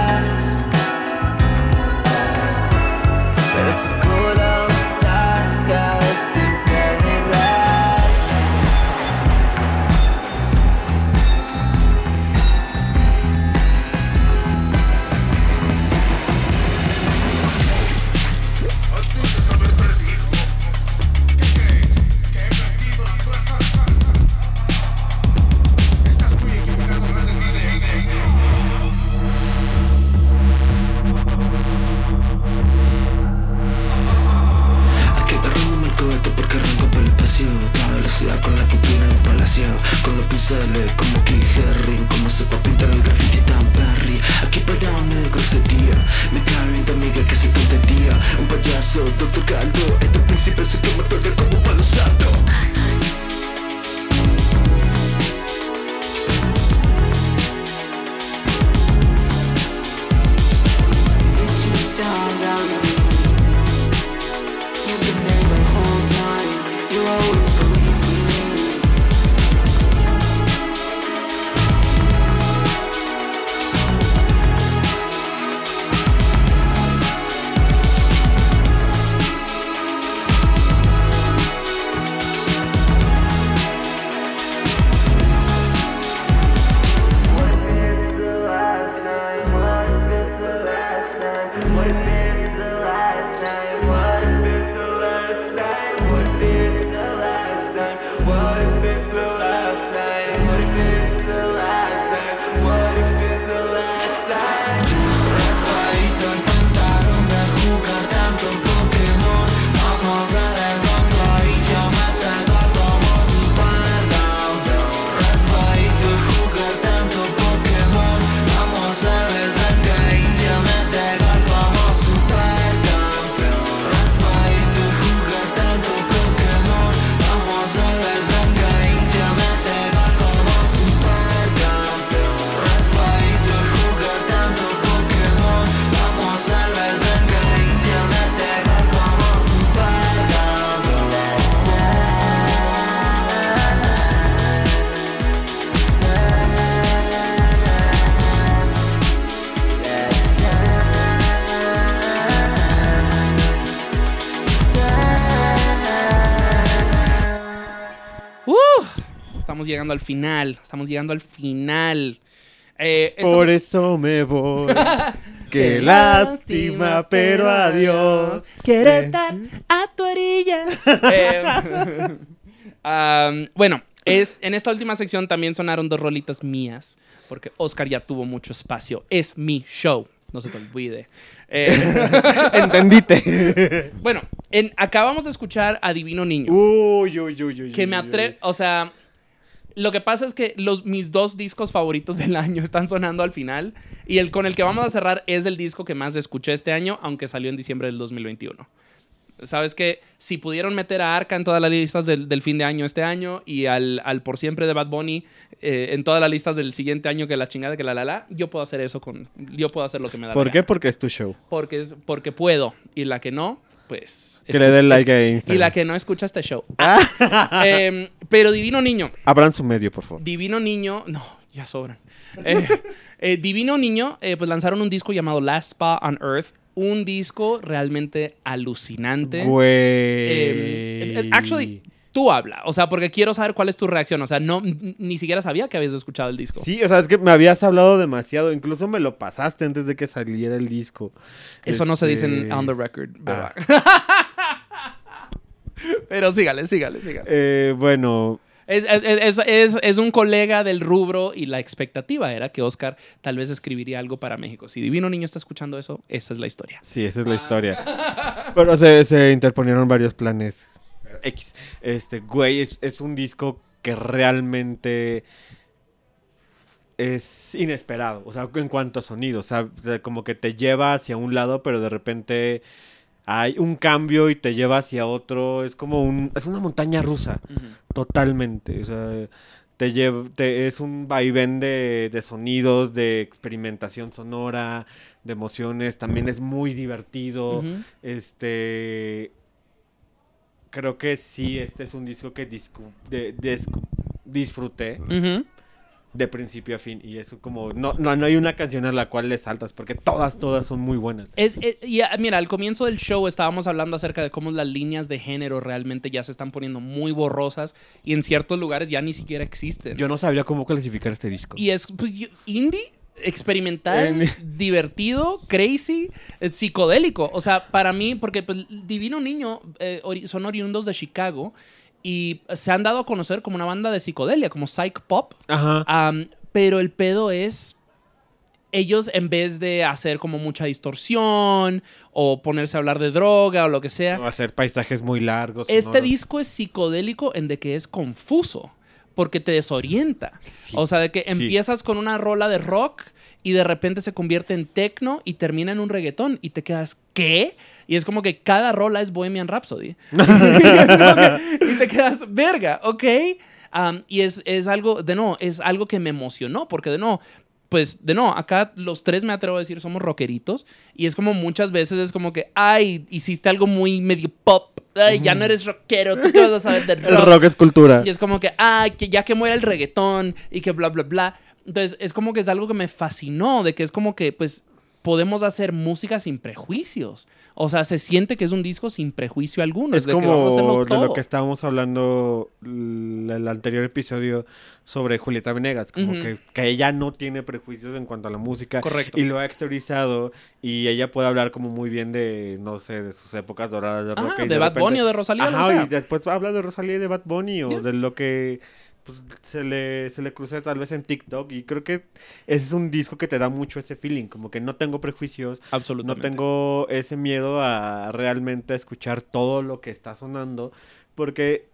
Llegando al final. Estamos llegando al final. Eh, Por eso me voy. Qué lástima, pero adiós. Quiero Eh, estar a tu orilla. Eh, am, bueno, es, en esta última sección también sonaron dos rolitas mías, porque Oscar ya tuvo mucho espacio. Es mi show, no se te olvide. Eh, Entendite. bueno, en, acabamos de escuchar a Divino Niño. Uy, uy, uy, uy. que me uy, atre... O sea, lo que pasa es que los, mis dos discos favoritos del año están sonando al final. Y el con el que vamos a cerrar es el disco que más escuché este año, aunque salió en diciembre del 2021. Sabes que si pudieron meter a Arca en todas las listas del, del fin de año este año y al, al Por Siempre de Bad Bunny eh, en todas las listas del siguiente año que la chingada que la la la, yo puedo hacer eso con. Yo puedo hacer lo que me da la ¿Por qué? gana. Porque es tu show. Porque, es, porque puedo. Y la que no, pues. Que le like a Y Instagram. la que no escucha este show. Em, pero Divino Niño. Abran su medio, por favor. Divino Niño. No, ya sobran. Eh, eh, Divino Niño, eh, pues lanzaron un disco llamado Last Spa on Earth. Un disco realmente alucinante. Güey. Actually, tú habla. O sea, porque quiero saber cuál es tu reacción. O sea, no, ni siquiera sabía que habías escuchado el disco. Sí, o sea, es que me habías hablado demasiado. Incluso me lo pasaste antes de que saliera el disco. Eso no se dice en Este, on the record, ¿verdad? ah. Pero sígale, sígale, sígale. Eh, bueno, Es, es- es- es- es un colega del rubro y la expectativa era que Oscar tal vez escribiría algo para México. Si Divino Niño está escuchando eso, esa es la historia. sí, esa es la historia. Pero se, se interponieron varios planes. X. Este, güey, es, es un disco que realmente es inesperado, o sea, en cuanto a sonido, o sea, como que te lleva hacia un lado, pero de repente hay un cambio y te lleva hacia otro, es como un, es una montaña rusa, totalmente, o sea, te lleva, te- es un vaivén de, de sonidos, de experimentación sonora, de emociones, también es muy divertido, este, creo que sí, este es un disco que discu- de- discu- disfruté. Ujú. De principio a fin. Y eso como, no, no, no hay una canción a la cual le saltas, porque todas, todas son muy buenas. Es- es- y, ah, mira, al comienzo del show estábamos hablando acerca de cómo las líneas de género realmente ya se están poniendo muy borrosas y en ciertos lugares ya ni siquiera existen. Yo no sabía cómo clasificar este disco. Y es pues, indie, experimental, En- divertido, crazy, eh, psicodélico. O sea, para mí, porque pues, Divino Niño eh, ori- son oriundos de Chicago y se han dado a conocer como una banda de psicodelia, como psych pop. Ajá. Pero el pedo es. Ellos, en vez de hacer como mucha distorsión o ponerse a hablar de droga o lo que sea, O hacer paisajes muy largos. este sonoros. disco es psicodélico en de que es confuso, porque te desorienta. O sea, de que sí. empiezas con una rola de rock y de repente se convierte en techno y termina en un reggaetón y te quedas, ¿qué? Y es como que cada rola es Bohemian Rhapsody. y te quedas, verga, ¿ok? Um, y es, es algo, de no, es algo que me emocionó, porque de no, pues de no, acá los tres me atrevo a decir somos rockeritos y es como muchas veces es como que, ay, hiciste algo muy medio pop, ay, ya no eres rockero, tú qué vas a saber de El rock. rock es cultura. Y es como que, ay, que ya que muera el reggaetón y que bla, bla, bla. Entonces es como que es algo que me fascinó, de que es como que, pues, podemos hacer música sin prejuicios. O sea, se siente que es un disco sin prejuicio alguno. Es de que como de lo que estábamos hablando l- el anterior episodio sobre Julieta Venegas, como que, que ella no tiene prejuicios en cuanto a la música Correcto. y lo ha exteriorizado y ella puede hablar como muy bien de, no sé, de sus épocas doradas de rock. Ah, y de Bad Bunny o de Rosalía, Ajá, sea. y después habla de Rosalía y de Bad Bunny o Yeah. de lo que pues, se, le, se le cruce tal vez en TikTok y creo que ese es un disco que te da mucho ese feeling, como que no tengo prejuicios, no Absolutamente. tengo ese miedo a realmente escuchar todo lo que está sonando, porque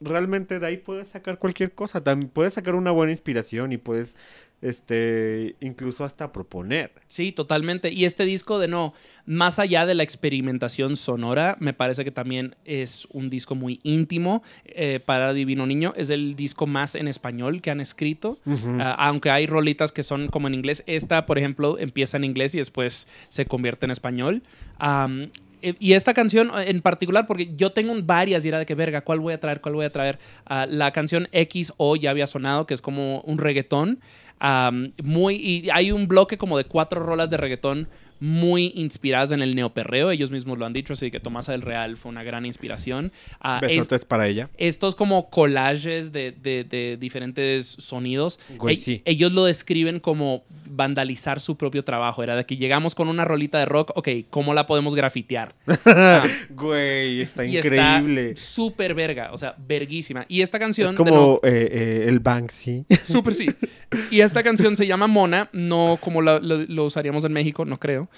realmente de ahí puedes sacar cualquier cosa, también puedes sacar una buena inspiración y puedes este incluso hasta proponer. Sí, totalmente. Y este disco de no, más allá de la experimentación sonora, me parece que también es un disco muy íntimo eh, para Divino Niño. Es el disco más en español que han escrito. Ujú. Ah, aunque hay rolitas que son como en inglés. Esta, por ejemplo, empieza en inglés y después se convierte en español. Eh, y esta canción en particular, porque yo tengo varias y era de que verga, ¿cuál voy a traer? ¿Cuál voy a traer? Ah, la canción X o ya había sonado, que es como un reggaetón. Muy, y hay un bloque como de cuatro rolas de reggaetón muy inspiradas en el neoperreo. Ellos mismos lo han dicho, así que Tomasa del Real fue una gran inspiración. Es- Besotes para ella. estos como collages de, de- de diferentes sonidos, Güey, e- sí. ellos lo describen como vandalizar su propio trabajo. Era de que llegamos con una rolita de rock, ok, ¿cómo la podemos grafitear? Ah, Güey, está y increíble. súper verga, o sea, verguísima. Y esta canción... es de como nuevo, eh, eh, el Banksy. Súper sí. Y esta canción se llama Mona, no como lo usaríamos en México, no creo.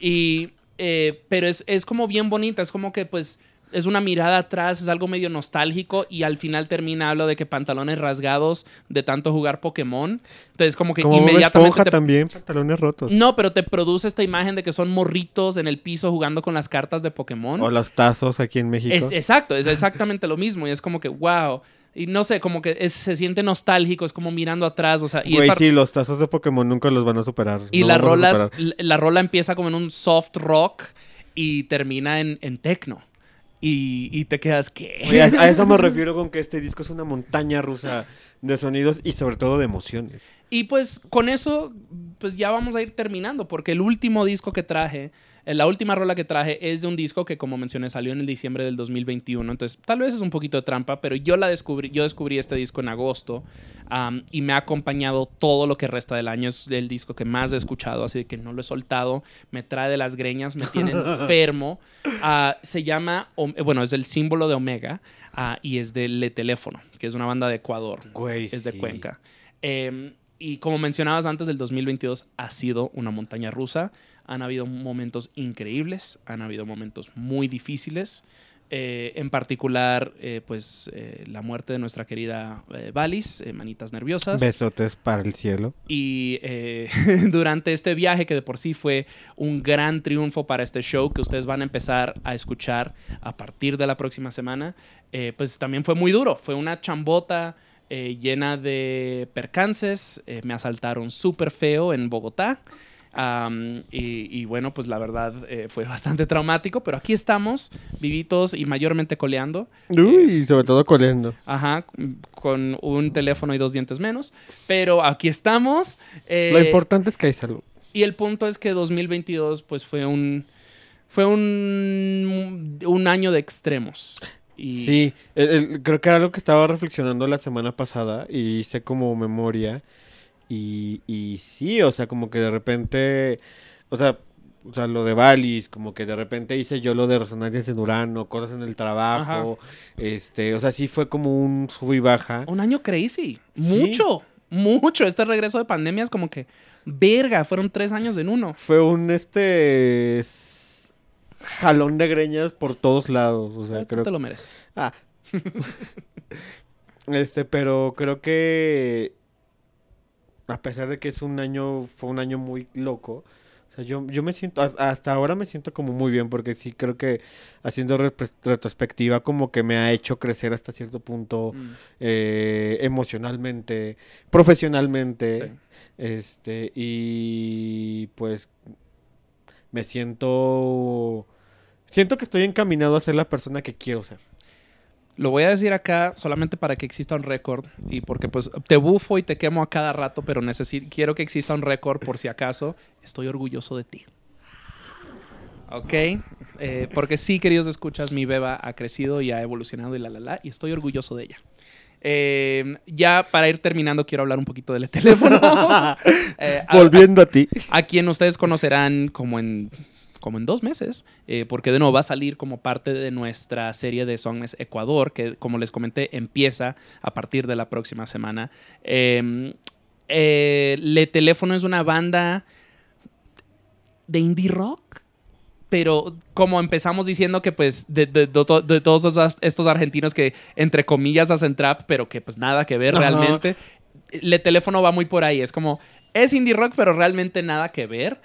Y, eh, pero es, es como bien bonita, es como que pues es una mirada atrás, es algo medio nostálgico y al final termina hablo de que pantalones rasgados de tanto jugar Pokémon. Entonces como que Como inmediatamente... Te- también, pantalones rotos. no, pero te produce esta imagen de que son morritos en el piso jugando con las cartas de Pokémon. O los tazos aquí en México. Es, exacto, es exactamente lo mismo. Y es como que, wow. Y no sé, como que es- se siente nostálgico, es como mirando atrás. O sea, y, Güey, esta- sí, los tazos de Pokémon nunca los van a superar. y no las vamos a rolas, la, la rola empieza como en un soft rock y termina en, en techno. Y, y te quedas, ¿qué? Güey, a, eso me refiero con que este disco es una montaña rusa de sonidos y sobre todo de emociones. Y pues con eso, pues ya vamos a ir terminando, porque el último disco que traje, la última rola que traje es de un disco que, como mencioné, salió en el diciembre del 2021. Entonces, tal vez es un poquito de trampa, pero yo la descubrí, yo descubrí este disco en agosto y me ha acompañado todo lo que resta del año. Es el disco que más he escuchado, así que no lo he soltado. Me trae de las greñas, me tiene enfermo. Ah, se llama, Om- bueno, es el símbolo de Omega ah, y es de Le Teléfono, que es una banda de Ecuador. Güey, es de sí. Cuenca. Eh, y como mencionabas antes, del 2022 ha sido una montaña rusa. Han habido momentos increíbles, han habido momentos muy difíciles. Eh, en particular, eh, pues eh, la muerte de nuestra querida Valis, eh, Manitas Nerviosas. Besotes para el cielo. Y durante este viaje, que de por sí fue un gran triunfo para este show, que ustedes van a empezar a escuchar a partir de la próxima semana, pues también fue muy duro. Fue una chambota llena de percances. Me asaltaron súper feo en Bogotá. Am, y, y bueno, pues la verdad eh, fue bastante traumático, pero aquí estamos, vivitos y mayormente coleando. Uy, sobre todo coleando. Ajá, con un teléfono y dos dientes menos. Pero aquí estamos. eh, Lo importante es que hay salud. Y el punto es que 2022 pues fue un... Fue un, un año de extremos. Y Sí, el- el- creo que era algo que estaba reflexionando la semana pasada y hice como memoria. Y, y sí, o sea, como que de repente, o sea, o sea, lo de Valis, como que de repente hice yo lo de resonancias en Urano, cosas en el trabajo, este, o sea, sí fue como un sub y baja. Un año crazy. Mucho, mucho. Este regreso de pandemia es como que, verga, fueron tres años en uno. Fue un este jalón de greñas por todos lados, o sea, tú creo te lo mereces. Ah. este, pero creo que a pesar de que es un año, fue un año muy loco. O sea, yo, yo me siento, has- hasta ahora me siento como muy bien porque sí creo que haciendo retrospectiva como que me ha hecho crecer hasta cierto punto Mm. eh, emocionalmente, profesionalmente. Sí. Este, y pues me siento, siento que estoy encaminado a ser la persona que quiero ser. Lo voy a decir acá solamente para que exista un récord y porque pues te bufo y te quemo a cada rato, pero necesito, quiero que exista un récord por si acaso. Estoy orgulloso de ti. ¿Ok? Eh, porque sí, queridos escuchas, mi beba ha crecido y ha evolucionado y la la la, y estoy orgulloso de ella. Eh, ya para ir terminando, quiero hablar un poquito del teléfono. Eh, a- Volviendo a ti. a quien ustedes conocerán como en, como en dos meses, eh, porque de nuevo va a salir como parte de nuestra serie de Songmes Ecuador, que como les comenté empieza a partir de la próxima semana. Eh, eh, Le Teléfono es una banda de indie rock. Pero como empezamos diciendo que pues de, de- de to- de todos estos argentinos que entre comillas hacen trap, pero que pues nada que ver Ajá. realmente, Le Teléfono va muy por ahí. Es como, es indie rock, pero realmente nada que ver.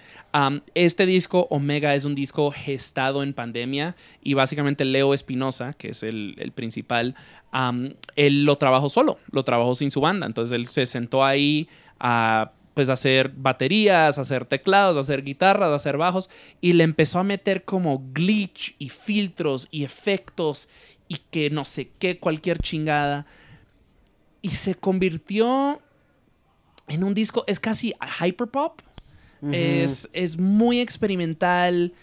Este disco, Omega, es un disco gestado en pandemia y básicamente Leo Espinosa, que es el, principal, él lo trabajó solo, lo trabajó sin su banda. Entonces él se sentó ahí a pues hacer baterías, hacer teclados, hacer guitarras, hacer bajos y le empezó a meter como glitch y filtros y efectos y que no sé qué, cualquier chingada y se convirtió en un disco, es casi hyperpop. Es, es muy experimental.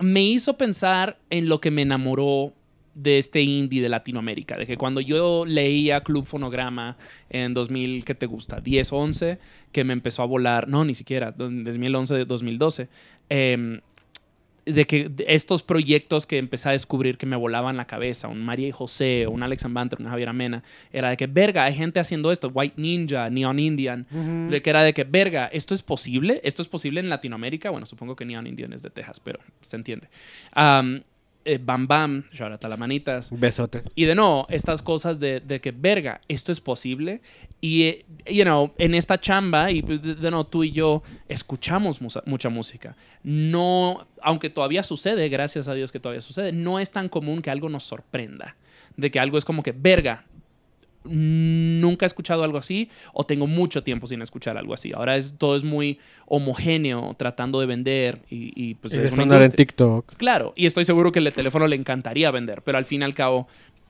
Me hizo pensar en lo que me enamoró de este indie de Latinoamérica. De que cuando yo leía Club Fonograma en 2000, ¿qué te gusta? 10, 11, que me empezó a volar, no, ni siquiera, 2011, 2012. em, de que estos proyectos que empecé a descubrir que me volaban la cabeza, un María y José, un Alex Banter, un Javier Amena, era de que, verga, hay gente haciendo esto, White Ninja, Neon Indian, de que era de que, verga, ¿esto es posible? ¿Esto es posible en Latinoamérica? Bueno, supongo que Neon Indian es de Texas, pero se entiende. Eh, Bam Bam, shout la manitas. Besotes. Y de nuevo, estas cosas de, de que, verga, esto es posible. Y, eh, you know, en esta chamba, y de, de nuevo, tú y yo escuchamos musa- mucha música. No, aunque todavía sucede, gracias a Dios que todavía sucede, no es tan común que algo nos sorprenda. De que algo es como que, verga, nunca he escuchado algo así o tengo mucho tiempo sin escuchar algo así. Ahora es, todo es muy homogéneo, tratando de vender y, y, pues es una sonar en. TikTok. Claro, y estoy seguro que el teléfono le encantaría vender, pero al fin y al cabo,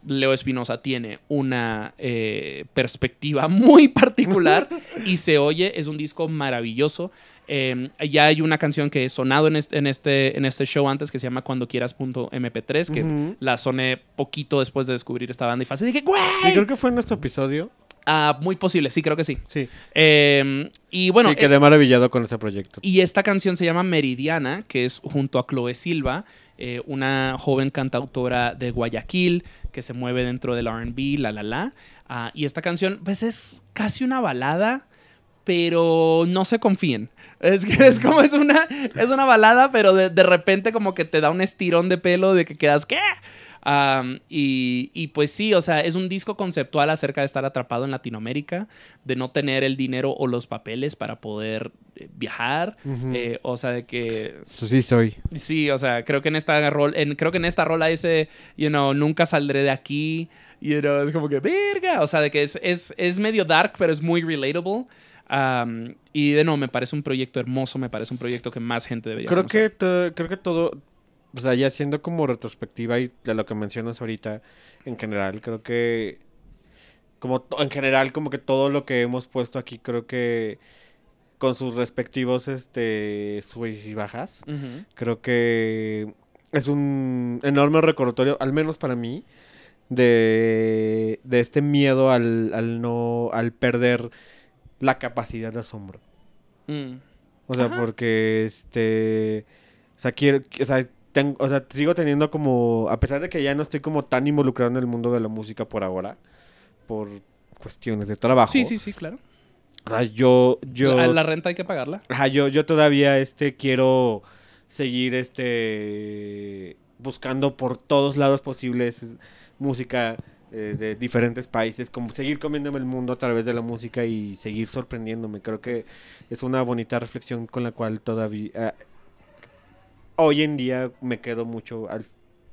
Leo Espinosa tiene una eh, perspectiva muy particular y se oye, es un disco maravilloso. Eh, ya hay una canción que he sonado en este, en, este, en este show antes que se llama Cuando quieras.mp3, que la soné poquito después de descubrir esta banda y así, dije, güey. Sí, creo que fue en nuestro episodio. Ah, muy posible, sí, creo que sí. Sí. Eh, y bueno, sí, quedé eh, maravillado con ese proyecto. y esta canción se llama Meridiana, que es junto a Chloe Silva, eh, una joven cantautora de Guayaquil que se mueve dentro del RB, la la la. Ah, y esta canción, pues es casi una balada, pero no se confíen. Es que es como es una, es una balada, pero de, de repente como que te da un estirón de pelo de que quedas, ¿qué? Y, y pues sí, o sea, es un disco conceptual acerca de estar atrapado en Latinoamérica, de no tener el dinero o los papeles para poder eh, viajar. Eh, o sea, de que sí soy. Sí, o sea, creo que en esta rol, en, creo que en esta rola ese, you know, nunca saldré de aquí, you know, es como que verga, o sea, de que es, es, es medio dark, pero es muy relatable. Um, y de no, me parece un proyecto hermoso, me parece un proyecto que más gente debería Creo conocer. que, creo que todo, o sea, ya siendo como retrospectiva y de lo que mencionas ahorita en general, creo que, como en general, como que todo lo que hemos puesto aquí, creo que con sus respectivos, este, subes y bajas, creo que es un enorme recordatorio, al menos para mí, de, de este miedo al, al no, al perder la capacidad de asombro. Mm. O sea, Ajá. porque este. O sea, quiero. O sea, ten- o sea, sigo teniendo como. A pesar de que ya no estoy como tan involucrado en el mundo de la música por ahora. Por cuestiones de trabajo. Sí, sí, sí, claro. O sea, yo. yo La, la renta hay que pagarla. Ajá, yo, yo todavía este quiero seguir este buscando por todos lados posibles música eh, de diferentes países, como seguir comiéndome el mundo a través de la música y seguir sorprendiéndome. Creo que es una bonita reflexión con la cual todavía hoy en día me quedo mucho al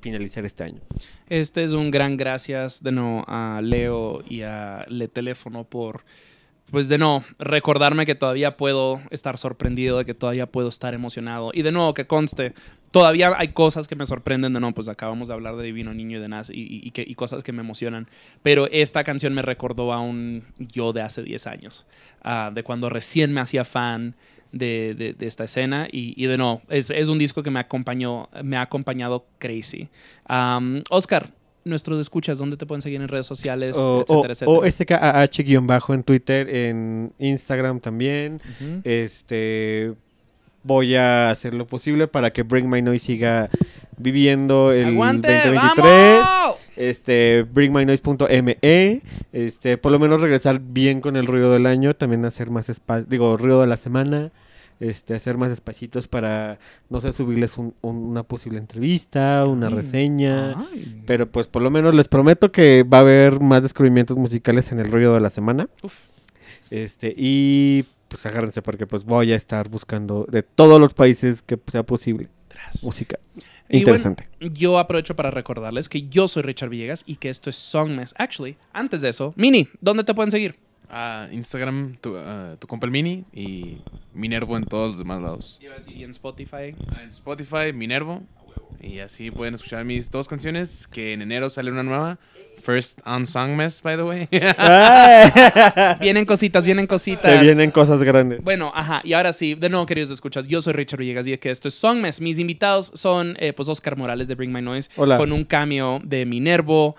finalizar este año. Este es un gran gracias de no a Leo y a Le Teléfono por, pues de no, recordarme que todavía puedo estar sorprendido, de que todavía puedo estar emocionado. Y de nuevo, que conste, todavía hay cosas que me sorprenden de no, pues acabamos de hablar de Divino Niño y de Nas y, y- y que, y cosas que me emocionan. Pero esta canción me recordó a un yo de hace 10 años, ah, de cuando recién me hacía fan de, de- de esta escena y, y de no, es, es un disco que me acompañó, me ha acompañado crazy. Am, Oscar, nuestros escuchas, ¿dónde te pueden seguir en redes sociales, O, etcétera, etcétera? o SKAH-bajo en Twitter, en Instagram también. Este voy a hacer lo posible para que Bring My Noise siga viviendo el ¡Aguante! 2023. ¡Vamos! Este, bringmynoise.me. Este, por lo menos regresar bien con el ruido del año, también hacer más espacio, digo, ruido de la semana. Este, hacer más espacitos para, no sé, subirles un- un- una posible entrevista, una Ay. reseña. Ay. Pero pues por lo menos les prometo que va a haber más descubrimientos musicales en el ruido de la semana. Uf. Este, y pues agárrense porque pues voy a estar buscando de todos los países que sea posible música Y interesante. bueno, yo aprovecho para recordarles que yo soy Richard Villegas y que esto es Songmas. Actually, antes de eso, Mini, ¿dónde te pueden seguir? Ah, Instagram, tu, ah, tu compa el Mini y Minervo en todos los demás lados. Y en Spotify. Ah, en Spotify, Minervo. Y así pueden escuchar mis dos canciones, que en enero sale una nueva. First on Songmas, by the way. vienen cositas, vienen cositas. Se vienen cosas grandes. Bueno, ajá, y ahora sí, de nuevo, queridos escuchas, yo soy Richard Villegas y es que esto es Songmes. Mis invitados son, eh, pues, Oscar Morales de Bring My Noise, Hola. con un cameo de Minervo,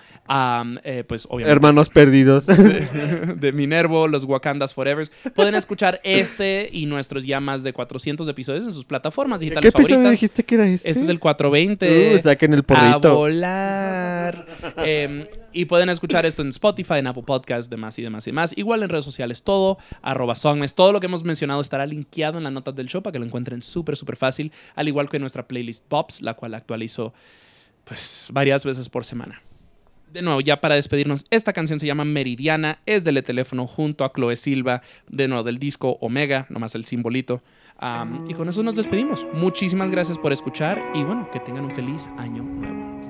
eh, pues, obviamente. Hermanos perdidos. De, de Minervo, los Wakandas Forever. Pueden escuchar este y nuestros ya más de 400 episodios en sus plataformas ¿Qué digitales episodio favoritas. dijiste que era este? Este es el 420. Uh, saquen el A porrito. volar. Em, y pueden escuchar esto en Spotify, en Apple Podcast, demás y demás y demás. Igual en redes sociales, todo, arroba Songmes. Todo lo que hemos mencionado estará linkeado en las notas del show para que lo encuentren súper, súper fácil. Al igual que nuestra playlist Pops, la cual actualizo pues varias veces por semana. De nuevo, ya para despedirnos, esta canción se llama Meridiana, es del teléfono junto a Chloe Silva, de nuevo del disco Omega, nomás el simbolito. Y con eso nos despedimos. Muchísimas gracias por escuchar y bueno, que tengan un feliz año nuevo.